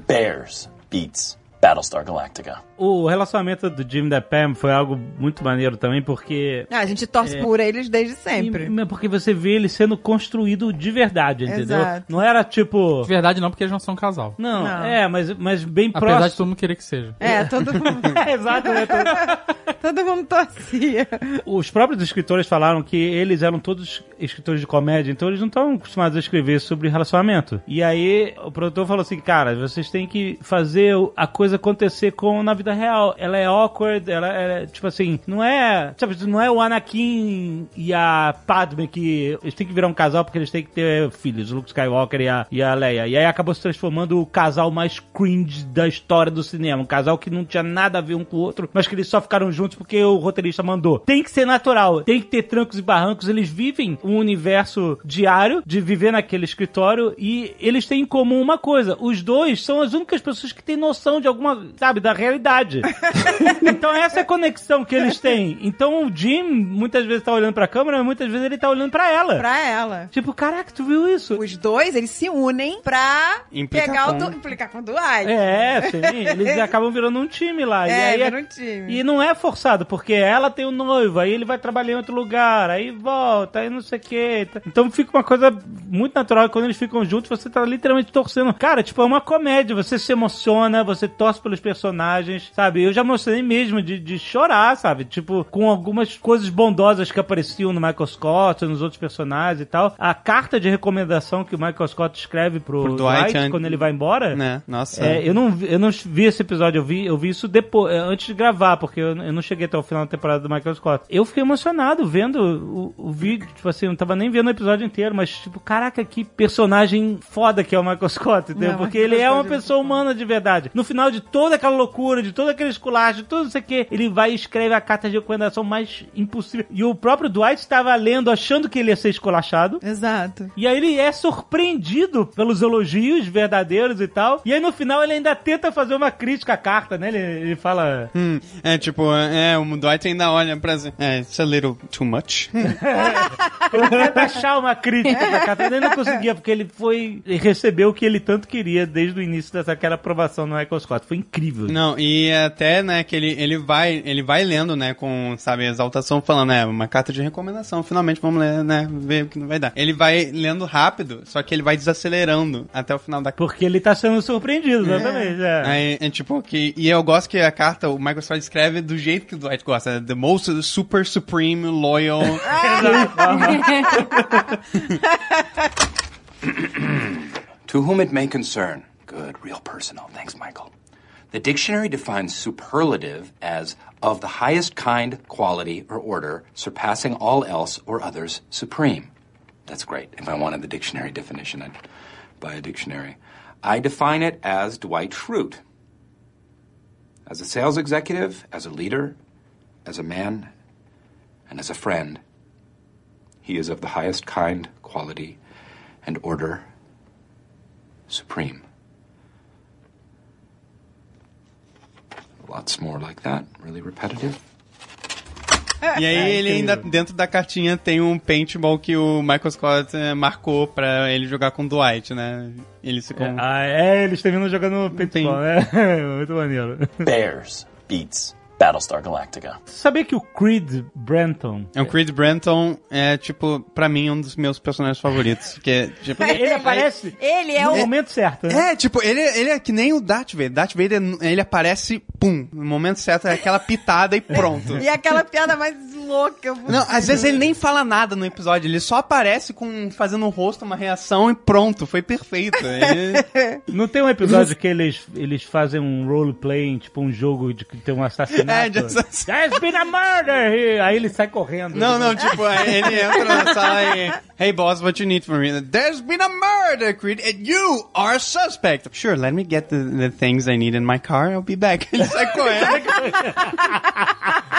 Bears beats Battlestar Galactica. O relacionamento do Jim e da Pam foi algo muito maneiro também, porque... Ah, a gente torce É. por eles desde sempre. E- Porque você vê ele sendo construído de verdade, entendeu? Exato. Não era tipo... De verdade não, porque eles não são um casal. Não, Não. é, mas, mas bem Apesar próximo. de todo mundo querer que seja. É, todo mundo, Exato, né? todo mundo torcia. Os próprios escritores falaram que eles eram todos escritores de comédia, então eles não estão acostumados a escrever sobre relacionamento. E aí o produtor falou assim, cara, vocês têm que fazer a coisa acontecer como na vida real. Ela é awkward, ela é, tipo assim, não é, sabe, não é o Anakin e a Padme que eles têm que virar um casal porque eles têm que ter filhos, o Luke Skywalker e a, e a Leia. E aí acabou se transformando o casal mais cringe da história do cinema. Um casal que não tinha nada a ver um com o outro, mas que eles só ficaram juntos porque o roteirista mandou. Tem que ser natural, tem que ter trancos e barrancos. Eles vivem um universo diário de viver naquele escritório e eles têm em comum uma coisa: os dois são as únicas pessoas que têm noção de alguma, sabe, da realidade. então essa é a conexão que eles têm. Então o Jim muitas vezes tá olhando pra câmera, mas muitas vezes ele tá olhando pra ela. Pra ela. Tipo, caraca, tu viu isso? Os dois, eles se unem pra Implicar pegar com- o implicar com o Dwight. É, sim, eles acabam virando um time lá. e É, aí vira um time. E não é forçado, porque ela tem um noivo, aí ele vai trabalhar em outro lugar, aí volta, aí não sei o que. Então fica uma coisa muito natural. e Quando eles ficam juntos, você tá literalmente torcendo. Cara, tipo, é uma comédia. Você se emociona, você torce pelos personagens, sabe? Eu já emocionei mesmo de, de chorar, sabe? Tipo, com algumas coisas bondosas que apareciam no Michael Scott, nos outros personagens e tal. A carta de recomendação que o Michael Scott escreve pro, Pro Dwight, Dwight, an- quando ele vai embora. Né? Nossa. É, eu não, vi- eu não vi esse episódio, eu vi, eu vi isso depois, é, antes de gravar, porque eu, eu não cheguei até o final da temporada do Michael Scott. Eu fiquei emocionado vendo o, o vídeo, tipo assim, eu não tava nem vendo o episódio inteiro, mas tipo, caraca, que personagem foda que é o Michael Scott, entendeu? Não, porque ele é uma é pessoa humana de verdade. No final de toda aquela loucura, de todo aquele esculacho, de tudo isso aqui, ele vai e escreve a carta de recomendação mais impossível. E o próprio Dwight estava lendo, achando que ele ia ser esculachado. Exato. E aí ele é surpreendido pelos elogios verdadeiros e tal. E aí no final ele ainda tenta fazer uma crítica à carta, né? Ele, ele fala. Hum, é tipo, é, o Dwight ainda olha pra. É, it's a little too much. Ele tenta achar uma crítica pra carta. Ele não conseguia, porque ele foi. Ele recebeu o que ele tanto queria desde o início daquela aprovação no Michael Scott. Foi incrível. Não, e até, né, que ele, ele vai, ele vai lendo, né, com, sabe, exaltação, falando, é, uma carta de recomendação, finalmente vamos ler, né, ver o que não vai dar. Ele vai lendo rápido, só que ele vai desacelerando até o final da Porque ele tá sendo surpreendido, exatamente. É. Aí, é tipo que. E eu gosto que a carta, o Michael Scott escreve do jeito que o Dwight gosta. é The most super supreme loyal. To whom it may concern. Good, real personal. Thanks, Michael. The dictionary defines superlative as of the highest kind, quality, or order, surpassing all else or others supreme. That's great. If I wanted the dictionary definition, I'd buy a dictionary. I define it as Dwight Schrute. As a sales executive, as a leader, as a man, and as a friend, he is of the highest kind, quality, and order supreme. Lots more like that, really repetitive. e aí ele ainda, dentro da cartinha, tem um paintball que o Michael Scott eh, marcou pra ele jogar com o Dwight, né? Eles ficam. Ah, é, eles terminam jogando paintball, né? Muito maneiro. Bears beats Battlestar Galactica. Sabia que o Creed Brenton É o Creed Brenton é, tipo, pra mim, um dos meus personagens favoritos. Que é, tipo, Ele aparece Ele é no o. momento certo, né? É, tipo, ele, ele é que nem o Darth Vader. Darth Vader, ele aparece, pum, no momento certo, é aquela pitada e pronto. E aquela piada mais louca. Não, às vezes ele nem fala nada no episódio, ele só aparece com fazendo um rosto, uma reação e pronto, foi perfeito. Ele- Não tem um episódio que eles, eles fazem um roleplay, tipo um jogo de que tem um assassinato? É, de assassinato. There's been a murder! here! Aí ele sai correndo. Não, não, tipo, aí ele entra na sala e. Hey boss, what you need from me? There's been a murder, Creed, and you are a suspect. Sure, let me get the, the things I need in my car, I'll be back. Ele sai correndo.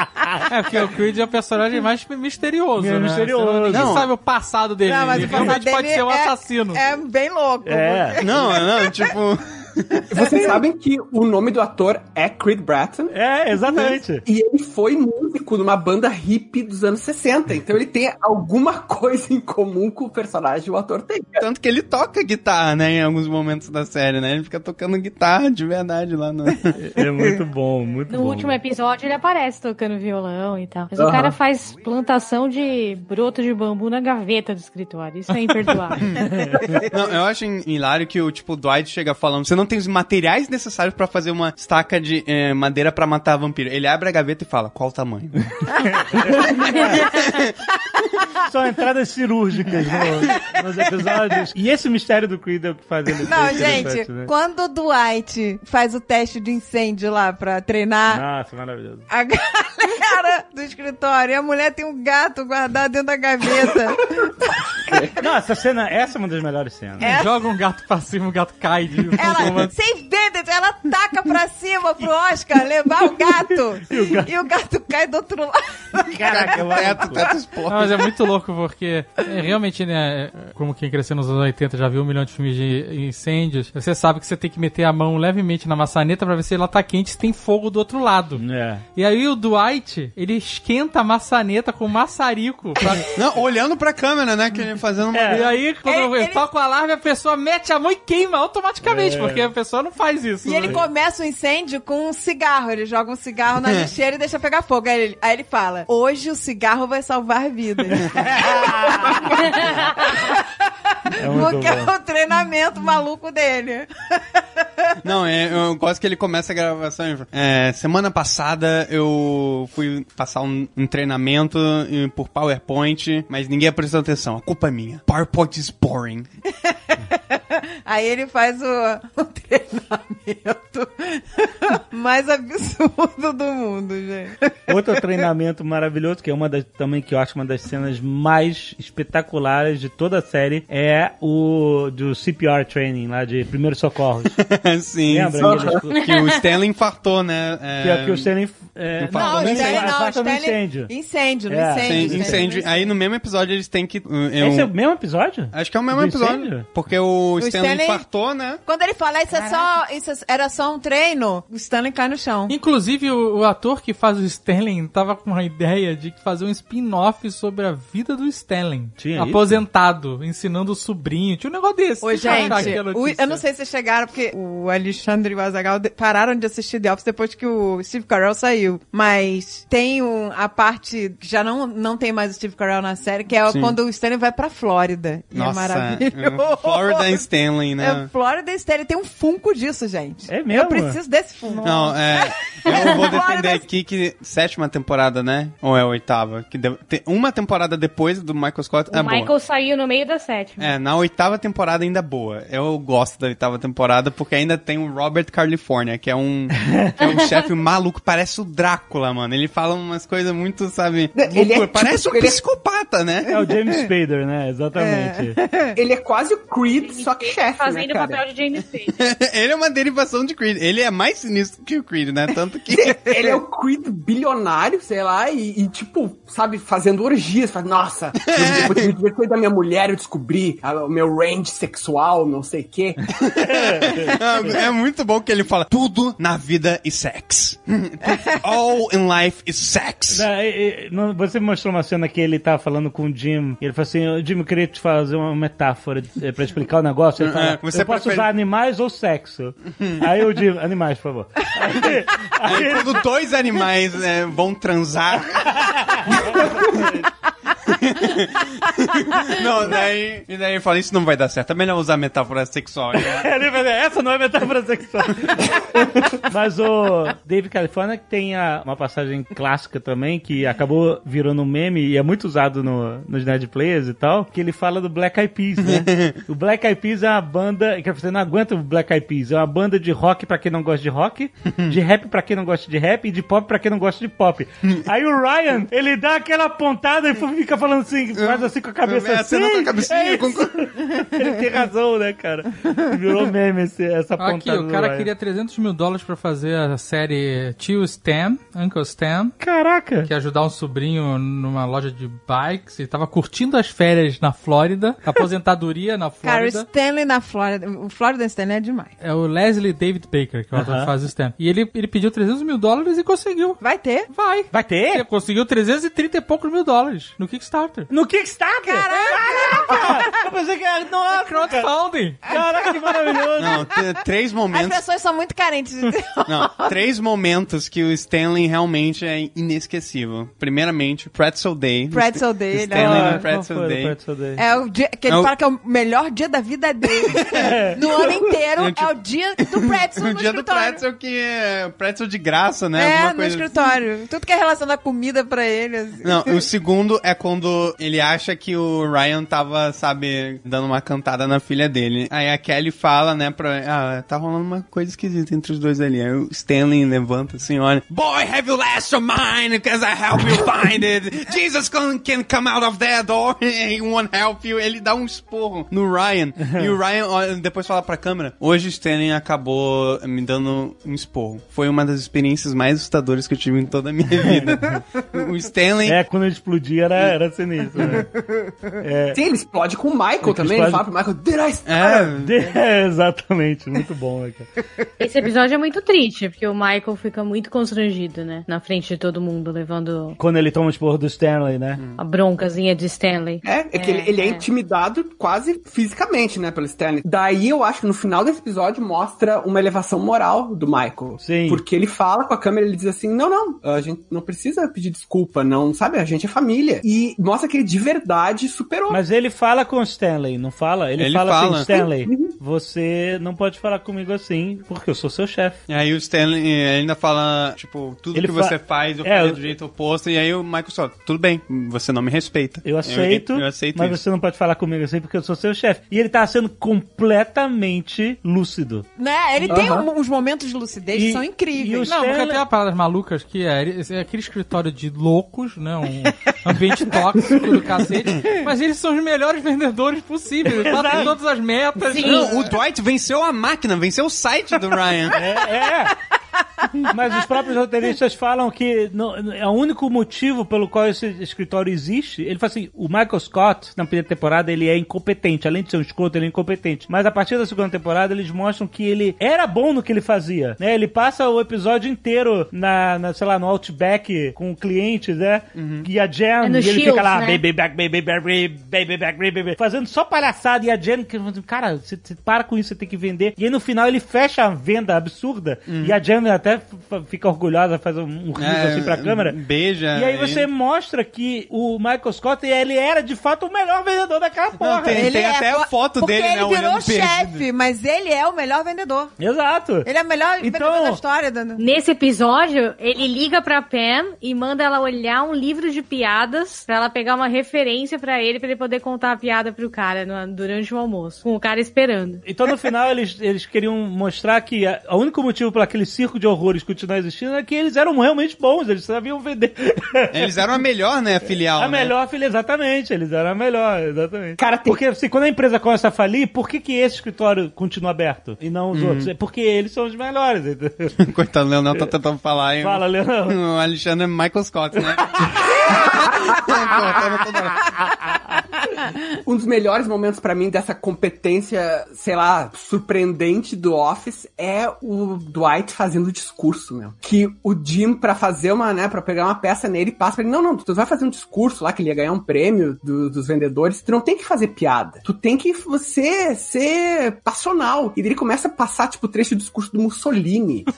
É, porque o Creed é o personagem mais misterioso, É né? misterioso. Ninguém Não. sabe o passado dele. Não, mas Ele o passado realmente pode dele ser um é- assassino. É bem louco. É. Não, não, tipo. Vocês sabem que o nome do ator é Creed Bratton? É, exatamente. E ele foi músico numa banda hippie dos anos 60. Então ele tem alguma coisa em comum com o personagem o ator tem. Tanto que ele toca guitarra, né, em alguns momentos da série, né? Ele fica tocando guitarra de verdade lá no. É muito bom, muito No bom. último episódio ele aparece tocando violão e tal. Mas o Aham. cara faz plantação de broto de bambu na gaveta do escritório. Isso é imperdoável. Não, eu acho hilário que o tipo, o Dwight chega falando: você não tem os materiais necessários pra fazer uma estaca de eh, madeira pra matar vampiro. Ele abre a gaveta e fala: qual o tamanho? São entradas cirúrgicas no- nos episódios. E esse mistério do Creed é o que faz ele Não, gente, né? quando o Dwight faz o teste de incêndio lá pra treinar Nossa, maravilhoso. a galera do escritório, e a mulher tem um gato guardado dentro da gaveta. Não, essa cena, essa é uma das melhores cenas. É. Joga um gato pra cima, o gato cai de Ela, sem vendas, ela taca pra cima pro Oscar levar o gato. E o gato, cai do outro lado. Caraca, vai. Teto, teto explode. Não, mas é muito louco porque é, realmente, né, como quem cresceu nos anos 80 já viu um milhão de filmes de incêndios, você sabe que você tem que meter a mão levemente na maçaneta pra ver se ela tá quente se tem fogo do outro lado. É. E aí o Dwight, ele esquenta a maçaneta com maçarico. pra- Não, olhando pra câmera, né? Que ele fazendo uma... E aí, quando Ele- eu ele- toco o alarme, a pessoa mete a mão e queima automaticamente, porque a pessoa não faz isso. E ele né? começa o incêndio com um cigarro. Ele joga um cigarro na lixeira e deixa pegar fogo. Aí ele, aí ele fala: Hoje o cigarro vai salvar vidas. É Porque bom. é o treinamento maluco dele. Não, é, eu gosto que ele começa a gravação. e fala, É, semana passada eu fui passar um, um treinamento por PowerPoint, mas ninguém prestou atenção. A culpa é minha. PowerPoint is boring. Aí ele faz o, o treinamento mais absurdo do mundo, gente. Outro treinamento maravilhoso, que é uma das também que eu acho uma das cenas mais espetaculares de toda a série, é o do CPR training lá de primeiros socorros. Sim. Lembra? só- Que eles- que o Stanley infartou, né? É, Que é que o Stanley é, Infartou Não, no o Stanley incêndio. não, o no Stanley... incêndio. Incêndio, no É. incêndio. Incêndio. Aí no mesmo episódio eles têm que. eh, Esse é o mesmo episódio? Acho que é o mesmo Do episódio. incêndio? Porque o, Stanley, Stanley- infartou, né? Quando ele fala isso, é só, isso era só um treino, o Stanley cai no chão. Inclusive, o, o ator que faz o Stanley tava com uma ideia de fazer um spin-off sobre a vida do Stanley. Tinha isso? aposentado, ensinando o sobrinho. Tinha um negócio desse. Ô, gente, a o- eu não sei se vocês chegaram, porque o Alexandre e o Azagal pararam de assistir The Office depois que o Steve Carell saiu. Mas tem um- a parte que já não, não tem mais o Steve Carell na série, que é Sim. quando o Stanley vai pra Flórida. E Nossa, é maravilhoso. é Florida Stanley, né? É Florida Stanley. Tem um funko disso, gente. É mesmo? Eu preciso desse funko. Não, é. Eu vou defender aqui que sétima temporada, né? Ou é a oitava? Que deve- tem uma temporada depois do Michael Scott O é Michael boa. saiu no meio da sétima. É, na oitava temporada ainda é boa. Eu gosto da oitava temporada porque ainda tem o Robert California, que é um, que é um chefe maluco, parece o Drácula, mano. Ele fala umas coisas muito, sabe? Ele é loucura. parece tipo- um ele é- psicopata, né? É o James Spader, né? Exatamente. Ele é quase o Creed, só que chefe, né, Fazendo o cara? papel de James Spader. Ele é uma derivação de Creed. Ele é mais sinistro que o Creed, né? Tanto que. Ele é o Creed bilionário, sei lá, e, e, tipo, sabe, fazendo orgias. Fala, Nossa, eu, depois depois da minha mulher eu descobri o meu range sexual, não sei o quê. É, é muito bom que ele fala: tudo na vida é sex. All in life is sex. Não, e- e- não, Você me mostrou uma cena que ele tá falando com o Jim. E ele falou assim: "Ô, Jim, eu queria te fazer uma metáfora pra explicar o negócio. Ele fala: É, você Eu posso prefere- usar animais ou sexo? Aí eu digo: Animais, por favor. Aí, Aí, quando dois animais é, vão transar. não, daí, e daí ele fala: Isso não vai dar certo. É melhor usar metáfora sexual. né? Ele vai dizer, essa não é metáfora sexual. Mas o David California que tem a- uma passagem clássica também, que acabou virando um meme e é muito usado no, nos Nerd Players e tal, que ele fala do Black Eyed Peas, né? o Black Eyed Peas é uma banda, que você não aguenta o Black Eyed Peas, é uma banda de rock pra quem não gosta de rock, de rap pra quem não gosta de rap e de pop pra quem não gosta de pop. Aí o Ryan, ele dá aquela pontada e fica falando assim, faz assim com a cabeça É, assim. com a cabecinha, é concordo. Ele tem razão, né, cara? Virou meme esse, essa Aqui, pontada. o do cara queria 300 mil dólares pra fazer a série Tio Stan, Uncle Stan. Caraca! Que ia ajudar um sobrinho numa loja de bikes. Ele tava curtindo as férias na Flórida, aposentadoria na Cara, o Flórida. Stanley na Flórida. O Florida Stanley é demais. É o Leslie David Baker, que é o ator Aham. que faz o Stan. E ele, ele pediu 300 mil dólares e conseguiu. Vai ter? Vai. Vai ter? Ele conseguiu 330 e poucos mil dólares no Kickstarter. No Kickstarter? Caraca! Eu pensei que era... Nossa, Crowdfunding. Caraca, que maravilhoso! Não, três As momentos. pessoas são muito carentes de Não, três momentos que o Stanley realmente é inesquecível. Primeiramente, Pretzel Day. Pretzel Day, Stanley é- no Pretzel Day. É o dia que ele É o- fala que é o melhor dia da vida dele. no ano inteiro É, tipo- é o dia do pretzel O no dia do pretzel que é pretzel de graça, né? É, Alguma no coisa escritório. Tudo que é relacionado a comida pra ele. assim. Não, o segundo é quando ele acha que o Ryan tava, sabe, dando uma cantada na filha dele. Aí a Kelly fala, né, pra. Ah, tá rolando uma coisa esquisita entre os dois ali. Aí o Stanley levanta assim, olha. Boy, have you lost your mind? Because I help you find it. Jesus can, can come out of that door and he won't help you. Ele dá um esporro no Ryan. e o Ryan ó, depois fala pra câmera. Hoje o Stanley acabou me dando um esporro. Foi uma das experiências mais assustadoras que eu tive em toda a minha vida. o Stanley. É, quando ele explodia era, era sinistro, né? É. Sim, ele explode com o Michael também. Ele explode- fala pro Michael, did I É, De- é, exatamente, muito bom, né, cara? Esse episódio é muito triste, porque o Michael fica muito constrangido, né? Na frente de todo mundo, levando Quando ele toma o esporro do Stanley, né? a broncazinha de Stanley. É, é que ele, ele é, intimidado quase fisicamente, né, pelo Stanley. Daí eu acho que no final desse episódio mostra uma elevação moral do Michael. Sim. Porque ele fala com a câmera, ele diz assim: não, não, a gente não precisa pedir desculpa, não, sabe? A gente é família. E mostra que ele de verdade superou. Mas ele fala com o Stanley, não fala? Ele, Ele fala, fala. assim, Stanley, você não pode falar comigo assim, porque eu sou seu chefe. E aí o Stanley ainda fala, tipo, tudo Ele que fa- você faz, eu É, eu- do jeito oposto. E aí o Michael só, tudo bem, você não me respeita. Eu aceito, Eu, aceito mas isso. você não pode falar comigo assim porque eu sou seu chefe. E ele tá sendo completamente lúcido. Né? Ele tem Aham. um- uns momentos de lucidez que E- são incríveis. e o Não, porque tem uma parada malucas que é, é aquele escritório de loucos, né? Um ambiente tóxico do cacete. Mas eles são os melhores vendedores possíveis. Eles batem todas as metas. Não, o Dwight venceu a máquina, venceu o site do Ryan. É, é. Mas os próprios roteiristas falam que não, é o único motivo pelo qual esse escritório existe. Ele fala assim: o Michael Scott, na primeira temporada, ele é incompetente. Além de ser um escroto, ele é incompetente. Mas a partir da segunda temporada, eles mostram que ele era bom no que ele fazia. Né? Ele passa o episódio inteiro na, na, sei lá, no Outback com clientes, né? E a Jen, É e ele Shields, fica lá, né? baby back, baby back, baby baby back, baby back, fazendo só palhaçada. E a Jen, cara, você você para com isso, você tem que vender. E aí no final ele fecha a venda absurda. E a Jen até f- fica orgulhosa, faz um, um riso É, assim pra câmera. Beija. E aí você mostra que o Michael Scott, ele era de fato o melhor vendedor daquela porra. tem- Ele é até a foto porque dele, ele né, virou olhando chefe, mas ele é o melhor vendedor. Exato. Ele é o melhor vendedor da história. Da... Nesse episódio, ele liga pra Pen e manda ela olhar um livro de piadas pra ela pegar uma referência pra ele, pra ele poder contar a piada pro cara no- durante o almoço, com o cara esperando. Então no final eles, eles queriam mostrar que a- o único motivo para aquele circo de horrores continuar existindo é que eles eram realmente bons, eles sabiam vender. Eles eram a melhor, né, filial. A né? melhor filha, exatamente, eles eram a melhor, exatamente. Cara, tem- Porque assim, quando a empresa começa a falir, por que, que esse escritório continua aberto e não os Uhum. outros? É porque eles são os melhores. entendeu? Coitado, o Leonel tá tentando falar aí. Fala, Leonel. O Alexandre é Michael Scott, né? Toda. Um dos melhores momentos pra mim dessa competência, sei lá, surpreendente do Office é o Dwight fazendo o discurso, meu. Que o Jim, pra fazer uma, né, pra pegar uma peça nele, passa pra ele, não, não, tu vai fazer um discurso lá, que ele ia ganhar um prêmio do- dos vendedores, tu não tem que fazer piada. Tu tem que você ser passional. E ele começa a passar, tipo, o trecho do discurso do Mussolini.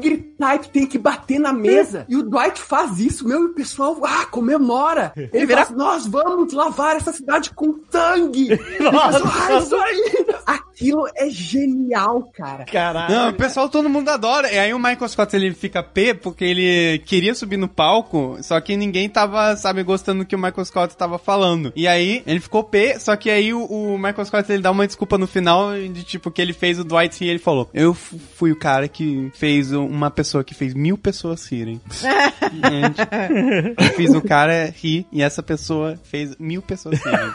gritar tu tem que bater na mesa. E o Dwight faz isso, meu, e o pessoal, ah, comemora. Ele fala assim, nós vamos lavar essa cidade com sangue. Faz, ah, isso aí. Aquilo é genial, cara. Caralho. Não, o pessoal, todo mundo adora. E aí o Michael Scott, ele fica P porque ele queria subir no palco, só que ninguém tava, sabe, gostando do que o Michael Scott tava falando. E aí, ele ficou P, só que aí o, o Michael Scott, ele dá uma desculpa no final de, tipo, que ele fez o Dwight rir, ele falou, eu fui o cara que fez uma pessoa que fez mil pessoas rirem. Gente, eu fiz o cara rir e essa pessoa fez mil pessoas rirem.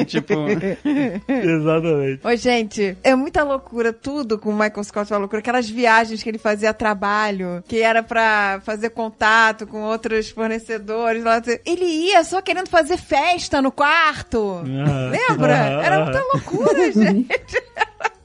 É, tipo... Exatamente. Ô, gente, é muita loucura tudo com o Michael Scott, é uma loucura. Aquelas viagens que ele fazia a trabalho, que era pra fazer contato com outros fornecedores. Lá, ele ia só querendo fazer festa no quarto. Lembra? Era muita loucura, gente.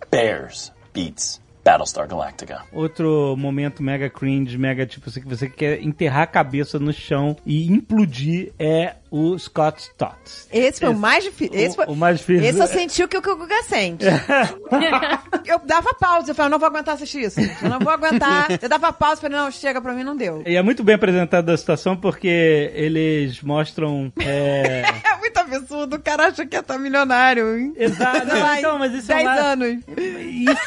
Bears beats Battlestar Galactica. Outro momento mega cringe, mega tipo assim, que você quer enterrar a cabeça no chão e implodir é o Scott Stott. Esse foi o mais difícil. Esse, foi... o mais difícil. Esse eu senti o que o que o Guga sente. eu dava pausa, eu falava, não vou aguentar assistir isso. Eu não vou aguentar. Eu dava pausa, falei, não, chega pra mim, não deu. E é muito bem apresentado a situação porque eles mostram. É, É absurdo, o cara acha que ia estar milionário. hein? Exato. Lá, então, mas isso é 10 lá- anos. Isso,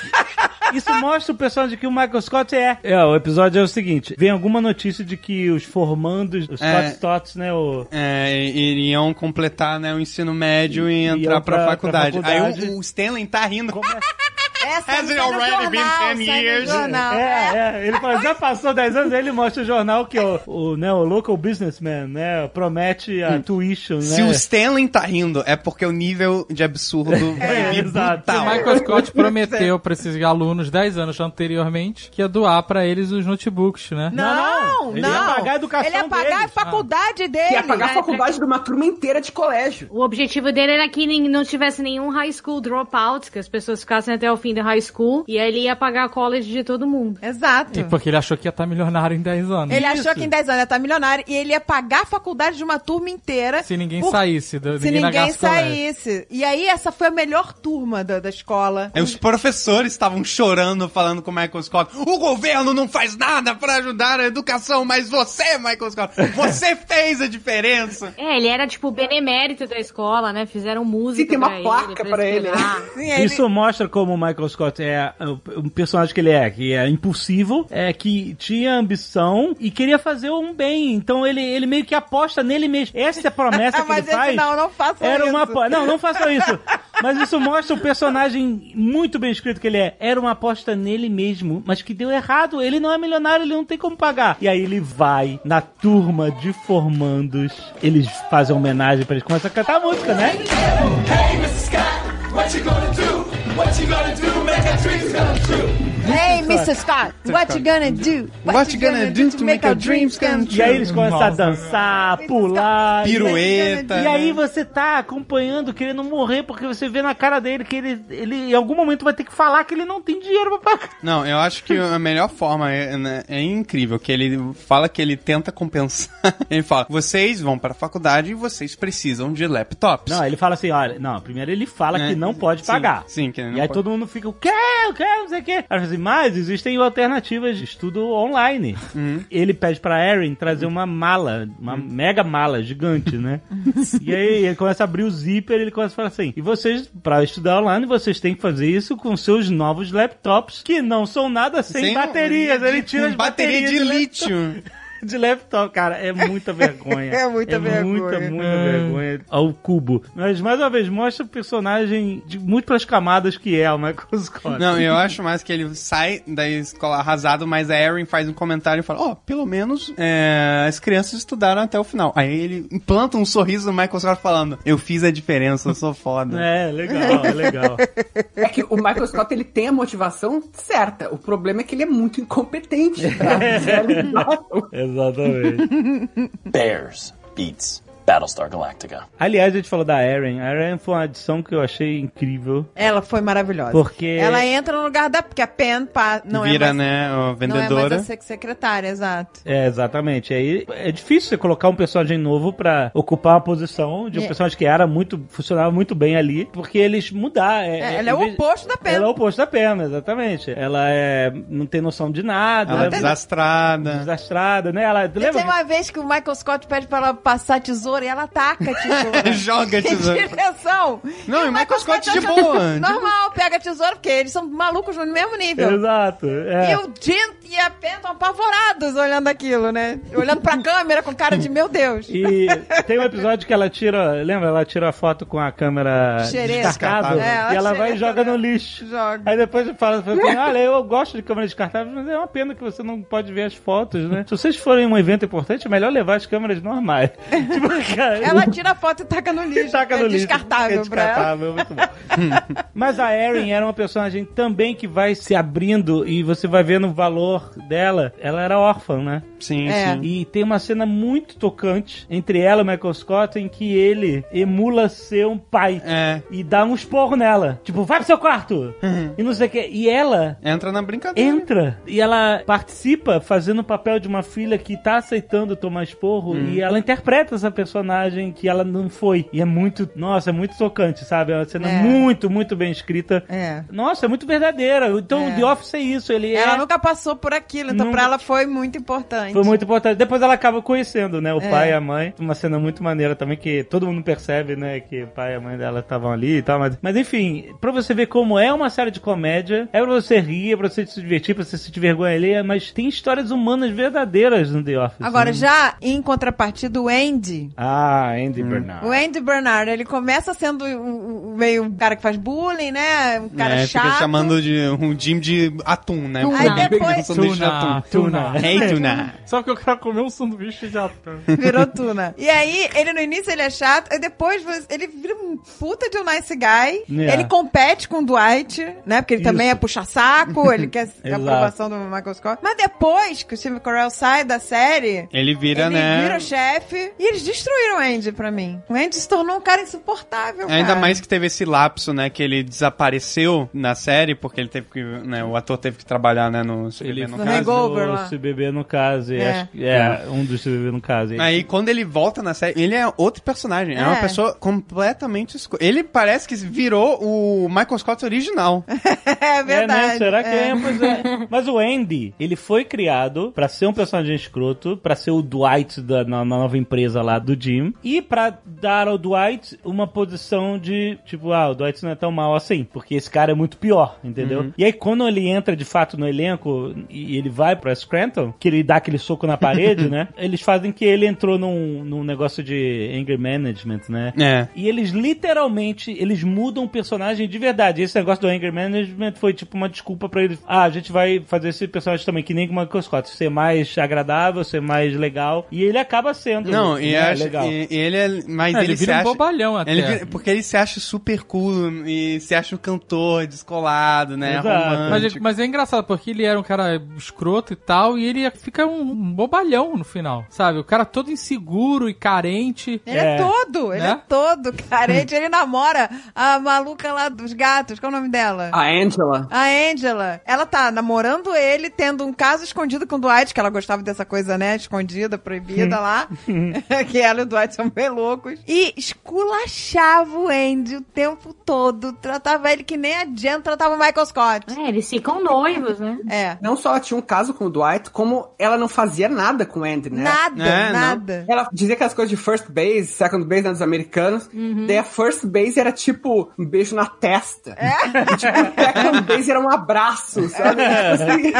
isso mostra o personagem que o Michael Scott é. É, o episódio é o seguinte: vem alguma notícia de que os formandos, os É. Scott Stotts, né? O, É, iriam completar né, o ensino médio e Iam entrar pra, pra- faculdade. pra faculdade. Aí o, o Stanley tá rindo. Essa Has it already been jornal, 10 sai no years? jornal. É, é, ele fala, já passou 10 anos, aí ele mostra o jornal que o, o, né, o local businessman, né, promete a tuition, né? Se o Stanley tá rindo, é porque o nível de absurdo É, é, exato. O. Michael Scott prometeu pra esses alunos 10 anos anteriormente que ia doar pra eles os notebooks, né? Não, não, não. ele ia pagar a educação Ele ia pagar deles. a faculdade dele. Que ia pagar a É, faculdade de uma turma inteira de colégio. O objetivo dele era que nem- não tivesse nenhum high school dropout, que as pessoas ficassem até o fim do high school, e aí ele ia pagar a college de todo mundo. Exato. E porque ele achou que ia estar milionário em 10 anos. Ele achou que em 10 anos ia estar milionário e ele ia pagar a faculdade de uma turma inteira. Se ninguém por- saísse, do- Se ninguém ninguém colégio. saísse. E aí, essa foi a melhor turma da, da escola. Aí Os professores estavam chorando, falando com o Michael Scott. O governo não faz nada pra ajudar a educação, mas você, Michael Scott, você fez a diferença. É, ele era tipo o benemérito da escola, né? Fizeram música Sim, tem uma pra placa ele. pra ele, né? estudar. Sim, aí Isso mostra como o Michael Scott é o um personagem que ele é, que é impulsivo, é que tinha ambição e queria fazer um bem. Então ele, ele meio que aposta nele mesmo. Essa é a promessa que Mas ele esse faz. não, não façam Era isso. uma Não, não façam isso. Mas isso mostra o personagem muito bem escrito que ele é. Era uma aposta nele mesmo, mas que deu errado. Ele não é milionário, ele não tem como pagar. E aí ele vai na turma de formandos. Eles fazem homenagem pra eles começam a cantar a música, né? Hey, Mr. Scott, what you gonna do? What you gonna do? True. Hey, Mr. Scott, what you gonna do? What you gonna do to make our dreams come E aí eles começam a dançar, pular. Pirueta. E aí você tá acompanhando, querendo morrer, porque você vê na cara dele que ele, ele em algum momento vai ter que falar que ele não tem dinheiro pra pagar. Não, eu acho que a melhor forma é, né, é incrível, que ele fala que ele tenta compensar. Ele fala, vocês vão para a faculdade e vocês precisam de laptops. Não, ele fala assim, olha, não, primeiro ele fala É, que não pode sim, pagar. sim, que não E aí pode. todo mundo fica, o quê? O quê? Não sei o quê. Assim, mas existem alternativas de estudo online. Uhum. Ele pede pra Erin trazer uma mala, uma mega mala gigante, né? e aí ele começa a abrir o zíper e ele começa a falar assim, e vocês, pra estudar online, vocês têm que fazer isso com seus novos laptops, que não são nada sem, Sem baterias. de- Ele tira as bateria baterias de laptop. lítio. de laptop, cara, é muita vergonha. É muita vergonha. Muita, muita vergonha ao cubo. Mas, mais uma vez, mostra o personagem de múltiplas camadas que é o Michael Scott. Não, eu acho mais que ele sai da escola arrasado, mas a Erin faz um comentário e fala: Ó, pelo menos é, as crianças estudaram até o final. Aí ele implanta um sorriso no Michael Scott falando: Eu fiz a diferença, eu sou foda. É, legal, é legal. É que o Michael Scott ele tem a motivação certa. O problema é que ele é muito incompetente pra realizar. Exatamente. Bears beats Battlestar Galactica. Aliás, a gente falou da Erin. A Erin foi uma adição que eu achei incrível. Ela foi maravilhosa. Porque- Ela entra no lugar da... Porque a Pen pa, não Vira, é mais... né, a Não é mais vendedora. a sec- secretária, exato. É, exatamente. Aí é difícil você colocar um personagem novo pra ocupar uma posição de um É. personagem que era muito. funcionava muito bem ali, porque eles mudar. É, É, ela é o oposto da Pen. Ela é o oposto da pena, exatamente. Ela é, não tem noção de nada. Ela é é desastrada. desastrada, né? Ela, E lembra? tem uma vez que o Michael Scott pede pra ela passar a tesoura e ela taca a tesoura. Joga a tesoura. Em direção. Não, e o Michael Scott de boa. Normal, pega a tesoura, porque eles são malucos no mesmo nível. Exato. é. E o Jim e a Pen estão apavorados olhando aquilo, né? Olhando pra câmera com cara de meu Deus. E tem um episódio que ela tira, lembra? Ela tira a foto com a câmera descartável É, ela e ela vai e joga no lixo. Joga. Aí depois fala, fala assim, olha, eu gosto de câmera descartável, mas é uma pena que você não pode ver as fotos, né? Se vocês forem em um evento importante, é melhor levar as câmeras normais. tipo, cara, Ela tira a foto e taca no lixo. taca é no lixo. descartável é pra ela. descartável, muito bom. Mas a Erin era uma personagem também que vai se abrindo e você vai vendo o valor dela. Ela era órfã, né? Sim, É. sim. E tem uma cena muito tocante entre ela e o Michael Scott em que ele emula ser um pai É. e dá um esporro nela. Tipo, vai pro seu quarto! E não sei o que. E ela Entra na brincadeira. entra e ela participa fazendo o papel de uma filha que tá aceitando tomar esporro e ela interpreta essa personagem que ela não foi. E é muito, nossa, é muito tocante, sabe? É uma cena É. muito, muito bem escrita. É. Nossa, é muito verdadeira. Então, É. The Office é isso. Ele Ela é... nunca passou por aquilo, então Nunca. pra ela foi muito importante. Foi muito importante. Depois ela acaba conhecendo, né? O É. pai e a mãe. Uma cena muito maneira também, que todo mundo percebe, né? Que o pai e a mãe dela estavam ali e tal. Mas, mas enfim, pra você ver como é uma série de comédia, é pra você rir, é pra você se divertir, pra você sentir vergonha ali, mas tem histórias humanas verdadeiras no The Office. Agora, né? já em contrapartida, o Andy. Ah, Andy Bernard. O Andy Bernard, ele começa sendo meio um cara que faz bullying, né? Um cara é, chato. fica chamando de um Jim de atum, né? Aí Um depois- sanduíche de atum. Hey, tuna. Só que eu quero comer um sanduíche de atum. Virou tuna. E aí, ele no início ele é chato, e depois ele vira um puta de um nice guy. Yeah. Ele compete com o Dwight, né? Porque ele Isso. também é puxa-saco, ele quer a aprovação do Michael Scott. Mas depois que o Steve Carell sai da série, Ele vira, ele né? vira o chefe e eles destruíram o Andy pra mim. O Andy se tornou um cara insuportável, Ainda cara. mais que teve esse lapso, né, que ele desapareceu na série, porque ele teve que, né, o ator teve que trabalhar, né, no CBB no No caso. Hangover lá. O CBB no caso. E É. acho que- é, um dos CBB no caso. Aí quando ele volta na série, ele é outro personagem, é, uma É. pessoa completamente esco... Ele parece que virou o Michael Scott original. É verdade. É, né? Será que é? É. Pois é. Mas o Andy, ele foi criado pra ser um personagem escroto, pra ser o Dwight da, na, na nova empresa lá do Jim, e pra dar ao Dwight uma posição de, tipo, ah, o Dwight não é tão mal assim, porque esse cara é muito pior, entendeu? Uhum. E aí quando ele entra de fato no elenco e ele vai pra Scranton, que ele dá aquele soco na parede, né? Eles fazem que ele entrou num, num negócio de anger management, né? É. E eles literalmente, eles mudam o personagem de verdade. Esse negócio do anger management foi tipo uma desculpa pra eles. Ah, a gente vai fazer esse personagem também, que nem com o Michael Scott. Ser mais agradável, ser mais legal. E ele acaba sendo. Não, né, e, acho- legal. e- e ele é. Mas É, ele, ele se vira um acha. bobalhão até. Ele vira- porque ele se acha super cool e se acha um cantor descolado, né? Exato. Mas, mas é engraçado, porque ele era um cara escroto e tal, e ele fica um, um bobalhão no final, sabe? O cara todo inseguro e carente. Ele é, todo, ele Né? é todo carente. Ele namora a maluca lá dos gatos. Qual é o nome dela? A Angela. A Angela. Ela tá namorando ele, tendo um caso escondido com o Dwight, que ela gostava dessa coisa, né? Escondida, proibida lá. que ela e o Dwight são bem loucos. E esculachava o Andy o tempo todo. Tratava ele que nem a Jen tratava o Michael Scott. É, eles ficam noivos, né? É. Não só ela tinha um caso com o Dwight, como ela não fazia nada com o Andy, né? Nada, É, não. nada. Ela dizia aquelas coisas de first base, second base né, dos americanos. Daí a first base era tipo um beijo na testa. E, tipo, o second base era um abraço, sabe? Tipo assim,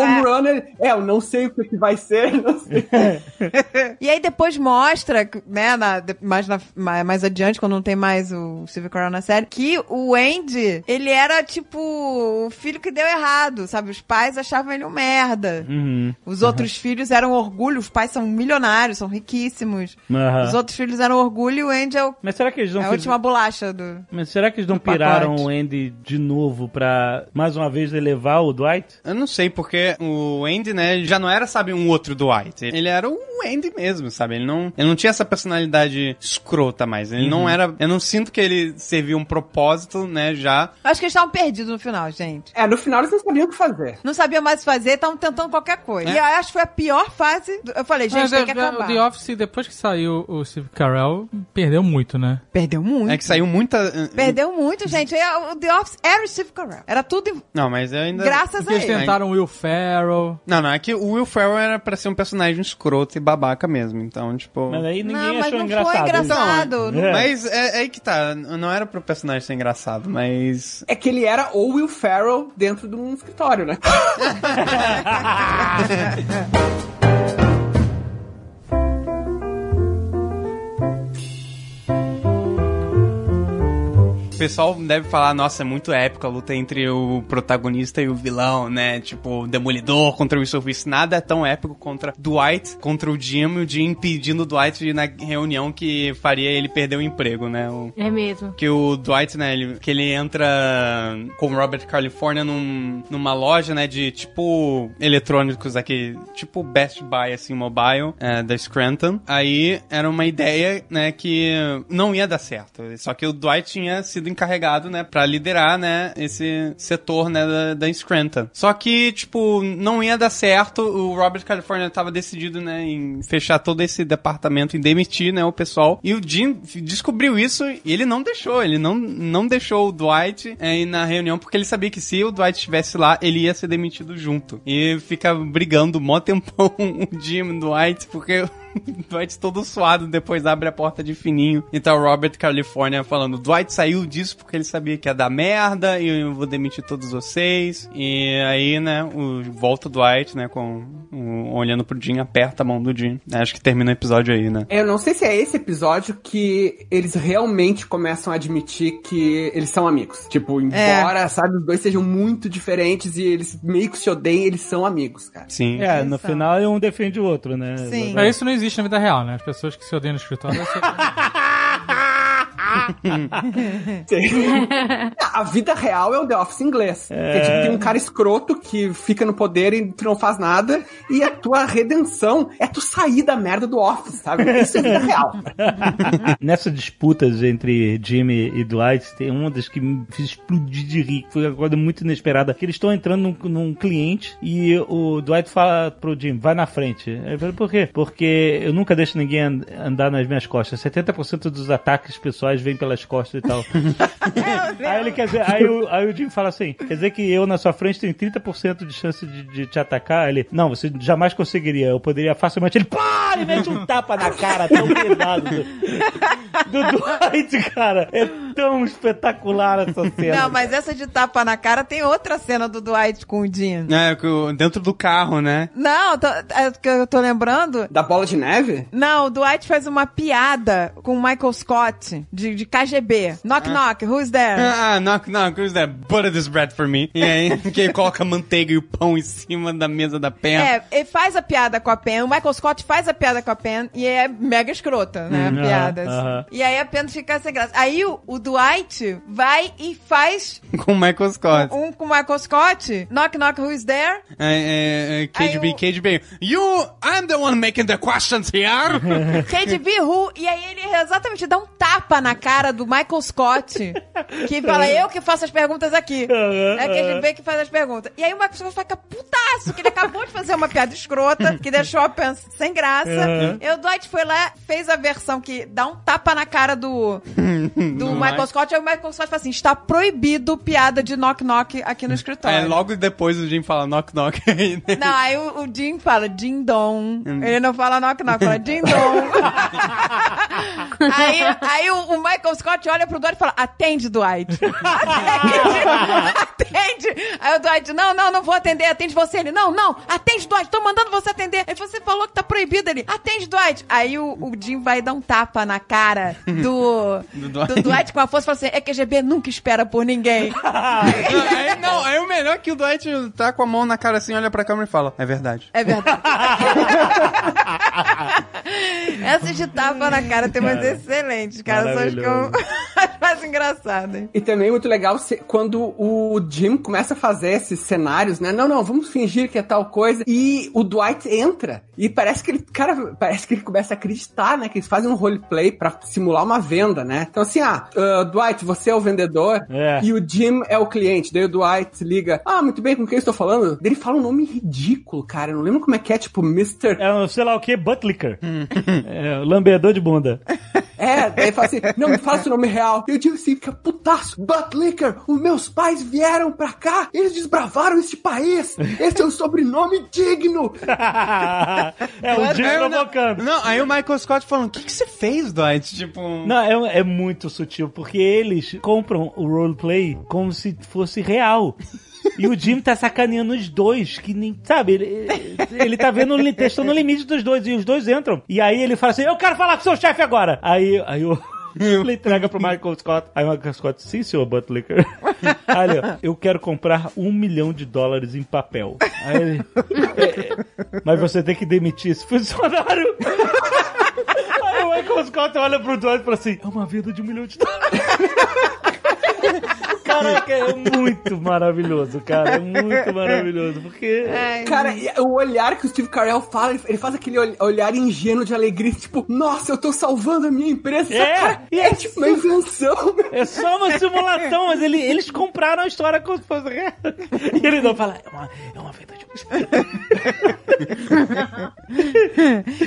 home runner, é, eu não sei o que, vai ser, não sei. E aí depois mostra, né, na- mais, na- mais, mais adiante, quando não tem mais o Steve Carell na série, que o Andy, ele era tipo o filho que deu errado, sabe? Os pais achavam ele um merda. Uhum. Os outros filhos eram orgulho, os pais são milionários, são riquíssimos. Aham. Os outros filhos eram orgulho e o Andy é, o- Mas será que eles não é a última bolacha do. Mas será que eles não do pacote. piraram o Andy de novo pra mais uma vez elevar o Dwight? Eu não sei, porque o Andy, né, já não era, sabe, um outro Dwight. Ele era o Andy mesmo, sabe? Ele não, ele não tinha essa personalidade escrota mais. Ele Uhum. não era. Eu não sinto que ele serviu um propósito, né, já. Acho que eles estavam perdidos no final, gente. É, no final eles não sabiam o que fazer. Não sabiam mais o que fazer, estavam tentando qualquer coisa. É. E eu acho que foi a pior fase. do- Eu falei, gente, Mas tem é- que é- acabar. o The Office, depois que saiu o Steve Carell, perdeu muito, né? Perdeu muito. É que saiu muita. Perdeu muito, gente. O The Office era o Steve Carell. Era tudo em- Não, mas eu ainda. graças Porque a eles ele. tentaram o Will Ferrell. Não, não, é que o Will Ferrell era pra ser um personagem escroto e babaca mesmo. Então, tipo. Mas aí ninguém Não, mas achou não engraçado. foi engraçado. Não, é. Mas é, é aí que tá. Não era pro personagem ser engraçado, mas. É que ele era o Will Ferrell dentro de um escritório, né? Yeah. O pessoal deve falar, nossa, é muito épico a luta entre o protagonista e o vilão, né? Tipo, o Demolidor contra o Service. Nada é tão épico contra Dwight, contra o Jim, o Jim impedindo o Dwight de ir na reunião que faria ele perder o emprego, né? O- É mesmo. que o Dwight, né, ele, que ele entra com o Robert California num, numa loja, né, de tipo eletrônicos aqui, tipo Best Buy, assim, mobile, é, da Scranton. Aí era uma ideia, né, que não ia dar certo. Só que o Dwight tinha sido encarregado, né, pra liderar, né, esse setor, né, da, da Scranton. Só que, tipo, não ia dar certo, o Robert California tava decidido, né, em fechar todo esse departamento, em demitir, né, o pessoal, e o Jim descobriu isso e ele não deixou, ele não, não deixou o Dwight é, na reunião, porque ele sabia que se o Dwight estivesse lá, ele ia ser demitido junto. E fica brigando mó tempão o Jim e o Dwight, porque Dwight todo suado, depois abre a porta de fininho. Então Robert California falando, Dwight saiu disso porque ele sabia que ia dar merda e eu vou demitir todos vocês. E aí, né, o, volta o Dwight, né, com o- olhando pro Jim, aperta a mão do Jim. Acho que termina o episódio aí, né? Eu não sei se é esse episódio que eles realmente começam a admitir que eles são amigos. Tipo, embora, sabe, os dois sejam muito diferentes e eles meio que se odeiem, eles são amigos, cara. Sim. É, no final um defende o outro, né? Mas isso não existe na vida real, né? As pessoas que se odeiam no escritório. odeiam. A vida real é o The Office inglês. É. Que tipo, tem um cara escroto que fica no poder e tu não faz nada, e a tua redenção é tu sair da merda do Office, sabe? Isso é vida real. Nessas disputas entre Jimmy e Dwight, tem uma das que me fez explodir de rir. Foi uma coisa muito inesperada. Que eles estão entrando num, num cliente e o Dwight fala pro Jim, vai na frente. Ele fala, por quê? Porque eu nunca deixo ninguém and- andar nas minhas costas. 70% dos ataques pessoais vêm pelas costas e tal. aí ele quer dizer, aí o, aí o Jim fala assim, quer dizer que eu na sua frente tenho 30% de chance de, de te atacar? Ele, não, você jamais conseguiria. Eu poderia facilmente. Ele, pá! Ele mete um tapa na cara tão pesado do, do Dwight, cara. É tão espetacular essa cena. Não, mas essa de tapa na cara tem outra cena do Dwight com o Dean. É, dentro do carro, né? Não, tô, é que eu tô lembrando. Da bola de neve? Não, o Dwight faz uma piada com o Michael Scott, de, de KGB. Knock, knock, who's there? Ah, knock, knock, who's that? Butter this bread for me. E aí, que ele coloca a manteiga e o pão em cima da mesa da Pen. É, ele faz a piada com a Pen, o Michael Scott faz a piada com a Pen e é mega escrota, né? Hum, a piada. aham, aham. E aí a Pen fica sem graça. Aí o, o Dwight vai e faz Com o Michael Scott. um com o Michael Scott. Knock, knock, who's there? É, é, é, KGB, KGB. You, I'm the one making the questions here. KDB Who, e aí ele exatamente dá um tapa na cara do Michael Scott, que fala, eu que faço as perguntas aqui. É KGB que faz as perguntas. E aí o Michael Scott fica putaço, que ele acabou de fazer uma piada escrota, que deixou a Pen sem graça. Uhum. E o Dwight foi lá, fez a versão que dá um tapa na cara do, do Michael Scott, e aí o Michael Scott fala assim, está proibido piada de knock-knock aqui no escritório. É, logo depois o Jim fala knock knock. Não, aí o, o Jim fala Ding Dong. Hum. Ele não fala knock knock, fala Ding Dong. aí aí o, o Michael Scott olha pro Dwight e fala: Atende, Dwight. Atende. atende. Aí o Dwight: Não, não, não vou atender, atende você. Ele: Não, não, atende, Dwight, tô mandando você atender. Aí você falou que tá proibido ele: Atende, Dwight. Aí o, o Jim vai dar um tapa na cara do, Do do, Dwight. Dwight. com a força e fala assim: É que GB nunca espera por ninguém. aí, não, aí o melhor é que o Dwight tá com a mão na cara assim, olha pra câmera e fala, é verdade. É verdade. Essa de tapa na cara tem umas excelentes, cara. São as que eu as mais engraçadas. E também é muito legal se- quando o Jim começa a fazer esses cenários, né? Não, não, vamos fingir que é tal coisa. E o Dwight entra. E parece que ele, cara, parece que ele começa a acreditar, né? Que eles fazem um roleplay pra simular uma venda, né? Então assim, ah, ah, Dwight, você é o vendedor e o Jim é o cliente. Daí o Dwight liga, ah, muito bem, com quem eu estou falando? Daí ele fala um nome ridículo, cara. Eu não lembro como é que é, tipo, Mr. É sei lá o que, Buttlicker. é, lambedor de bunda. É, daí fala assim, não me fala seu nome real. E o Jim assim, fica putaço. Buttlicker, os meus pais vieram pra cá, eles desbravaram este país. Esse é um sobrenome digno. é o Jim Aí, provocando. Não, aí o Michael Scott falando, o que, que você fez, Dwight? Tipo... Não, é, é muito sutil, porque eles compram o roleplay como se fosse real. E o Jim tá sacaneando os dois, que nem. Sabe, ele, ele tá vendo, testando o limite dos dois, e os dois entram. E aí ele fala assim: Eu quero falar com seu chefe agora! Aí, aí o. Ele entrega pro Michael Scott. Aí o Michael Scott, sim, senhor Butlicker. Ó, eu quero comprar um milhão de dólares em papel. Aí ele, "É, é, mas você tem que demitir esse funcionário. Aí o Michael Scott olha pro Dwight e fala assim: é uma venda de um milhão de dólares. Caraca, é muito maravilhoso, cara. É muito maravilhoso. Porque. Cara, e o olhar que o Steve Carell fala, ele- faz aquele ol- olhar ingênuo de alegria, tipo, nossa, eu tô salvando a minha empresa. É, Cara, e é é tipo uma invenção. É só uma simulação, mas ele- eles compraram a história como se fosse real. E ele não fala, é uma, é uma verdade.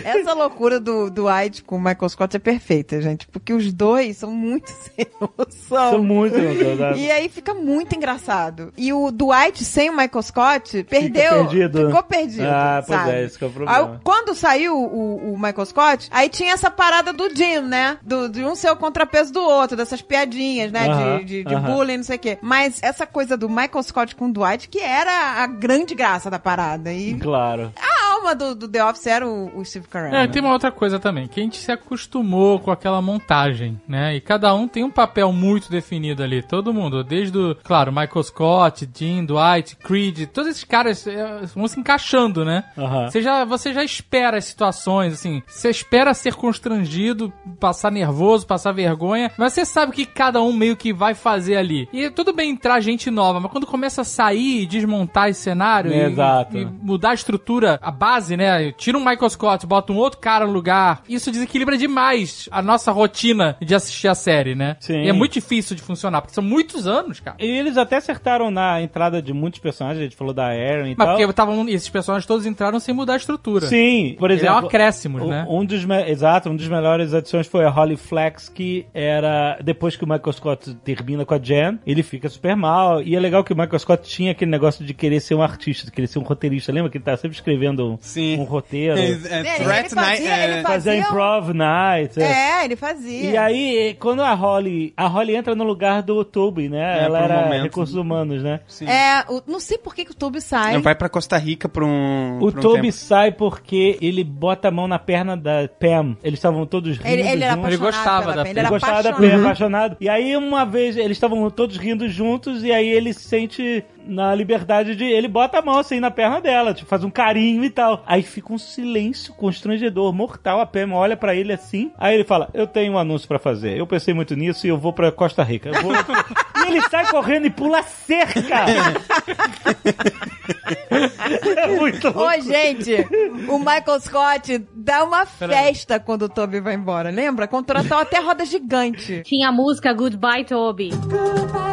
Essa loucura do, do White com o Michael Scott é perfeita, gente. Porque os dois são muito sem noção. São muito sem noção? E aí fica muito engraçado. E o Dwight sem o Michael Scott perdeu. perdido. Ficou perdido. Ah, pois sabe? é, esse que é o problema. Aí, quando saiu o, o Michael Scott, aí tinha essa parada do Jim, né? Do, de um ser o contrapeso do outro, dessas piadinhas, né? Aham, de de, de aham. bullying, não sei o quê. Mas essa coisa do Michael Scott com o Dwight, que era a grande graça da parada. E Claro. a alma do, do The Office era o, o Steve Carell. É, né? tem uma outra coisa também, que a gente se acostumou com aquela montagem, né? E cada um tem um papel muito definido ali. Todo mundo, desde o, claro, Michael Scott, Jim, Dwight, Creed, todos esses caras é, vão se encaixando, né? Você já, você já espera as situações, assim, você espera ser constrangido, passar nervoso, passar vergonha, mas você sabe o que cada um meio que vai fazer ali. E tudo bem entrar gente nova, mas quando começa a sair e desmontar esse cenário e- Exato. e mudar a estrutura, a base, né? Tira um Michael Scott, bota um outro cara no lugar. Isso desequilibra demais a nossa rotina de assistir a série, né? Sim. E é muito difícil de funcionar, porque são muitos anos, cara. E eles até acertaram na entrada de muitos personagens, a gente falou da Aaron e Mas tal. porque tavam, esses personagens todos entraram sem mudar a estrutura. Sim, por Ele exemplo. é um acréscimos, um- né? Um dos, exato, um dos melhores adições foi a Holly Flex, que era depois que o Michael Scott termina com a Jen, ele fica super mal. E é legal que o Michael Scott tinha aquele negócio de querer ser um artista, de querer ser um roteirista. Lembra que ele tá sempre escrevendo um, um roteiro? É, é, Ele- Threat ele fazia- Night, é, ele Fazer fazia um- improv night. é. É, ele fazia. E aí, quando a Holly. A Holly entra no lugar do Toby, né? É, Ela um era momento. recursos humanos, né? É, o- não sei por que, que o Toby sai. Vai pra Costa Rica por um. O um Toby tempo. sai porque ele bota a mão na perna da Pam. Eles estavam todos rindo. Ele, ele apaixonado gostava da Pen. Ele Ele gostava da apaixonado. Pam, apaixonado. E aí, uma vez, eles estavam todos rindo juntos, e aí ele se sente na liberdade de. Ele bota a mão assim na perna dela, tipo, faz um carinho e tal. Aí fica um silêncio constrangedor, mortal. A Pam olha pra ele assim. Aí ele fala: Eu tenho um anúncio pra fazer. Eu pensei muito nisso e eu vou pra Costa Rica. Eu vou- e ele sai correndo e pula a cerca. é muito louco. Ô, gente, o Michael Scott dá uma festa quando o Toby vai embora, lembra? Contratou até roda gigante. Tinha a música Goodbye Toby. Goodbye,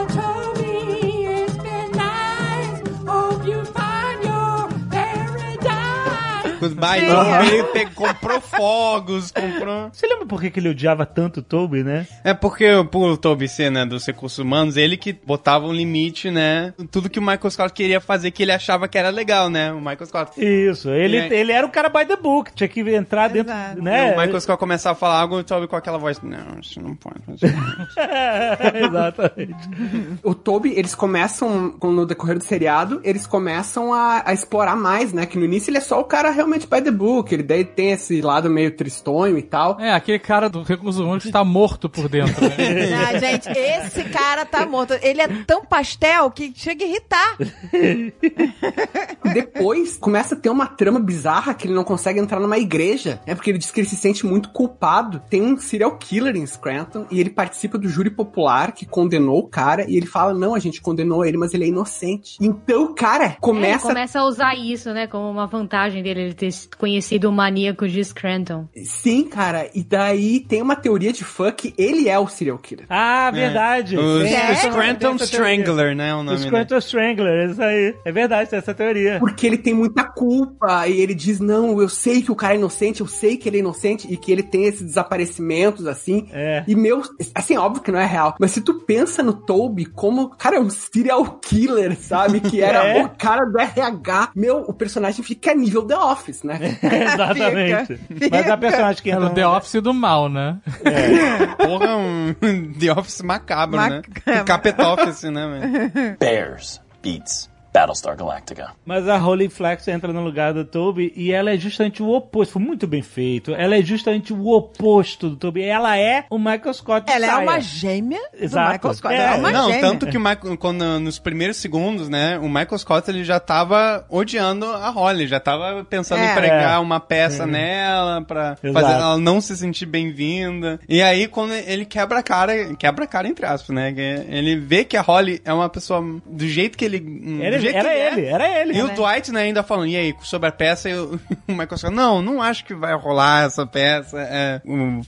Ele comprou fogos, comprou. Você lembra por que que ele odiava tanto o Toby, né? É porque por o Toby ser, né, dos recursos humanos, ele que botava um limite, né? Tudo que o Michael Scott queria fazer que ele achava que era legal, né? O Michael Scott. Isso, ele, aí- ele era o cara by the book, tinha que entrar dentro, Exato. né? E o Michael Scott começava a falar algo e o Toby com aquela voz. Não, isso não pode fazer. Exatamente. O Toby, eles começam, com- no decorrer do seriado, eles começam a, a explorar mais, né? Que no início ele é só o cara realmente by the book, ele daí tem esse lado meio tristonho e tal. É, aquele cara do Recursos Humanos que tá morto por dentro, né? Ah, gente, esse cara tá morto. Ele é tão pastel que chega a irritar. Depois começa a ter uma trama bizarra que ele não consegue entrar numa igreja. É porque ele diz que ele se sente muito culpado. Tem um serial killer em Scranton e ele participa do júri popular que condenou o cara e ele fala: Não, a gente condenou ele, mas ele é inocente. Então o cara É, ele começa. começa a usar isso, né, como uma vantagem dele, ele ter conhecido o maníaco de Scranton. Sim, cara. E daí tem uma teoria de fã que ele é o serial killer. Ah, verdade. É. O, o tem Scranton. Strangler, né? O O nome dele. Scranton Strangler, isso aí. É verdade, tem essa teoria. Porque ele tem muita culpa e ele diz: Não, eu sei que o cara é inocente, eu sei que ele é inocente e que ele tem esses desaparecimentos assim. É. E meu, assim, óbvio que não é real, mas se tu pensa no Toby como, cara, é um serial killer, sabe? Que era É. o cara do RH. Meu, o personagem fica a nível The Office, né? Exatamente. Fica, Mas a personagem que É entra o The Office do mal, né? Porra, um The Office macabro, né? Um Capet Office, né? Bears beats Battlestar Galactica. Mas a Holy Flex entra no lugar do Toby e ela é justamente o oposto. Foi muito bem feito. Ela é justamente o oposto do Toby. Ela é o Michael Scott. Ela é saia. uma gêmea Exato. do Michael Scott. É, ela é uma não, gêmea. tanto que o Michael, quando, nos primeiros segundos, né, o Michael Scott ele já tava odiando a Holly, já tava pensando É. em pregar É. uma peça nela pra Exato. fazer ela não se sentir bem-vinda. E aí, quando ele quebra a cara, quebra a cara entre aspas, né, ele vê que a Holly é uma pessoa do jeito que ele. Ele- jeito era que é. ele, era ele. E o né? Dwight, né, ainda falando, e aí, sobre a peça, e o Michael Scott, não, não acho que vai rolar essa peça, é,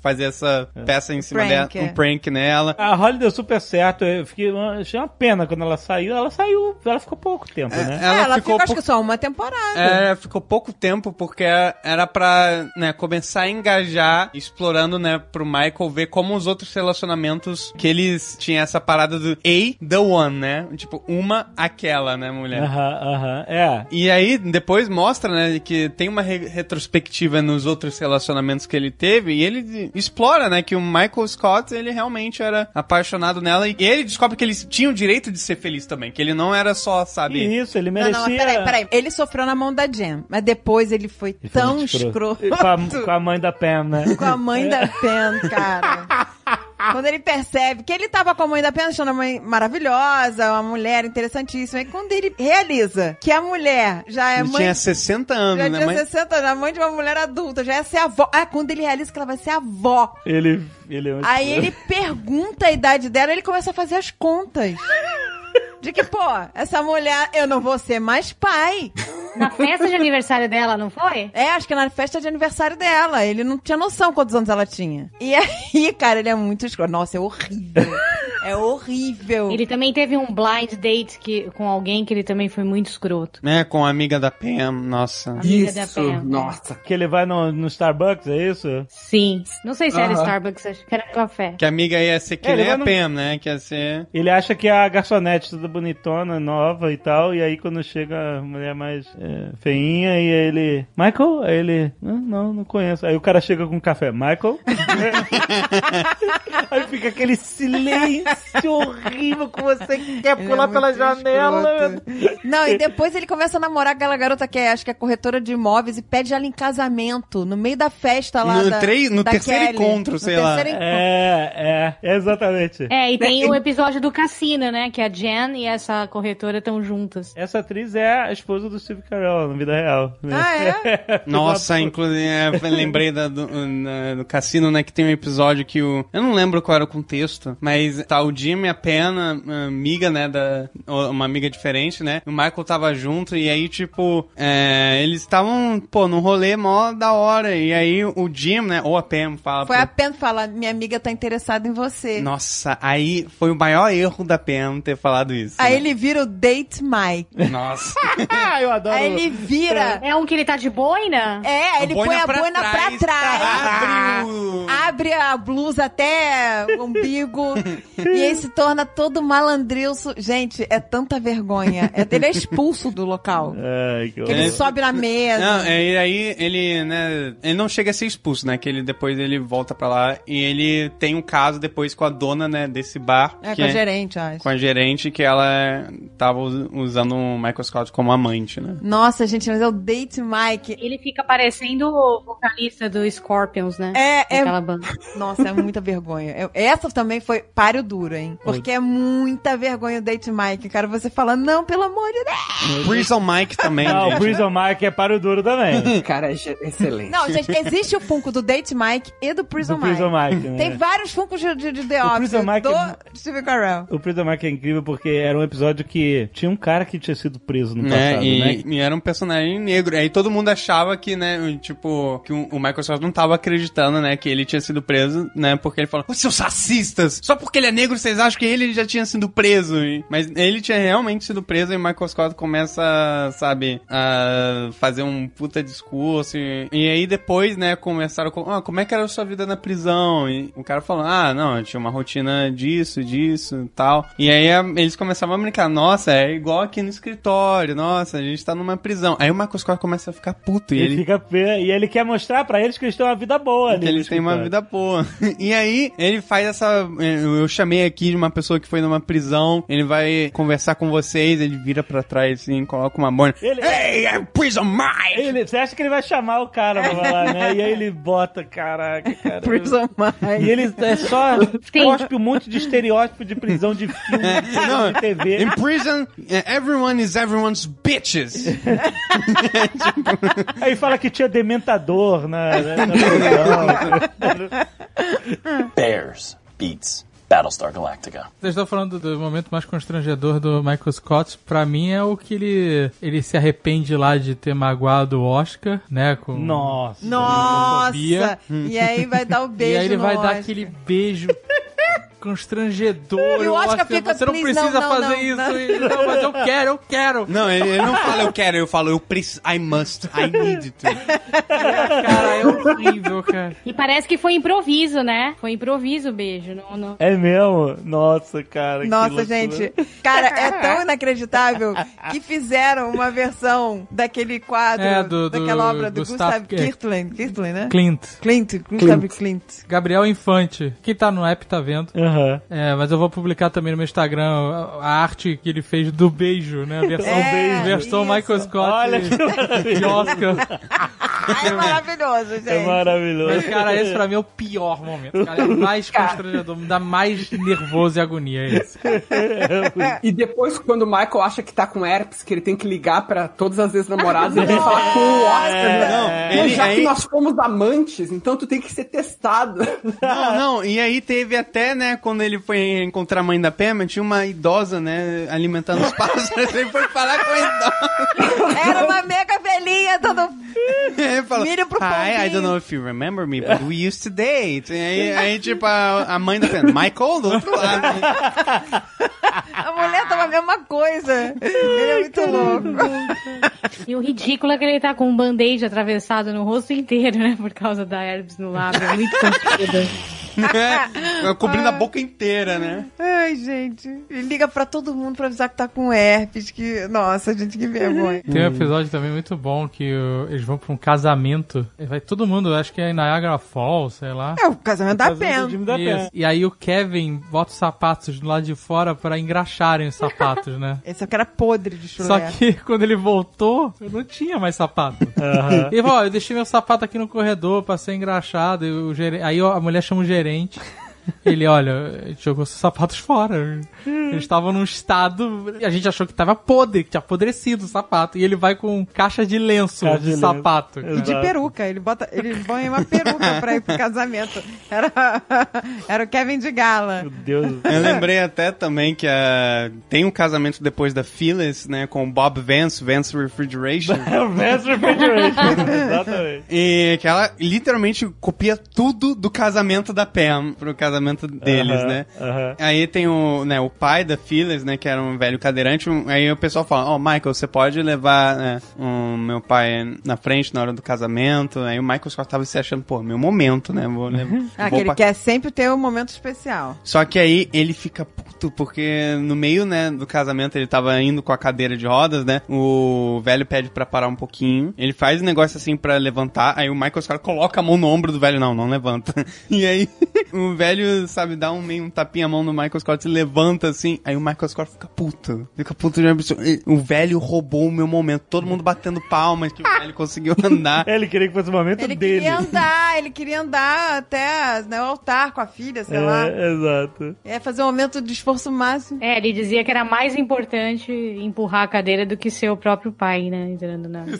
fazer essa peça em cima Prank, dela, é. um prank nela. A Holly deu super certo. Eu fiquei, achei uma pena quando ela saiu. Ela saiu, ela ficou pouco tempo, né? ela, ela ficou fica, acho que só uma temporada. É, ficou pouco tempo porque era pra né, começar a engajar, explorando, né, pro Michael ver como os outros relacionamentos que eles tinham essa parada do A, the one, né? Tipo, uma, aquela, né, mulher? Aham, aham. É. E aí, depois mostra, né, que tem uma re- retrospectiva nos outros relacionamentos que ele teve, e ele explora, né, que o Michael Scott, ele realmente era apaixonado nela, e ele descobre que eles tinham o direito de ser feliz também, que ele não era só, sabe... Isso, ele Não, merecia. não, mas peraí, peraí. Ele sofreu na mão da Jen, mas depois ele foi Ele tão muito escroto. Com a, com a mãe da Pam, né? Com a mãe da Pen, cara. Quando ele percebe que ele tava com a mãe da Pen, achando a mãe maravilhosa, uma mulher interessantíssima. E quando ele realiza que a mulher já é Ele mãe. tinha 60 anos, já né? tinha Mas- 60 anos, a mãe de uma mulher adulta, já ia ser avó. Ah, quando ele realiza que ela vai ser avó. Ele, ele é um Aí ele pergunta a idade dela e ele começa a fazer as contas. De que, pô, essa mulher, eu não vou ser mais pai. Na festa de aniversário dela, não foi? É, acho que na festa de aniversário dela. Ele não tinha noção quantos anos ela tinha. E aí, cara, ele é muito escroto. Nossa, é horrível. É horrível. Ele também teve um blind date que, com alguém que ele também foi muito escroto. É, com a amiga da Pam, nossa. Amiga da Pam. nossa. Que ele vai no, no Starbucks, é isso? Sim. Não sei se era Aham. Starbucks, acho que era café. Que a amiga ia ser que É, ele nem a no- Pam, né? Que ia ser... Ele acha que é a garçonete toda bonitona, nova e tal, e aí quando chega a mulher mais é, feinha, e aí ele... Michael? Aí ele... Não, não, não conheço. Aí o cara chega com café. Michael? aí fica aquele silêncio horrível que você quer Ele é pular pela janela. escroto. Não, e depois ele começa a namorar aquela garota que é, acho que é corretora de imóveis e pede ela em casamento, no meio da festa lá No da, três- no da terceiro Kelly. encontro, No sei lá. terceiro encontro. É, é, exatamente. É, e tem o episódio do cassino, né? Que a Jen e essa corretora estão juntas. Essa atriz é a esposa do Steve Carell, na vida real. né? Ah, é? Nossa, inclusive, é, lembrei da- do, na- do cassino, né, que tem um episódio que o... Eu não lembro qual era o contexto, mas tá o Jim e a Pena, amiga, né, da... Uma amiga diferente, né? O Michael tava junto e aí, tipo, é, eles estavam, pô, num rolê mó da hora. E aí o Jim, né, ou a Pam fala... Foi pro- a Pen falar, minha amiga tá interessada em você. Nossa, aí foi o maior erro da Pam ter falado isso. Aí né? ele vira o Date Mike. Nossa. Eu adoro. Aí ele vira. É um que ele tá de boina? É, ele Boina põe a pra boina trás. pra trás. Abre o- Abre a blusa até o umbigo. e aí se torna todo malandrilso. Gente, é tanta vergonha. É- Ele é expulso do local. Ai, que Que ele É. sobe na mesa. Não, é, e aí ele, né, ele não chega a ser expulso, né, que ele depois ele volta pra lá e ele tem um caso depois com a dona, né, desse bar. É, que com a gerente, acho. Com a gerente que ela tava us- usando o Michael Scott como amante, né. Nossa, gente, mas é o Date Mike. Ele fica parecendo o vocalista do Scorpions, né? É, é. Aquela banda. Nossa, é muita vergonha. Eu- Essa também foi páreo duro, hein? Porque é muita vergonha o Date Mike. Cara, você fala, não, pelo amor de Deus. Prison Mike também, Ah, o. Prison Mike é para o duro também. Cara, é excelente. Não, gente, existe o Funko do Date Mike e do Prison Do Mike. Prison Mike, né? Tem vários Funkos de, de, de The Office do é- Steve Carell. O Prison Mike é incrível porque era um episódio que tinha um cara que tinha sido preso no Né, passado, e, né? e era um personagem negro. Aí todo mundo achava que, né, tipo, que o Scott não tava acreditando, né, que ele tinha sido preso, né, porque ele falou, "Ô, seus racistas, só porque ele é negro vocês acham que ele já tinha sido preso. Mas ele tinha realmente sido preso e o Michael Scott começa, sabe, a fazer um puta discurso. E, e aí depois, né, começaram com, ah, como é que era a sua vida na prisão? E o cara falou, ah, não, tinha uma rotina disso, disso e tal. E aí eles começavam a brincar, nossa, é igual aqui no escritório, nossa, a gente tá numa prisão. Aí o Michael Scott começa a ficar puto e Ele, ele... fica e ele quer mostrar pra eles que eles têm uma vida boa. Que eles têm uma vida boa. E aí, ele faz essa. Eu chamei falei aqui de uma pessoa que foi numa prisão, ele vai conversar com vocês, ele vira pra trás assim, coloca uma boina. Ele, Hey, I'm Prison Mike! ele, você acha que ele vai chamar o cara pra falar, né? E aí ele bota, caraca, cara. Prison Mike. E ele é só cospe um monte de estereótipo de prisão de filme, Não, de TV. In prison, eh, everyone is everyone's bitches. Aí fala que tinha dementador na, na, na prisão. Bears beats Battlestar Galactica. Vocês estão falando do momento mais constrangedor do Michael Scott. Pra mim é o que ele, ele se arrepende lá de ter magoado o Oscar, né? Com Nossa. Nossa! E aí vai dar o beijo E aí ele no vai dar Oscar. aquele beijo constrangedor. E o Oscar fica, Você não "Please, precisa não, não, fazer não, isso. não." Ele, Não, mas eu quero, eu quero. Não, ele, ele não fala eu quero, eu falo eu preciso, I must, I need to. Cara, é horrível, cara. E parece que foi improviso, né? Foi improviso o beijo. Não, não. É mesmo? Nossa, cara. que Nossa, gente. Cara, é tão inacreditável que fizeram uma versão daquele quadro, É, do- do daquela obra do Gustav Gustav Kirtland. Kirtland, né? Clint. Clint, Gustav Clint. Gabriel Infante. Quem tá no app tá vendo. Aham. É, mas eu vou publicar também no meu Instagram a, a arte que ele fez do beijo, né? A versão É, beijo, versão isso. Michael Scott Olha que de Oscar. Ai, é maravilhoso, gente. É maravilhoso. Mas, cara, esse pra mim é o pior momento. Cara, é o mais constrangedor, me dá mais nervoso e agonia. É esse. E depois, quando o Michael acha que tá com herpes, que ele tem que ligar pra todas as ex-namoradas, ele tem que falar com o Oscar. né? Não, ele- já que aí- nós fomos amantes, então tu tem que ser testado. Não, não, e aí teve até, né, quando ele foi encontrar a mãe da Pema, tinha uma idosa, né, alimentando os pássaros, ele foi falar com a idosa. Era uma mega velhinha, todo... Ele falou, Milho pro Hi, I pombinho." don't know if you remember me, but we used to date. E aí, aí tipo, a, a mãe da Pema, Michael, do outro lado. A mulher tava a mesma coisa. Ele é muito louco. E o ridículo é que ele tá com um band-aid atravessado no rosto inteiro, né? Por causa da herpes no lábio. É muito constrangedor. É, cobrindo a boca inteira, né? Ai, gente. Ele liga pra todo mundo pra avisar que tá com herpes. Que... Nossa, gente, que vergonha. Tem um episódio também muito bom que eles vão pra um casamento. Vai todo mundo, acho que é em Niagara Falls, sei lá. É o casamento o pena. Jimmy da. Penha. E aí o Kevin bota os sapatos do lado de fora pra engraxarem os sapatos, né? Esse é o cara podre de chulé. Só que quando ele voltou, não tinha mais sapato. Aham. Ele falou, ó, eu deixei meu sapato aqui no corredor pra ser engraxado. E o gere- Aí a mulher chama o gerente diferente. Ele, olha, jogou seus sapatos fora. Eles estavam num estado. A gente achou que tava podre, que tinha apodrecido o sapato. E ele vai com caixa de lenço Caixa de, de lenço. sapato. E de peruca. Ele bota, ele põe uma peruca pra ir pro casamento. Era, era o Kevin de Gala. Meu Deus. Eu lembrei até também que ah, tem um casamento depois da Phyllis, né, com o Bob Vance, Vance Refrigeration. É o Vance Refrigeration. Exatamente. E que ela literalmente copia tudo do casamento da Pam pro casamento deles, Aham, né? aham. Aí tem o, né, o pai da Phyllis, né, que era um velho cadeirante. um- Aí o pessoal fala, ó, Michael, você pode levar né, o meu pai na frente na hora do casamento. Aí o Michael só tava se achando, pô, meu momento, né? Vou, levar- Ah, vou que ele quer sempre ter um momento especial. Só que aí ele fica puto, porque no meio, né, do casamento ele tava indo com a cadeira de rodas, né? O velho pede pra parar um pouquinho. Ele faz um negócio assim pra levantar. Aí o Michael Scott coloca a mão no ombro do velho. Não, não levanta. E aí o velho, sabe, dá um meio um tapinha a mão no Michael Scott e levanta assim. Aí o Michael Scott fica puto. Fica puto de uma pessoa. O velho roubou o meu momento. Todo mundo batendo palmas que o velho conseguiu andar. Ele queria que fosse o momento Ele dele. queria andar, ele queria andar até né, o altar com a filha, sei lá. É, exato. É fazer um momento de esforço máximo. É, ele dizia que era mais importante empurrar a cadeira do que ser o próprio pai, né? Entrando na.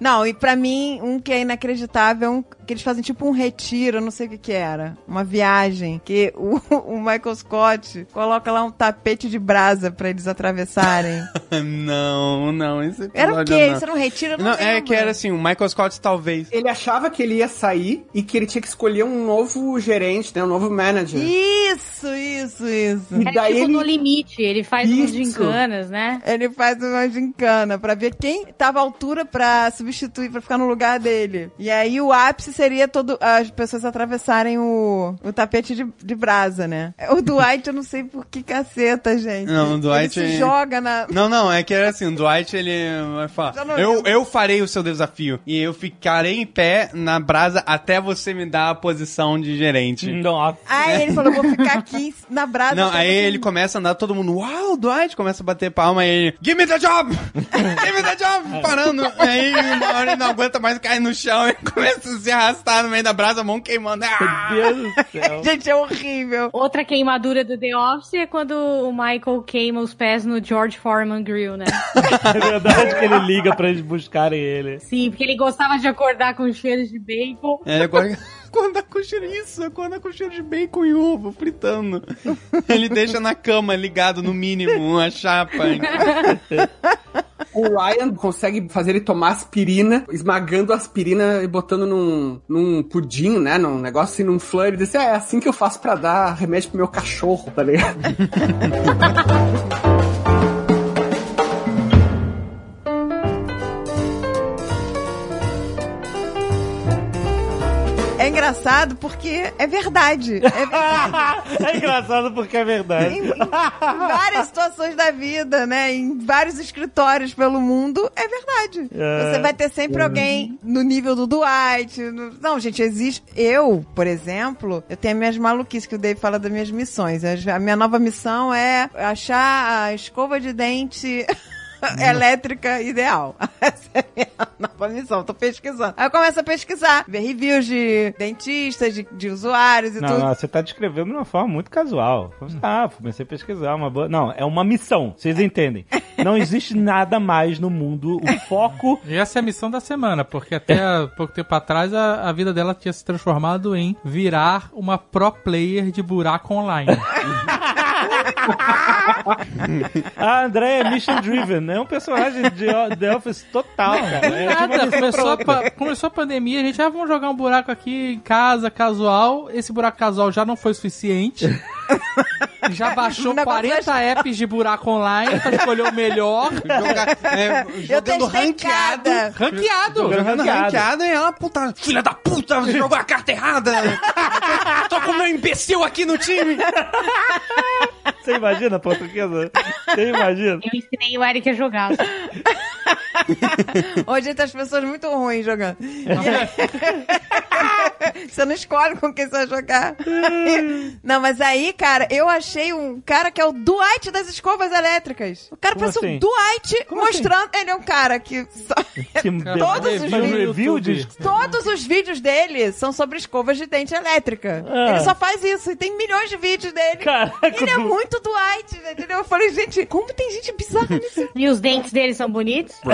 Não, e pra mim, um que é inacreditável é um que eles fazem tipo um retiro, eu não sei o que que era. Uma viagem. Que o, o Michael Scott coloca lá um tapete de brasa pra eles atravessarem. não, não. Esse Era o quê? não. Isso era um retiro? Não, Não, é lembro. que era assim, o Michael Scott talvez. Ele achava que ele ia sair e que ele tinha que escolher um novo gerente, né? Um novo manager. Isso, isso, isso. E É daí tipo ele... no limite, ele faz Isso. gincanas, né? Ele faz uma gincana pra ver quem tava à altura pra substituir, pra ficar no lugar dele. E aí o ápice seria todo as pessoas atravessarem o, o tapete de, de brasa, né? O Dwight, eu não sei por que caceta, gente. Não, o Dwight Ele se é- joga na. Não, não, é que era assim, o Dwight, ele vai falar, eu, eu farei o seu desafio, e eu ficarei em pé na brasa até você me dar a posição de gerente. Nossa. Aí ele falou, vou ficar aqui na brasa. Não, aí ele começa a andar, todo mundo, uau, Dwight, começa a bater palma, ele, give me the job! give me the job! Parando, aí uma hora ele não aguenta mais, cai no chão e começa a se arrastar no meio da brasa, a mão queimando. Ah! Meu Deus do céu. Gente, é horrível. Outra queimadura do The Office é quando o Michael queima os pés no George Foreman Grill, né? É verdade que ele liga pra eles buscarem ele. Sim, porque ele gostava de acordar com cheiros de bacon. É, agora acordar com cheiro isso, acordar com cheiro de bacon e ovo fritando. Ele deixa na cama ligado no mínimo uma chapa. O Ryan consegue fazer ele tomar aspirina, esmagando a aspirina e botando num, num pudim, né? Num negócio assim, num flare. E diz, é assim que eu faço pra dar remédio pro meu cachorro, tá ligado? engraçado porque é verdade. É verdade. É engraçado porque é verdade. em, em várias situações da vida, né? Em vários escritórios pelo mundo, é verdade. É. Você vai ter sempre alguém no nível do Dwight. no- Não, gente, existe. Eu, por exemplo, eu tenho as minhas maluquices que o Dave fala das minhas missões. A minha nova missão é achar a escova de dente. elétrica ideal. Essa é a minha nova missão. Tô pesquisando. Aí eu começo a pesquisar, ver reviews de dentistas, de, de usuários e Não, tudo. não, você tá descrevendo de uma forma muito casual. Ah, comecei a pesquisar uma boa. Não, é uma missão, vocês entendem. Não existe nada mais no mundo. O foco. E essa é a missão da semana, porque até pouco tempo atrás a, a vida dela tinha se transformado em virar uma pro player de buraco online. A André é mission driven, é um personagem de The Office total, cara. É uma Nada, começou a, começou a pandemia, a gente, ah, vamos jogar um buraco aqui em casa, casual. Esse buraco casual já não foi suficiente. Já baixou O negócio 40 apps de buraco online pra escolher o melhor. Joga- é, jogando ranqueado. Ranqueado. Jogando ranqueado. e ela, puta, filha da puta, jogou a carta errada. Tô com o meu imbecil aqui no time. Você imagina, portuguesa? Você imagina? Eu ensinei o Eric a jogar. Hoje tem as pessoas muito ruins jogando. Você não escolhe com quem você vai jogar. Não, mas aí, cara, eu achei um cara que é o Dwight das escovas elétricas. O cara Como parece assim? um Dwight Como mostrando. Ele é um cara que. só- Que Todos os um vídeos- review de. Todos os vídeos dele são sobre escovas de dente elétrica. Ah. Ele só faz isso. E tem milhões de vídeos dele. Caraca, Ele é muito Dwight, entendeu? Eu falei, gente, como tem gente bizarra nisso? E os dentes dele são bonitos?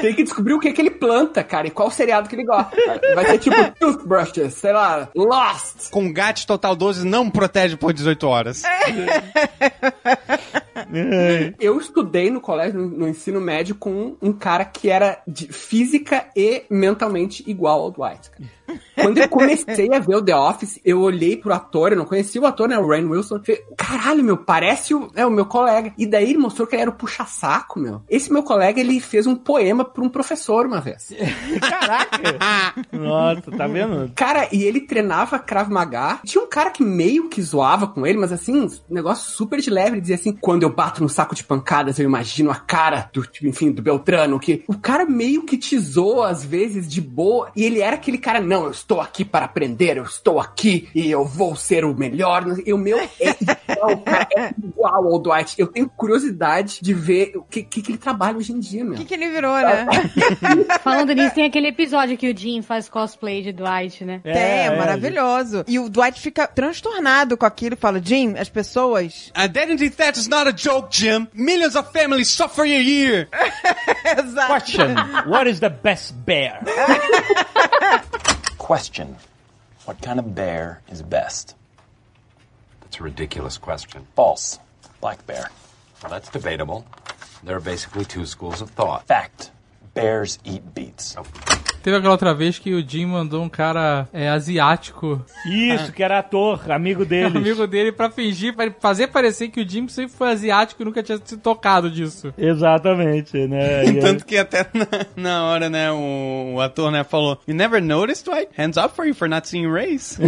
Tem que descobrir o que, que ele planta, cara, e qual seriado que ele gosta. Vai ter tipo Toothbrushes, sei lá, Lost. Com GAT Total 12 não protege por 18 horas. Eu estudei no colégio, no, no ensino médio, com um cara que era de física e mentalmente igual ao Dwight. cara. Quando eu comecei a ver o The Office, eu olhei pro ator, eu não conhecia o ator, né? O Rain Wilson. Falei, caralho, meu, parece o, é, o meu colega. E daí ele mostrou que ele era o puxa-saco, meu. Esse meu colega, ele fez um poema pra um professor uma vez. Nossa, tá vendo? Cara, e ele treinava Krav Maga. Tinha um cara que meio que zoava com ele, mas assim, um negócio super de leve. Ele dizia assim: quando eu bato no saco de pancadas, eu imagino a cara do, tipo, enfim, do Beltrano. Que o cara meio que te zoa às vezes de boa. E ele era aquele cara: não, eu estou aqui para aprender, eu estou aqui e eu vou ser o melhor. E o meu é igual, cara, é igual ao Dwight. Eu tenho curiosidade de ver o que, que, que ele trabalha hoje em dia, meu. O que, que ele virou, né? Falando nisso, tem aquele episódio que o Jim faz cosplay de Dwight, né? Tem, é, maravilhoso. E o Dwight fica transtornado com aquilo e fala: Jim, as pessoas. Identity theft is not a joke, Jim. Millions of families suffer a year. Exato. Question: What is the best bear? Question What kind of bear is best? That's a ridiculous question. False. Black bear. Well, that's debatable. There are basically two schools of thought. Fact. Bears eat beets. Teve aquela outra vez que o Jim mandou um cara é, asiático. Isso, que era ator, amigo deles. amigo dele pra fingir, pra fazer parecer que o Jim sempre foi asiático e nunca tinha se tocado disso. Exatamente, né? E aí- Tanto que até na, na hora, né, o, o ator, né, falou You never noticed, Dwight? Hands up for you for not seeing race.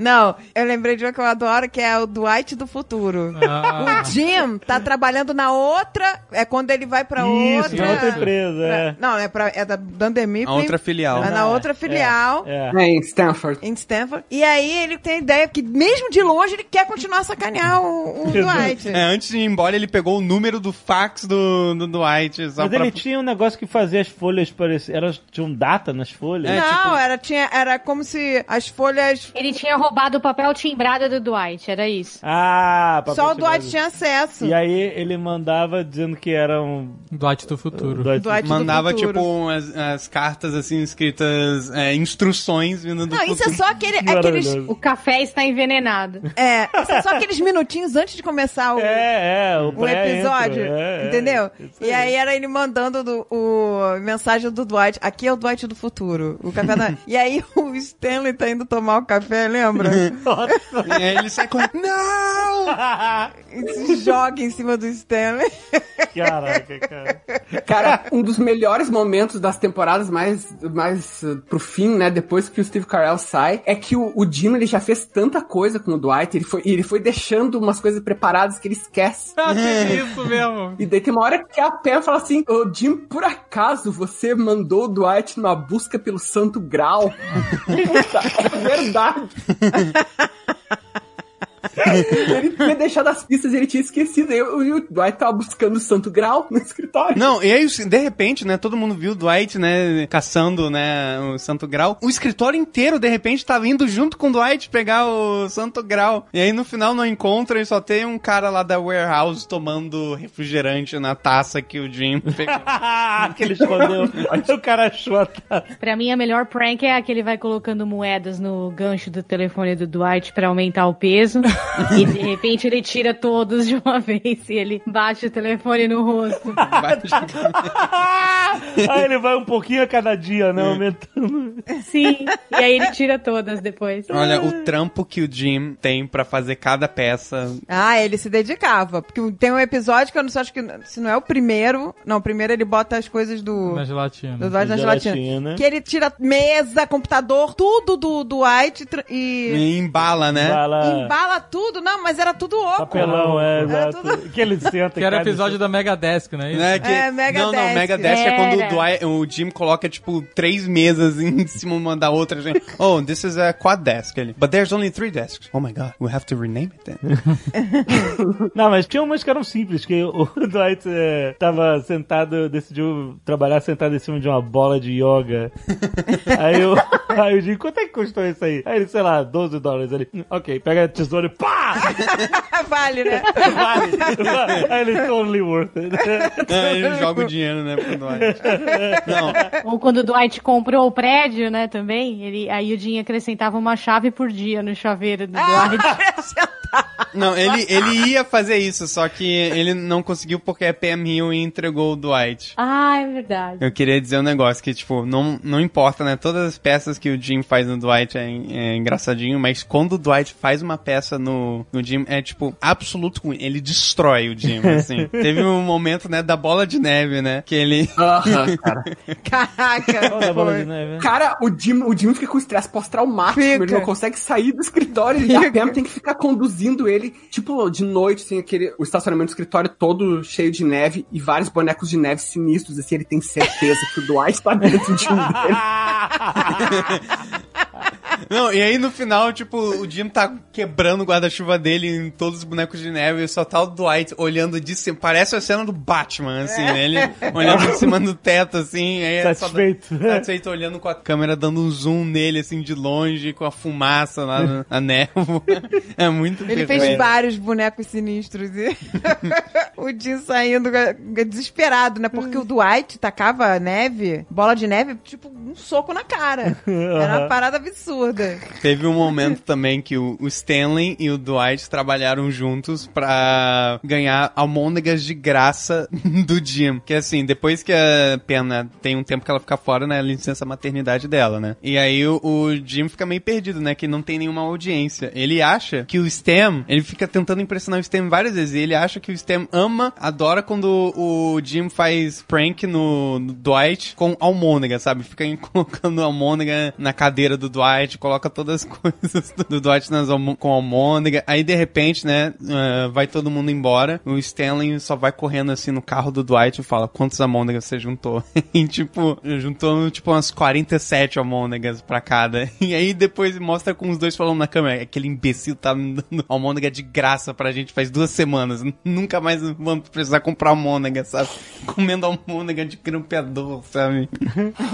Não, eu lembrei de uma que eu adoro, que é o Dwight do futuro. Ah. O Jim tá trabalhando na outra. É quando ele vai pra Isso, outra. em outra empresa, é. Não, é, pra, é da Dunder Mifflin. A outra filial. É na outra filial. É. É, em Stanford. Em Stanford. E aí ele tem a ideia que, mesmo de longe, ele quer continuar a sacanear o, o Dwight. É, antes de ir embora, ele pegou o número do fax do, do Dwight. Só Mas pra... ele tinha um negócio que fazia as folhas parecer. Elas tinham data nas folhas. É, Não, tipo- era, tinha, era como se as folhas. Ele tinha roubado o papel timbrado do Dwight, era isso. Ah, papel Só o Dwight tinha acesso. E aí ele mandava dizendo que era um. Dwight do futuro. Dwight- Dwight do Mandava, futuro. tipo, as, as cartas, assim, escritas, é, instruções vindo do Não, isso é futuro. só aquele, aqueles. O café está envenenado. É, isso é só aqueles minutinhos antes de começar o, É, é, o, o episódio. é, é, entendeu? e aí era ele mandando do- o mensagem do Dwight. Aqui é o Dwight do futuro. O café da. e aí o Stanley tá indo tomar o café, lembra? E aí ele sai correndo. Não! e se joga em cima do Stanley. Caraca, cara. Cara, um dos melhores momentos das temporadas mais, mais uh, pro fim, né? Depois que o Steve Carell sai, é que o, o Jim ele já fez tanta coisa com o Dwight, ele foi, ele foi deixando umas coisas preparadas que ele esquece. Ah, teve isso mesmo. E daí tem uma hora que a Pam fala assim: Ô Jim, por acaso você mandou o Dwight numa busca pelo Santo Grau? Puta, é verdade. ele tinha deixado as pistas e ele tinha esquecido. E o, e o Dwight tava buscando o Santo Grau no escritório. Não, e aí, de repente, né, todo mundo viu o Dwight, né, caçando, né, o Santo Grau. O escritório inteiro, de repente, tava indo junto com o Dwight pegar o Santo Grau. E aí, no final, no encontro, e só tem um cara lá da warehouse tomando refrigerante na taça que o Jim pegou. que ele escondeu. o cara achou a taça. Pra mim, a melhor prank é a que ele vai colocando moedas no gancho do telefone do Dwight pra aumentar o peso. e de repente ele tira todos de uma vez e ele bate o telefone no rosto. aí ele vai um pouquinho a cada dia, né? Aumentando. Sim. E aí ele tira todas depois. Olha, o trampo que o Jim tem pra fazer cada peça. Ah, ele se dedicava. Porque tem um episódio que eu não sei, acho que se não é o primeiro. Não, o primeiro ele bota as coisas do. Na gelatina. Do na Gelatina. gelatina. Que ele tira mesa, computador, tudo do Dwight tra- e. E embala, né? Fala Embala tudo, não, mas era tudo oco. papelão, é, Era exato. tudo- Que ele senta Que era episódio da Mega Desk, né? Né, que- É, Mega não, não, Desk. Mega Desk é quando o. Dwight, o Jim coloca, tipo, três mesas em cima uma da outra. Gente. Oh, this is a quad desk. Ele, But there's only three desks. Oh my god, we have to rename it then. Não, mas tinha umas que eram simples, que o Dwight é, tava sentado, decidiu trabalhar sentado em cima de uma bola de yoga. aí, eu, aí eu digo, quanto é que custou isso aí? Aí ele, sei lá, 12 dólares. Ele, "Hum, ok, pega a tesoura e pá! vale, né? Vale! vale. Aí ele, totally worth it. É, ele joga o dinheiro, né, pro Dwight. Não, Ou quando o Dwight comprou o prédio, né, também, ele, aí o Jim acrescentava uma chave por dia no chaveiro do Dwight. não ele, ele ia fazer isso, só que ele não conseguiu porque a Pam Hill entregou o Dwight. ah, é verdade. Eu queria dizer um negócio que, tipo, não, não importa, né? Todas as peças que o Jim faz no Dwight é, é engraçadinho, mas quando o Dwight faz uma peça no, no Jim, é, tipo, absoluto ruim. Ele destrói o Jim, assim. Teve um momento, né, da bola de neve, né? Que ele... Cara. Caraca. Olha a bola de neve. Cara, o Jim, o Jim fica com estresse pós-traumático, Fica. ele não consegue sair do escritório e a Pam tem que ficar conduzindo ele, tipo, de noite, assim, aquele, o estacionamento do escritório todo cheio de neve e vários bonecos de neve sinistros, assim, ele tem certeza que o Dwight tá dentro de um deles. Não, e aí no final, tipo, o Jim tá quebrando o guarda-chuva dele em todos os bonecos de neve e só tá o Dwight olhando de cima. Parece a cena do Batman, assim, né? Ele olhando de cima do teto, assim. Aí é só- Satisfeito. Satisfeito olhando com a câmera, dando um zoom nele, assim, de longe, com a fumaça lá na, na névoa. É muito Ele fez vários bonecos sinistros e o Jim saindo desesperado, né? Porque o Dwight tacava neve, bola de neve, tipo, um soco na cara. Era uma parada absurda. Teve um momento também que o, o Stanley e o Dwight trabalharam juntos pra ganhar almôndegas de graça do Jim. Que assim, depois que a Pena tem um tempo que ela fica fora, né? Licença maternidade dela, né? E aí o, o Jim fica meio perdido, né? Que não tem nenhuma audiência. Ele acha que o Stem, ele fica tentando impressionar o Stem várias vezes. E ele acha que o Stem ama, adora quando o Jim faz prank no, no Dwight com almôndega, sabe? Fica colocando almôndega na cadeira do Dwight, coloca todas as coisas do, Dwight nas almo- com almôndega. Aí de repente, né, ah, vai todo mundo embora. O Stanley só vai correndo assim no carro do Dwight e fala: Quantas almôndegas você juntou? e tipo, juntou tipo umas 47 almôndegas pra cada. E aí depois mostra com os dois falando na câmera: Aquele imbecil tá me dando almôndega de graça pra gente faz duas semanas. Nunca mais vamos precisar comprar almôndega, sabe? Comendo almôndega de grampeador, sabe?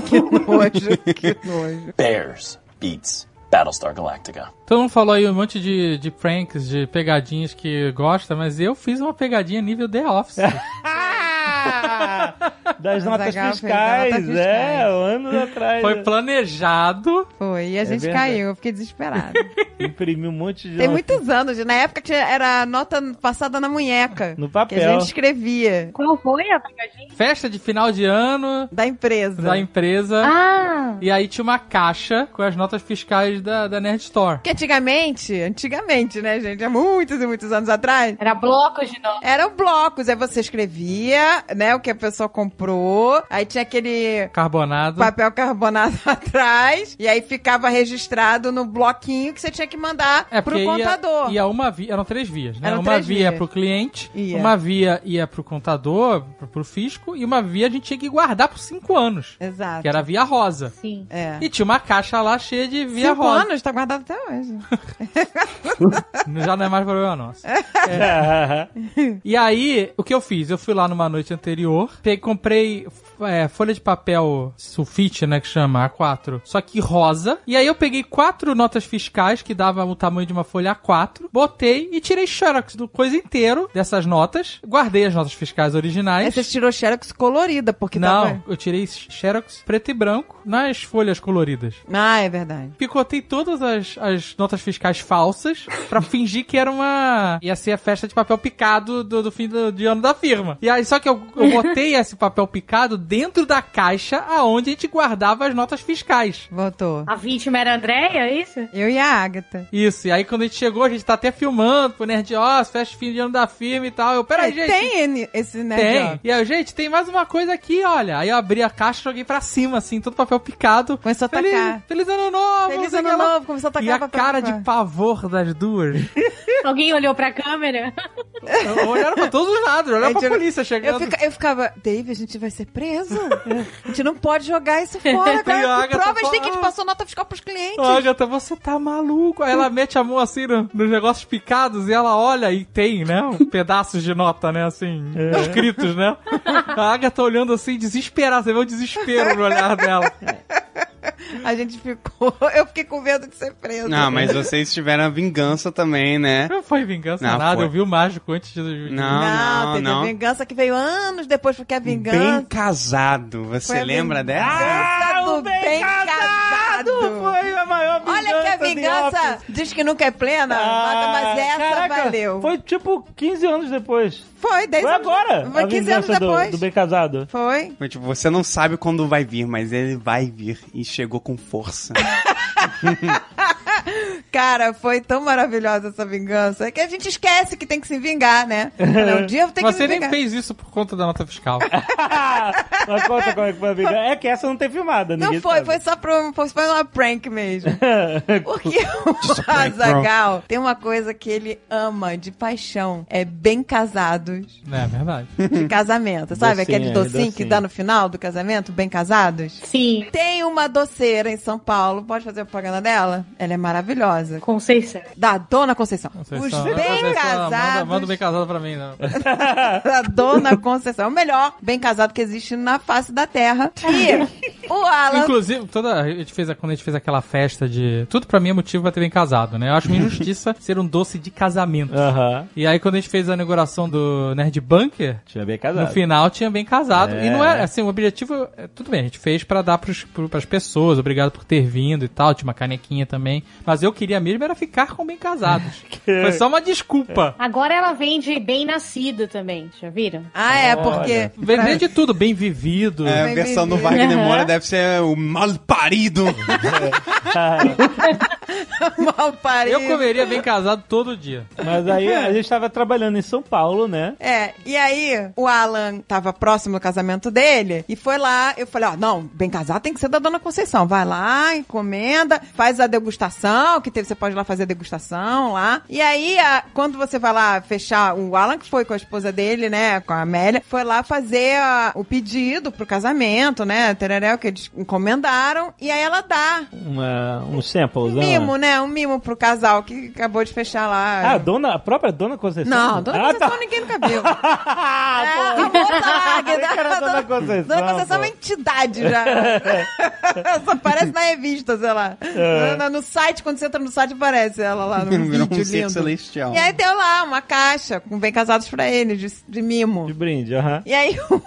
que nojo, que nojo. Bears beats Battlestar Galactica. Todo mundo falou aí um monte de, de pranks, de pegadinhas que gosta, mas eu fiz uma pegadinha nível The Office. Das notas fez fiscais, notas é, fiscais. anos atrás. Foi planejado. Foi, e a É gente verdade. caiu, eu fiquei desesperada. Imprimiu um monte de Tem notas. muitos anos, na época tinha, era nota passada na munheca. No Que papel. a gente escrevia. Qual foi a pegadinha? Festa de final de ano Da empresa. da empresa. Ah! E aí tinha uma caixa com as notas fiscais da, da Nerd Store. Que antigamente, antigamente, né, gente? Há muitos e muitos anos atrás. Era blocos de notas. Eram blocos, aí você escrevia, né, o que a pessoa comprou, aí tinha aquele Carbonado. papel carbonado atrás, e aí ficava registrado no bloquinho que você tinha que mandar É, pro ia, contador. ia uma via, eram três vias, né? Eram uma três via vias. pro cliente, Ia. uma via ia pro contador, pro, pro fisco, e uma via a gente tinha que guardar por cinco anos. Exato. Que era a via rosa. Sim. É. E tinha uma caixa lá cheia de via Cinco rosa. anos, tá guardado até hoje. Já não é mais problema nosso. É. E aí, o que eu fiz? Eu fui lá numa noite anterior, peguei, comprei é, folha de papel sulfite, né, que chama A4, só que rosa. E aí eu peguei quatro notas fiscais, que dava o tamanho de uma folha A4, botei e tirei xerox do coisa inteiro dessas notas, guardei as notas fiscais Aí originais. você tirou xerox colorida, porque Não, tava... eu tirei xerox preto e branco nas folhas coloridas. Ah, é verdade. Picotei todas as, as notas fiscais falsas pra fingir que era uma. ia ser a festa de papel picado do, do fim do, de ano da firma. E aí, só que eu, eu botei esse papel picado dentro da caixa aonde a gente guardava as notas fiscais. Voltou. A vítima era a Andréia, é isso? Eu e a Agatha. Isso, e aí quando a gente chegou, a gente tá até filmando pro Nerd Oz, festa fim de ano da firma e tal. Eu, peraí, É, gente. tem esse- né, Tem. Nerd E aí, gente, tem mais uma coisa aqui, olha. Aí eu abri a caixa, joguei pra cima, assim, todo papel picado. Começou a Feliz, tacar. feliz ano novo! Feliz ano que novo, começou a tacar E a papel cara de pavor das duas. Alguém olhou pra câmera? Olharam pra todos os lados, olharam pra polícia Eu, chegando. fica- eu ficava, Dave, a gente vai ser preso? A gente não pode jogar isso fora, E a cara. Agatha Provas fala- tem que a gente passou nota fiscal pros clientes. Ô, Agatha, você tá maluco? Aí ela mete a mão assim no- nos negócios picados e ela olha e tem, né? Um pedaços de nota, né? Assim, escritos, né? A Agatha olhando assim, desesperada. Você vê o desespero no olhar dela. A gente ficou. Eu fiquei com medo de ser preso. Não, mas vocês tiveram a vingança também, né? Não foi vingança Não, nada, foi. eu vi o mágico antes de... Não, Não, não, teve não. a vingança que veio anos depois, porque a vingança. Bem casado. Você Foi lembra dela? do bem, casado. Foi a maior vingança Olha que a de vingança diz que nunca é plena, Ah, mas essa caraca, valeu. Foi tipo 15 anos depois. Foi, 10 Foi anos. agora. Foi a 15 anos vingança do, depois. do bem casado. Foi. Foi tipo, você não sabe quando vai vir, mas ele vai vir e chegou com força. Cara, foi tão maravilhosa essa vingança que a gente esquece que tem que se vingar, né? Falei, Um dia eu tenho que Você me nem vingar. fez isso por conta da nota fiscal. Mas conta como é que foi a vingança. É que essa não tem filmada, Não ninguém foi, sabe. foi só pro, foi só uma prank mesmo. Porque o Azagal tem uma coisa que ele ama de paixão. É bem casados é verdade. de casamento. Sabe Docinho, aquele é, docinho, que docinho. dá no final do casamento? Bem casados? Sim. Tem uma doceira em São Paulo. Pode fazer a propaganda dela? Ela é maravilhosa. Casa. Conceição. Da Dona Conceição. Conceição. Os bem Manda, casados. manda um bem casado pra mim, não. da Dona Conceição. O melhor bem casado que existe na face da terra. E o Alan. Inclusive, toda, a gente fez, a- quando a gente fez aquela festa de. Tudo pra mim é motivo pra ter bem casado, né? Eu acho uma injustiça ser um doce de casamento. E aí, quando a gente fez a inauguração do Nerd Bunker, Tinha bem casado. no final tinha bem casado. É. E não era, assim, o objetivo. é, Tudo bem, a gente fez pra dar pros, pro, pras pessoas, obrigado por ter vindo e tal, tinha uma canequinha também. Mas eu queria mesmo era ficar com bem casados. Foi só uma desculpa. Agora ela vende bem nascido também, já viram? Ah, é, porque. Vender de tudo, bem vivido. É, a versão do. Wagner Moura deve ser o mal parido. Mal parido. Eu comeria bem casado todo dia. Mas aí a gente tava trabalhando em São Paulo, né? É, e aí o Alan tava próximo do casamento dele e foi lá, eu falei, ó, não, bem casado tem que ser da Dona Conceição. Vai lá, encomenda, faz a degustação, que teve, você pode ir lá fazer a degustação lá. E aí, a- quando você vai lá fechar, o Alan que foi com a esposa dele, né, com a Amélia, foi lá fazer a- o pedido pro casamento, né, tereré, que eles encomendaram, e aí ela dá Uma, um samples, um mimo, né, um mimo pro casal que acabou de fechar lá. Ah, a dona, a própria Dona Conceição? Não, Dona ah, Conceição tá. ninguém nunca viu. É, a moça águida. que era Dona Conceição, Dona Conceição é pô. uma entidade já. Só aparece na revista, sei lá. É. No, no site, quando você entra no site, aparece ela lá no Virou vídeo um lindo. celestial. E aí deu lá uma caixa com bem casados pra ele, de, de mimo. De brinde, aham. E aí o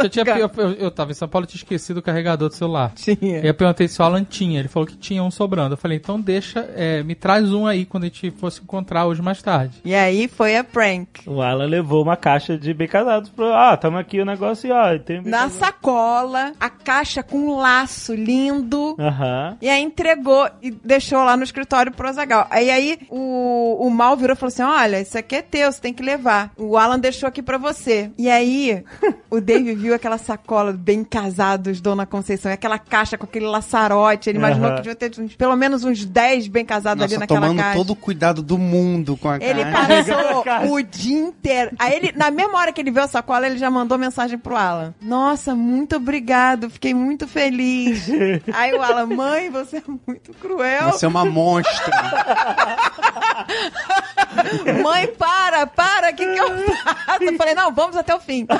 É eu, tinha, eu, eu, eu tava em São Paulo e tinha esquecido o carregador do celular. Tinha. E eu perguntei se o Alan tinha. Ele falou que tinha um sobrando. Eu falei, então deixa, é, me traz um aí quando a gente fosse encontrar hoje mais tarde. E aí foi a prank. O Alan levou uma caixa de bem casados pro. Ah, tamo aqui o negócio e ó, tem bem Na sacola, a caixa com um laço lindo. Aham. E aí entregou e deixou lá no escritório pro Azagal. Aí aí o, o Mal virou e falou assim: Olha, isso aqui é teu, você tem que levar. O Alan deixou aqui pra você. E aí o Dave viu aquela sacola bem casados, Dona Conceição, e aquela caixa com aquele laçarote. Ele imaginou Aham. que devia ter uns- pelo menos uns 10 bem casados ali Nossa, naquela tomando caixa. todo o cuidado do mundo com a Ele caixa. passou o dia inteiro. Aí ele, na mesma hora que ele viu a sacola, ele já mandou mensagem pro Alan. Nossa, muito obrigado, fiquei muito feliz. Aí o Alan, mãe, você é muito cruel. Você é uma monstra. Mãe, para, para, o que, que eu faço? Eu falei, não, vamos até o fim.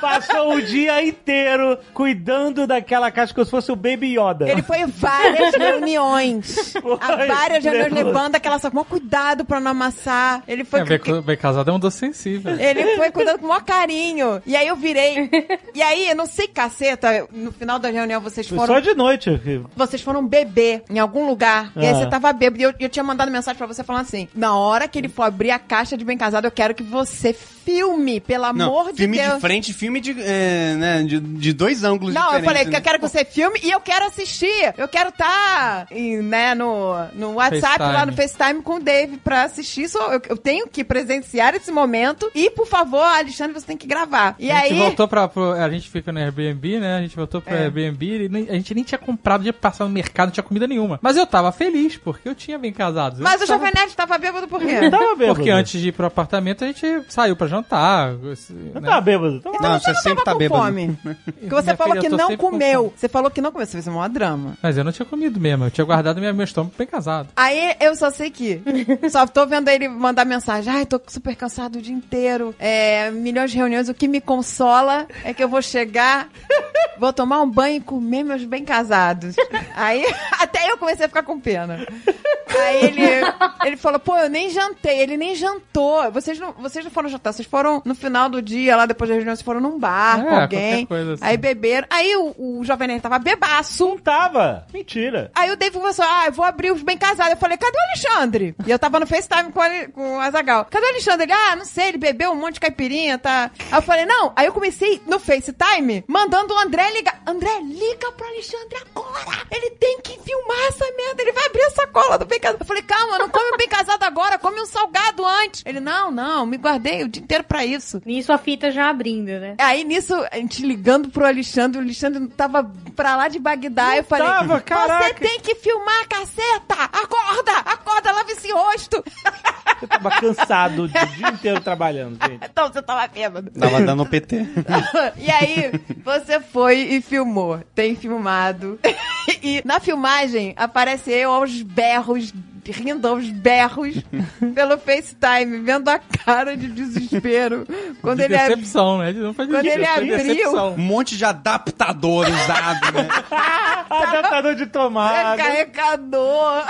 Passou o dia inteiro cuidando daquela caixa como se fosse o Baby Yoda. Ele foi em várias reuniões. A várias reuniões levando aquela sacola. Com cuidado pra não amassar. Ele foi. É, bem, bem casado é um doce sensível. Ele foi cuidando com o maior carinho. E aí eu virei. E aí, eu não sei, caceta, no final da reunião vocês Foi foram. só de noite. Vocês foram beber em algum lugar. E aí Ah. você tava bêbado. E eu, eu tinha mandado mensagem pra você falando assim: na hora que ele for abrir a caixa de bem casado, eu quero que você filme, pelo amor Não, de filme Deus. de frente, filme de, é, né, de, de dois ângulos Não, eu diferentes. falei que né? eu quero que você filme e eu quero assistir. Eu quero estar né, no, no WhatsApp, FaceTime. lá no FaceTime com o Dave pra assistir. Isso, eu, eu tenho que presenciar esse momento. E, por favor, Alexandre, você tem que gravar. E a gente aí. voltou pra. pro- a gente fica no Airbnb, né? A gente voltou pro É. Airbnb e a gente nem tinha comprado, ia passar no mercado, não tinha comida nenhuma. Mas eu tava feliz, porque eu tinha bem casado. Mas o tava- Jovem Nerd tava bêbado por quê? Tava bêbado. Porque antes de ir pro apartamento, a gente saiu pra jantar. esse, Eu né? tava bêbado. Tava... Não, você sempre tá com bêbado. fome. Porque você Minha falou filha, que tô não comeu. Você falou que não comeu. Você fez um maior drama. Mas eu não tinha comido mesmo. Eu tinha guardado meu estômago bem casado. Aí eu só sei que. só tô vendo ele mandar mensagem. Ai, tô super cansado o dia inteiro. É, milhões de reuniões. O que me consola é que eu vou chegar, vou tomar um banho e comer meus bem casados. Aí até eu comecei a ficar com pena. Aí ele, ele falou, pô, eu nem jantei. Ele nem jantou. Vocês não, vocês não foram jantar, vocês foram no final do dia, lá depois da reunião, vocês foram num bar É, com alguém. coisa assim. Aí beberam. Aí o, o Jovem Nerd tava bebaço. Não tava. Mentira. Aí o Dave começou, ah, eu vou abrir os bem casados. Eu falei, cadê o Alexandre? E eu tava no FaceTime com, ele- com o Azagal. Cadê o Alexandre? Ele, ah, não sei, ele bebeu um monte de caipirinha, tá? Aí eu falei, não. Aí eu comecei no FaceTime mandando o André ligar. André, liga pro Alexandre agora. Ele tem que filmar essa merda. Ele vai abrir a sacola do bem casado. Eu falei, calma, não come o bem casado agora, come um salgado antes. Ele, não, não, me guardei o dia inteiro pra isso. Nisso a fita já abrindo, né? Aí nisso, a gente ligando pro Alexandre, o Alexandre tava pra lá de Bagdá. eu falei, tava, você caraca." tem que filmar, caceta! Acorda! Acorda, lava esse rosto! Eu tava cansado o dia inteiro trabalhando, gente. então você tava bêbado. Tava dando PT. e aí, você foi e filmou. Tem filmado. E na filmagem aparece eu aos berros, rindo aos berros pelo FaceTime, vendo a cara de desespero. Quando de ele ab- decepção, né? Não Quando ele abriu- decepção. Um monte de adaptador usado, né? Adaptador de tomada. Carregador.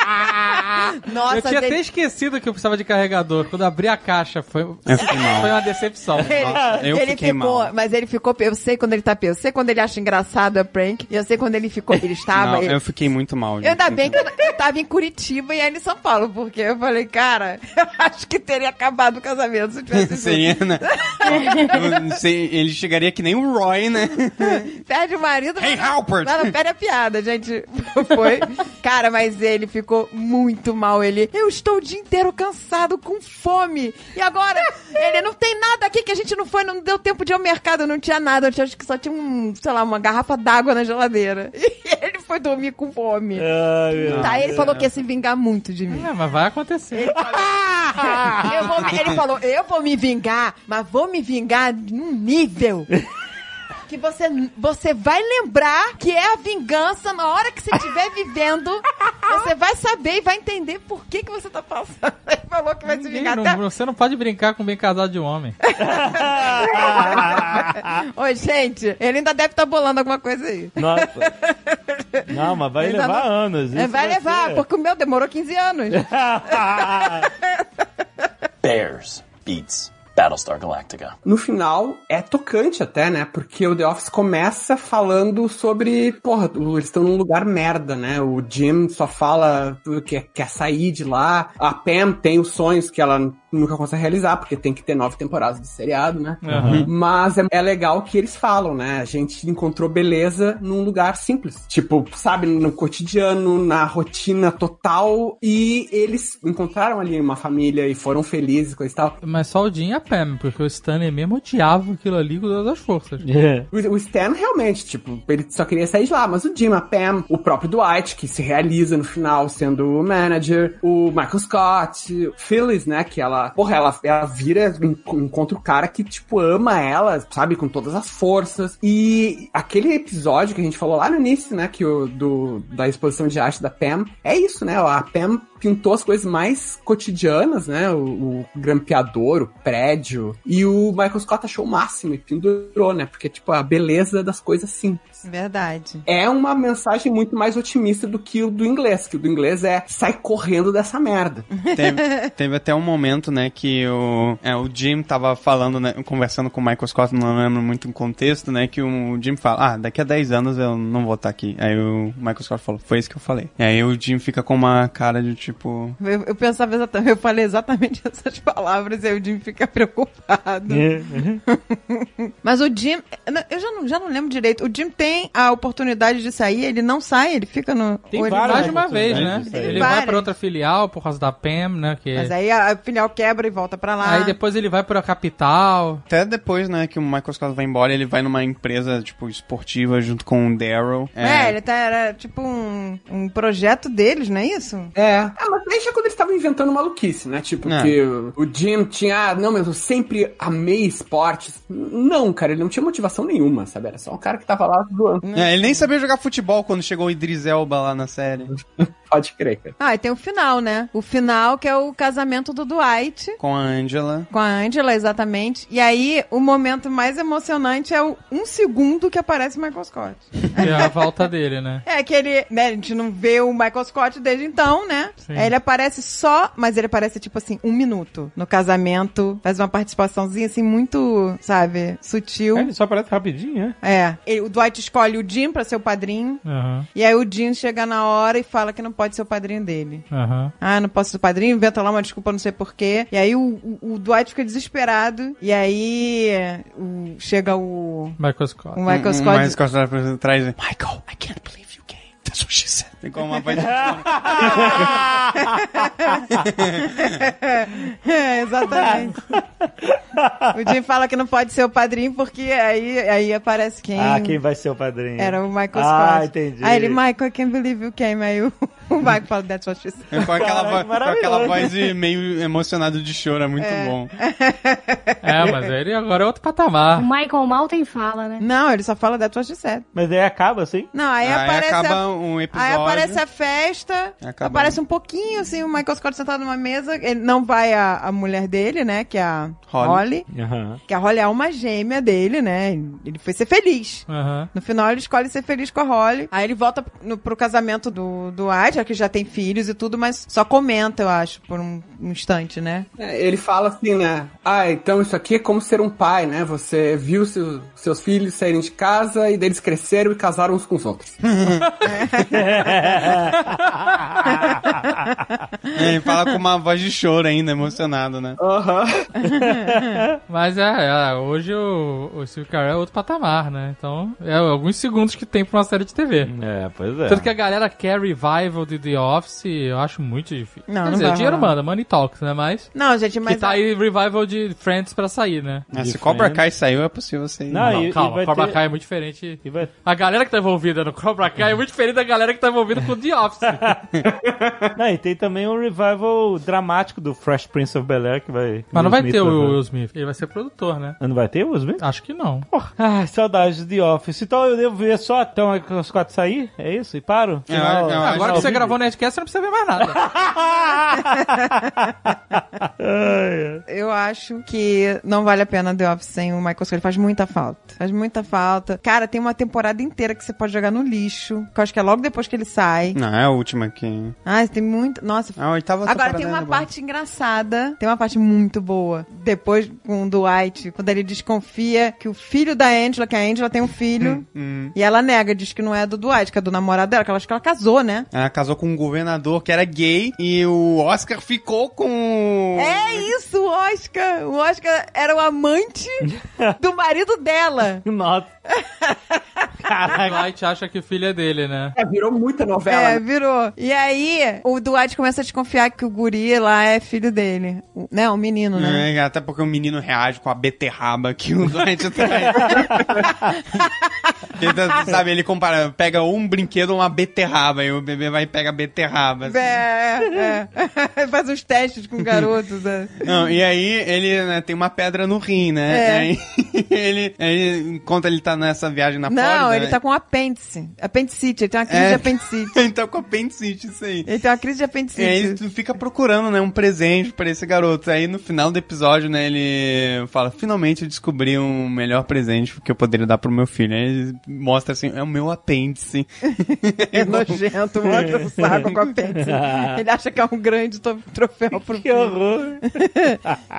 Nossa, eu tinha gente, até esquecido que eu precisava de carregador. Quando abri a caixa, foi, foi uma decepção. Ele, eu ele fiquei ficou, mal. mas ele ficou, eu sei quando ele tá eu sei quando ele acha engraçado a prank, e eu sei quando ele ficou, ele estava, Não, ele- eu fiquei muito mal. Eu gente. Ainda bem que eu, eu tava em Curitiba e aí em São Paulo, porque eu falei, cara, eu acho que teria acabado o casamento se tivesse Seria, né? Sei, ele chegaria que nem o Roy, né? Perde o marido. Hey, Halpert! Não perde a piada, gente. Foi. Cara, mas ele ficou muito mal. Ele, eu estou o dia inteiro cansado, com fome. E agora, ele não tem nada aqui que a gente não foi, não deu tempo de ir ao mercado, não tinha nada. Eu tinha- acho que só tinha um, sei lá, uma garrafa d'água na geladeira. E ele foi dormir com fome. Ai, meu Tá, ele Deus. falou que ia se vingar muito de mim. É, mas vai acontecer. Eu vou me- ele falou, eu vou me vingar, mas vou me vingar num nível que você, você vai lembrar que é a vingança na hora que você estiver vivendo. Você vai saber e vai entender por que, que você tá passando. Ele falou que vai se Ninguém vingar não- até... Você não pode brincar com bem casado de homem. Oi, gente, ele ainda deve estar bolando alguma coisa aí. Nossa. Não, mas vai levar não- anos. É, isso vai levar, ser. porque o meu demorou 15 anos. Bears beats Battlestar Galactica. No final, é tocante até, né? Porque o The Office começa falando sobre, porra, eles estão num lugar merda, né? O Jim só fala que quer sair de lá. A Pam tem os sonhos que ela nunca consegue realizar, porque tem que ter nove temporadas de seriado, né? Uhum. Mas é, é legal que eles falam, né? A gente encontrou beleza num lugar simples. Tipo, sabe, no cotidiano, na rotina total. E eles encontraram ali uma família e foram felizes, coisa e tal. Mas só o Jim e a Pam, porque o Stanley mesmo odiava aquilo ali com todas as forças. É. O, o Stan realmente, tipo, ele só queria sair de lá, mas o Jim, a Pam, o próprio Dwight, que se realiza no final sendo o manager, o Michael Scott, Phyllis, né, que ela, porra, ela, ela vira, en- encontra o cara que, tipo, ama ela, sabe, com todas as forças. E aquele episódio que a gente falou lá no início, né, que o, do, da exposição de arte da Pam, é isso, né, a Pam pintou as coisas mais cotidianas, né? O, o grampeador, o prédio. E o Michael Scott achou o máximo e pendurou, né? Porque, tipo, a beleza das coisas simples. Verdade. É uma mensagem muito mais otimista do que o do inglês, que o do inglês é sai correndo dessa merda. Teve, teve até um momento, né, que o, é, o Jim tava falando, né, conversando com o Michael Scott, não lembro muito o contexto, né, que o Jim fala, ah, daqui a 10 anos eu não vou estar aqui. Aí o Michael Scott falou, foi isso que eu falei. E aí o Jim fica com uma cara de tipo... Eu, eu pensava exatamente, eu falei exatamente essas palavras e aí o Jim fica preocupado. Mas o Jim, eu já não, já não lembro direito. O Jim tem a oportunidade de sair, ele não sai, ele fica no. Tem ele várias vai- de uma vez, né? Ele Várias. vai pra outra filial por causa da Pam, né? Que... Mas aí a, a filial quebra e volta pra lá. Aí depois ele vai pra capital. Até depois, né, que o Michael Scott vai embora, ele vai numa empresa, tipo, esportiva junto com o Daryl. É, ele tá, era tipo um, um projeto deles, não é isso? É. Ah, mas já quando eles estavam inventando maluquice, né? Tipo, É. que o, o Jim tinha, ah, não, mas eu sempre amei esportes. Não, cara, ele não tinha motivação nenhuma, sabe? Era só um cara que tava lá zoando. É, ele nem sabia jogar futebol quando chegou o Idris Elba lá na série. Pode crer, cara. Ah, e tem o final, né? O final que é o casamento do Dwight. Com a Angela. Com a Angela, exatamente. E aí, o momento mais emocionante é o um segundo que aparece o Michael Scott. Que é a volta dele, né? É que ele, né, a gente não vê o Michael Scott desde então, né? Sim. Aí ele aparece só, mas ele aparece tipo assim, um minuto no casamento, faz uma participaçãozinha assim muito, sabe, sutil. Ele só aparece rapidinho, né? É, Ele- o Dwight escolhe o Jim pra ser o padrinho, Aham, e aí o Jim chega na hora e fala que não pode ser o padrinho dele. aham. Ah, não posso ser o padrinho, inventa lá uma desculpa, não sei porquê. E aí o, o, o Dwight fica desesperado, e aí o- chega o... Michael Scott. O Michael Um- um Scott... Michael Scott por trás. Michael, I can't believe you came. That's what she said. Ficou uma voz de é, exatamente. o Jim fala que não pode ser o padrinho porque aí, aí aparece quem. Ah, quem vai ser o padrinho? Era o Michael Ah, Scott. entendi. Aí ele, Michael, I can't believe you came. Aí o, o Mike fala That's what she said. Com aquela, Caraca, vo- com aquela voz de meio emocionado de choro, é muito bom. É, mas ele agora é outro patamar. O Michael mal tem fala, né? Não, ele só fala That's what she said. Mas aí acaba assim? Não, aí, Aí aparece acaba a... um Aí episódio. Aparece a festa, Acaba. aparece um pouquinho, assim, o Michael Scott sentado numa mesa. Ele não vai a, a mulher dele, né? Que é a Holly. Holly. Aham. Que a Holly é uma gêmea dele, né? Ele foi ser feliz. Aham. No final, ele escolhe ser feliz com a Holly. Aí ele volta no, pro casamento do, do Ed, que já tem filhos e tudo, mas só comenta, eu acho, por um, um instante, né? É, ele fala assim, né? Ah, então isso aqui é como ser um pai, né? Você viu seu- seus filhos saírem de casa e deles cresceram e casaram uns com os outros. É, ele fala com uma voz de choro ainda, emocionado, né? Aham. Mas é, é, hoje o, o Steve Carell é outro patamar, né? Então, é alguns segundos que tem pra uma série de TV. É, pois é. Tanto que a galera quer revival de The Office, eu acho muito difícil. Não, Quer não dizer, vai dinheiro rolar. manda, money talks, né? Mas. Não, gente, mas. que tá aí revival de Friends pra sair, né? Ah, De se Cobra. Kai saiu, é possível sair. Não, Não, e- calma, vai Cobra ter- Kai é muito diferente. E vai- A galera que tá envolvida no Cobra Kai é muito diferente da galera que tá envolvida com The Office. Não, e tem também um revival dramático do Fresh Prince of Bel-Air que vai... Mas não vai Will ter o Smith Will Smith. Ele vai ser produtor, né? Não vai ter o Will Smith? Acho que não. Ai, saudades de The Office. Então eu devo ver só até os quatro sair? É isso? E paro? É, eu acho Agora que você gravou o Nerdcast, você não precisa ver mais nada. Eu acho que não vale a pena The Office sem o Michael Scott. Ele faz muita falta. Faz muita falta. Cara, tem uma temporada inteira que você pode jogar no lixo. Que eu acho que é logo depois que ele sai. Não, é a última que. Ai, tem muito. Nossa. A oitava Agora temporada tem uma boa. parte engraçada. Tem uma parte muito boa. Depois com o Dwight, quando ele desconfia que o filho da Angela, que a Angela tem um filho. Hum. E ela nega, diz que não é do Dwight, que é do namorado dela, que ela acha que ela casou, né? Ela casou com um governador que era gay e o Oscar ficou com. É isso, o Oscar. O Oscar era o amante do marido dela. Nossa. O Dwight acha que o filho é dele, né? É, virou muita novela. É, virou. E aí, o Dwight começa a desconfiar que o guri lá é filho dele. Né, o menino, né? É, até porque o menino reage com a beterraba que o Dwight traz. Ele tá- sabe, ele compara, pega um brinquedo uma beterraba, e o bebê vai e pega a beterraba. assim. É, é. Faz uns testes com garotos. né? Não, e aí ele né, tem uma pedra no rim, né? É. E aí ele, ele, enquanto ele tá nessa viagem na Não, Ele né? tá com apêndice. Apendicite, ele tem uma crise É. de apendicite. ele tá com apendicite, isso aí. Ele tem uma crise de E aí apendicite. tu fica procurando, né, um presente pra esse garoto. Aí no final do episódio, né, ele fala, finalmente eu descobri um melhor presente que eu poderia dar pro meu filho. Aí ele mostra assim, é o meu apêndice. É nojento, mostra o saco com apêndice. Ele acha que é um grande troféu pro Que filho. horror.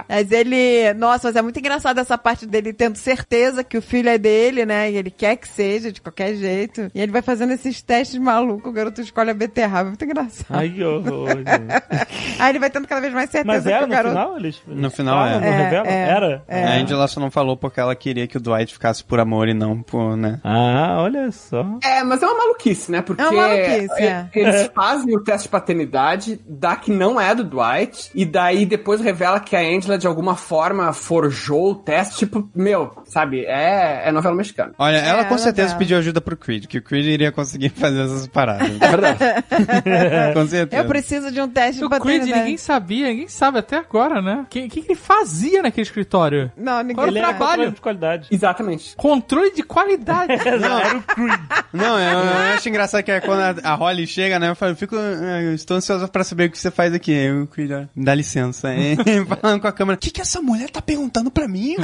Mas ele. Nossa, mas é muito engraçado essa parte dele tendo certeza que o filho é dele, né? E ele quer que seja, de qualquer jeito. E ele vai fazendo esses testes malucos, o garoto escolhe a beterraba. É muito engraçado. Ai, que horror. Aí ele vai tendo cada vez mais certeza Mas que era no garoto. final? Eles, No final é. Não É, revela? é. Era? É. A Angela só não falou porque ela queria que o Dwight ficasse por amor e não por, né? Ah, olha só. É, mas é uma maluquice, né? Porque É uma maluquice, é. eles fazem o teste de paternidade, dá que não é do Dwight, e daí depois revela que a Angela de alguma forma forjou o teste. Tipo, meu, sabe? É, é novela mexicana. Olha, ela É, com ela certeza dela. pediu ajuda pro Creed, que o Creed iria conseguir fazer essas paradas. É verdade. com certeza. Eu preciso de um teste O Creed paternidade. ninguém sabia, ninguém sabe até agora, né? O que, que ele fazia naquele escritório? Não, ninguém Qual era trabalho. controle de qualidade. Exatamente. Controle de qualidade. Era o Creed. Não, eu, eu acho engraçado que é quando a, a Holly chega, né? Eu falo, eu fico, eh, eu estou ansiosa pra saber o que você faz aqui. Eu, Creed, ó, dá licença. Aí, falando com a câmera, o que, que essa mulher tá perguntando pra mim?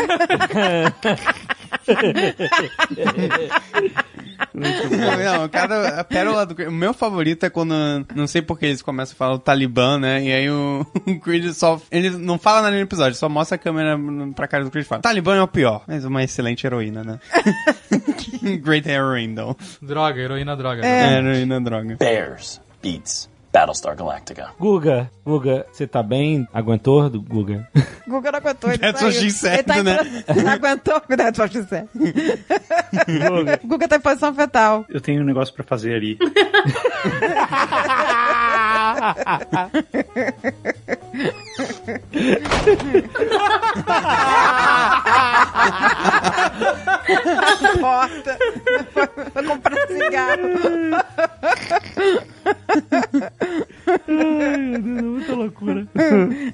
Não, não, cada a pérola do Creed. O meu favorito é quando, não sei porque eles começam a falar o Talibã, né? E aí o, o Creed só, ele não fala nada no episódio, só mostra a câmera pra cara do Creed e fala, Talibã é o pior, mas uma excelente heroína, né? Great heroine, though. droga, heroína droga. É. Heroína droga. Bears beats Battlestar Galactica. Guga, Guga, você tá bem? Aguentou, do Guga? Guga não aguentou. Ele That's saiu. what she said, ele tá né? Não aguentou. That's what she said. Guga. Guga tá em posição fetal. Eu tenho um negócio pra fazer ali. Porta. Foi comprar cigarro. Ai, é muita loucura.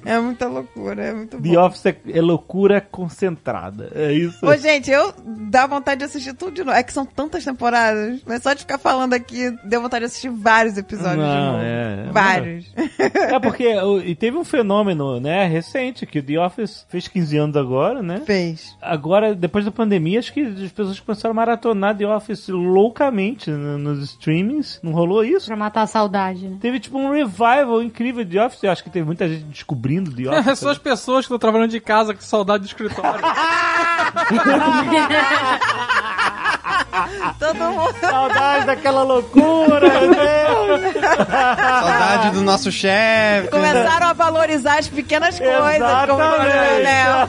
É muita loucura, é muito bom. The Office é, loucura concentrada. É isso. Ô, gente, eu dá vontade de assistir tudo de novo. É que são tantas temporadas, mas só de ficar falando aqui, deu vontade de assistir vários episódios Não, de novo. É, é vários. É, é porque e teve um fenômeno, né, recente, que o The Office fez 15 anos agora, né? Fez. Agora, depois da pandemia, acho que as pessoas começaram a maratonar The Office loucamente né, nos streamings. Não rolou isso? Pra matar a saudade, né? Teve tipo um revival incrível de The Office. Eu acho que teve muita gente descobrindo The Office. É só as pessoas que estão trabalhando de casa com saudade do escritório. Todo mundo. Saudade daquela loucura, meu Deus! Saudade do nosso chefe. Começaram a valorizar as pequenas coisas, como diz o Léo.